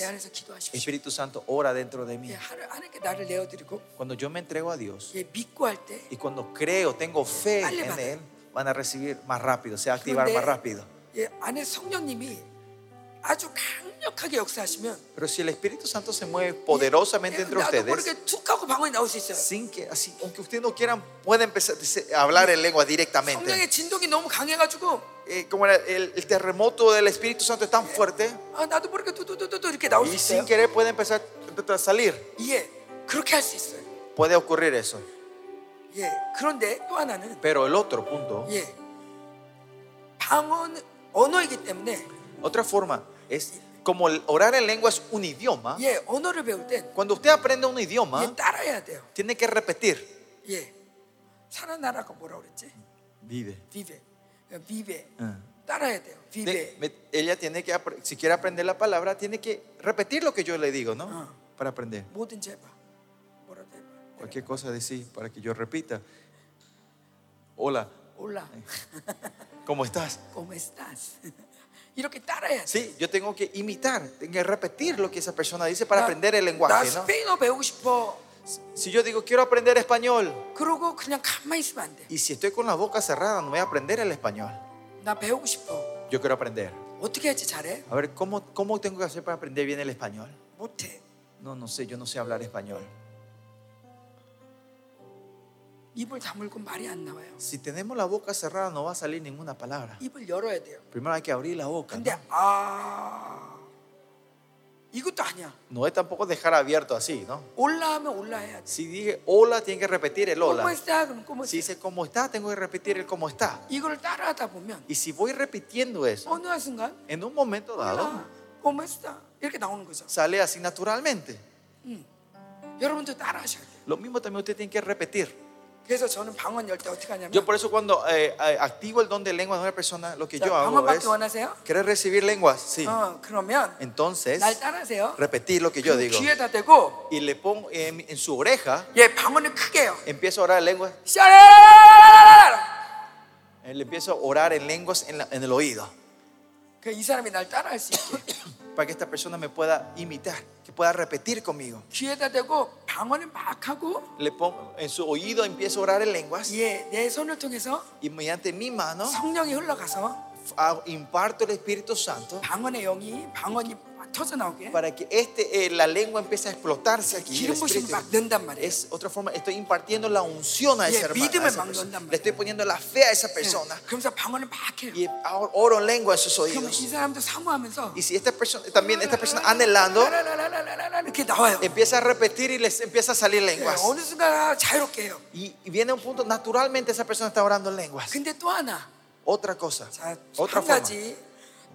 Espíritu Santo, ora dentro de mí. Cuando yo me entrego a Dios y cuando creo, tengo fe en Él, van a recibir más rápido, se va a activar más rápido. Pero si el Espíritu Santo se mueve poderosamente entre ustedes, sin que, así, aunque ustedes no quieran, puede empezar a hablar en lengua directamente. Eh, como el, el, terremoto del Espíritu Santo es tan fuerte, y sin querer puede empezar a salir. Puede ocurrir eso. Pero el otro punto, otra forma. es como el orar en lengua es un idioma. 예, 언어를 배울 땐 Cuando usted aprende un idioma, 예, 따라해야 돼요. tiene que repetir. 예, 살아나라가 뭐라 그랬지? Vive. vive, 어, vive. Ah. 따라야 돼요. vive. De- me- ella tiene que, apre- si quiere aprender la palabra, tiene que repetir lo que yo le digo, ¿no? Ah. Para aprender. 뭐든지 해봐. 뭐라도 해봐. Cualquier cosa decir para que yo repita. Hola, 올라. [laughs] ¿cómo estás? ¿Cómo estás? [laughs] Sí, yo tengo que imitar, tengo que repetir lo que esa persona dice para aprender el lenguaje. ¿no? Si yo digo quiero aprender español y si estoy con la boca cerrada no voy a aprender el español. Yo quiero aprender. A ver, ¿cómo, cómo tengo que hacer para aprender bien el español? No, no sé, yo no sé hablar español. Si tenemos la boca cerrada no va a salir ninguna palabra. Primero hay que abrir la boca. 근데, ¿no? es tampoco dejar abierto así, ¿no? Si dije hola, tiene que repetir el hola. Si dice cómo está, tengo que repetir el cómo está. Y si voy repitiendo eso, en un momento dado, sale así naturalmente. Lo mismo también usted tiene que repetir. Yo por eso cuando eh, eh, activo el don de lenguas de una persona, lo que yo hago es, ¿querés recibir lenguas? Sí. Entonces, repetir lo que yo digo. y le pongo en, su oreja, 예, empiezo a orar en lenguas. Le empiezo a orar en lenguas en el oído. [coughs] para que esta persona me pueda imitar pueda repetir conmigo. 귀에다 대고 방언을 막 하고 Le pongo en su oído, empiezo a orar en lenguas. 얘 내 손을 통해서 Y mediante mi mano 성령이 흘러가서 ah, imparto el Espíritu Santo 방언의 영이 방언이 막 Para que este, eh, la lengua empiece a explotarse aquí. Es otra forma, estoy impartiendo la unción a esa hermana. Le estoy poniendo la fe a esa persona. Y oro en lengua en sus oídos. Y si esta persona, también esta persona anhelando, empieza a repetir y les empieza a salir lenguas. Y, y viene un punto, naturalmente esa persona está orando en lenguas. Otra cosa, otra forma.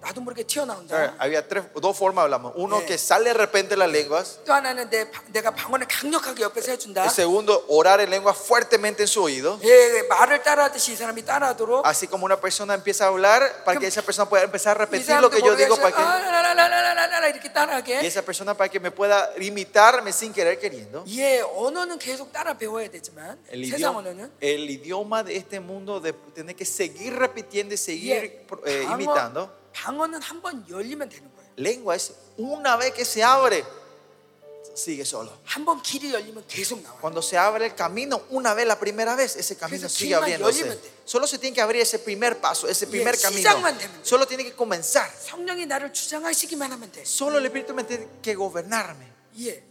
가지 나도 모르게 A ver, 튀어나온다. había tres, dos formas hablamos. Uno Yeah. que sale de repente las lenguas. 또 하나는 내, 바- 내가 방언을 강력하게 옆에서 해준다. El segundo, orar en lenguas fuertemente en su oído. 예, 말을 따라하듯이 이 사람이 따라하도록 Así como una persona empieza a hablar para que 그럼 esa persona pueda empezar a 이 repetir lo 사람도 que yo 모르게 digo 해서 para que, 아, 라라라라라라라 이렇게 y 따라하게. esa persona para que me pueda imitarme sin querer queriendo. 예, 언어는 계속 따라 배워야 되지만 El 세상 idioma, 언어는 el idioma de este mundo de tener que seguir repitiendo y seguir 예, eh, 방언, imitando. 방언은 한 번 열리면 되는 거예요. Lengua es una vez que se abre, sigue solo. 한 번 길이 열리면 계속 나와요. Cuando se abre el camino, una vez la primera vez, ese camino 그래서 sigue 길만 abriéndose. 열리면 돼. Solo se tiene que abrir ese primer paso, ese primer 예, camino. 시작만 되면 돼. Solo tiene que comenzar. 성령이 나를 주장하시기만 하면 돼. Solo el Espíritu me tiene que gobernarme. 예,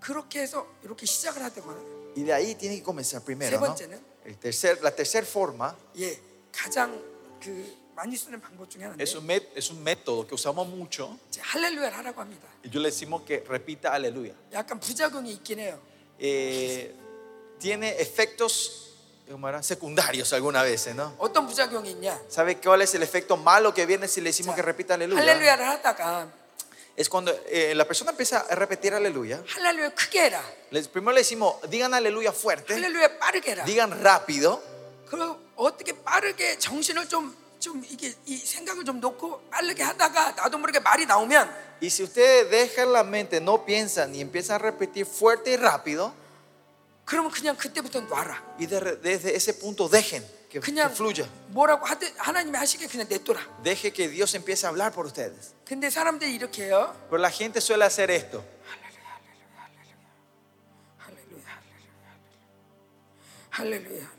그렇게 해서 이렇게 시작을 하다가 Y de ahí tiene que comenzar primero. 세 ¿no? 번째는? El tercer, la tercera forma 예, 가장 그 많이 쓰는 방법 중에 하나인데 es un, met- es un método que usamos mucho. 이제 할렐루야를 하라고 합니다. Y yo le decimos que repita aleluya. 약간 부작용이 있긴 해요. Eh, tiene efectos ¿cómo era? secundarios algunas veces, ¿no? 어떤 부작용이 있냐? ¿Sabe cuál es el efecto malo que viene si le decimos que repita aleluya? 할렐루야를 하다가 Es cuando eh, la persona empieza a repetir aleluya. 할렐루야 크게 해라. Les- primero le decimos, digan aleluya fuerte, 할렐루야 빠르게 해라. digan rápido. 그리고 어떻게 빠르게 정신을 좀 좀 이게 이 생각을 좀 놓고 빠르게 하다가 나도 모르게 말이 나오면 Y si ustedes dejan la mente, no piensan y empiezan a repetir fuerte y rápido, 그러면 그냥 그때부터 놔라. y de- desde ese punto dejen que, que 그냥 fluya. 뭐라고 하든 하나님이 하시게 그냥 냅둬라. Deje que Dios empiece a hablar por ustedes. 근데 사람들이 이렇게 해요. Pero la gente suele hacer esto. 할렐루야, 할렐루야, 할렐루야, 할렐루야.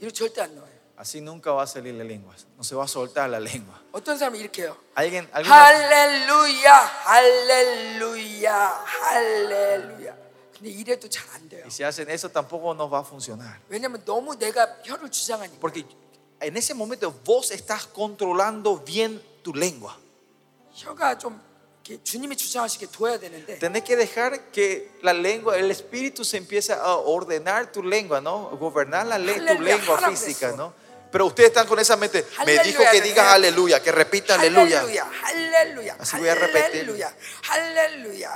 이거 절대 안 나와요. Así nunca va a salir la lengua. No se va a soltar la lengua. 어떤 사람이 이렇게 해요. Alguien, alguien 할렐루야, 할렐루야, 할렐루야. 근데 이래도 잘 안 돼요. y si hacen eso tampoco nos va a funcionar. 왜냐면 너무 내가 혀를 주장하니까. Porque en ese momento vos estás controlando bien tu lengua. 혀가 좀 이렇게 주님이 주장하시게 둬야 되는데 Tenés que dejar que la lengua, el espíritu se empiece a ordenar tu lengua, ¿no? Gobernar la le- tu Aleluya, lengua haram física, eso. ¿no? Pero ustedes están con esa mente. Me dijo que digas aleluya, que repita aleluya. Aleluya, Así voy a repetir. Aleluya,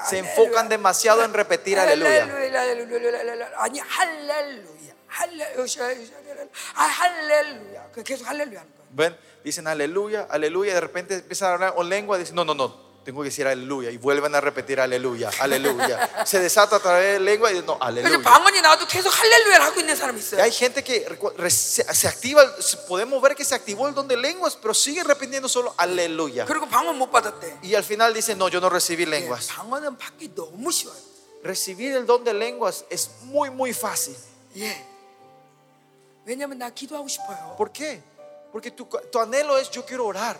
Se enfocan demasiado en repetir aleluya. Aleluya. Ven, dicen aleluya, aleluya, de repente empiezan a hablar en lengua, dicen, no, no, no, tengo que decir aleluya y vuelven a repetir aleluya, aleluya. [laughs] Se desata a través de lengua y no, aleluya. Hay gente que se activa, podemos ver que se activó el don de lenguas, pero sigue repitiendo solo aleluya. Y al final dice, no, yo no recibí lenguas. Recibir el don de lenguas es muy, muy fácil. ¿Por qué? Porque tu anhelo es yo quiero orar.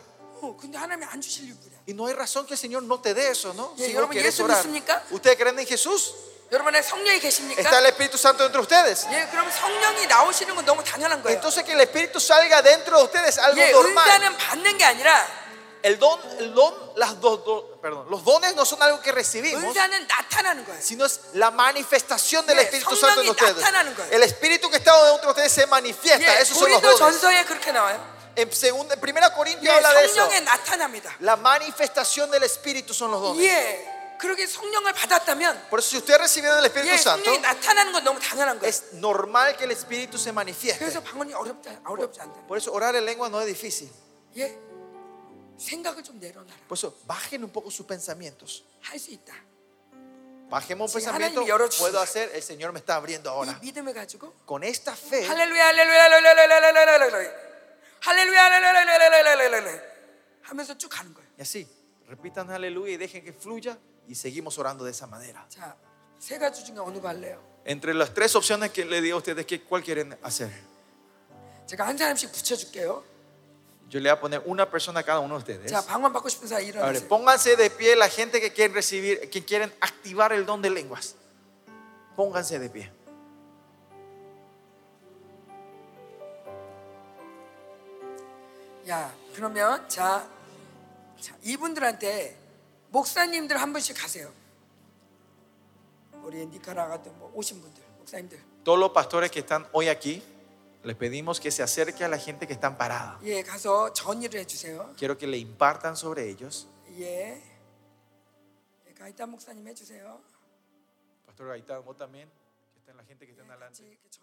Y no hay razón que el Señor no te dé eso, ¿no? Si vos orar. ¿Ustedes creen en Jesús? ¿Está el Espíritu Santo dentro de ustedes? Entonces que el Espíritu salga dentro de ustedes algo normal. El don, el don, las do, do, perdón, los dones no son algo que recibimos, sino es la manifestación del Espíritu Santo en ustedes. El Espíritu que está dentro de ustedes se manifiesta. Esos son los dones. 전서에 그렇게 나와요. En, segunda, en primera Corintios 예, habla de eso. 성령에 나타납니다. La manifestación del Espíritu son los dones. 예, 그렇게 성령을 받았다면 Por eso si ustedes recibieron el Espíritu 예, Santo, 성령이 나타나는 건 너무 당연한 거예요. es normal que el Espíritu se manifieste. 그래서 방언이 어렵지 어렵지 않다. Por eso orar en lengua no es difícil. 예, 생각을 좀 내려놔라. Por eso bajen un poco sus pensamientos. 할 수 있다. Bajemos un Sí, pensamiento, 하나님이 열어주시죠. puedo hacer, el Señor me está abriendo 이 ahora. 믿음을 가지고 Con esta fe, 할렐루야 할렐루야 할렐루야 할렐루야 할렐루야 할렐루야 할렐루야 할렐루야 하면서 쭉 가는 거예요. y así, repitan aleluya y dejen que fluya y seguimos orando de esa manera. 자, 세 가지 중에 어느 거 할래요? Entre las tres opciones que le digo a ustedes, ¿qué- ¿cuál quieren hacer? 제가 한 사람씩 붙여줄게요. Yo le voy a poner una persona a cada uno de ustedes. 자, 방언 받고 싶은 사람 A ver, 일어나세요. pónganse de pie la gente que quieren recibir, que quieren activar el don de lenguas. Pónganse de pie. 야, 그러면 자, 자, 이분들한테 목사님들 한 분씩 가세요. 우리 니카라 같은 뭐 오신 분들, 목사님들. Todos los pastores que están hoy aquí, les pedimos que se acerque a la gente que están parada. 예, 가서 전의를 해주세요. Quiero que le impartan sobre ellos. 예. 예, 가이타 목사님 해주세요. Pastor Gaitán, vos también, que están la gente que está 예, adelante. 같이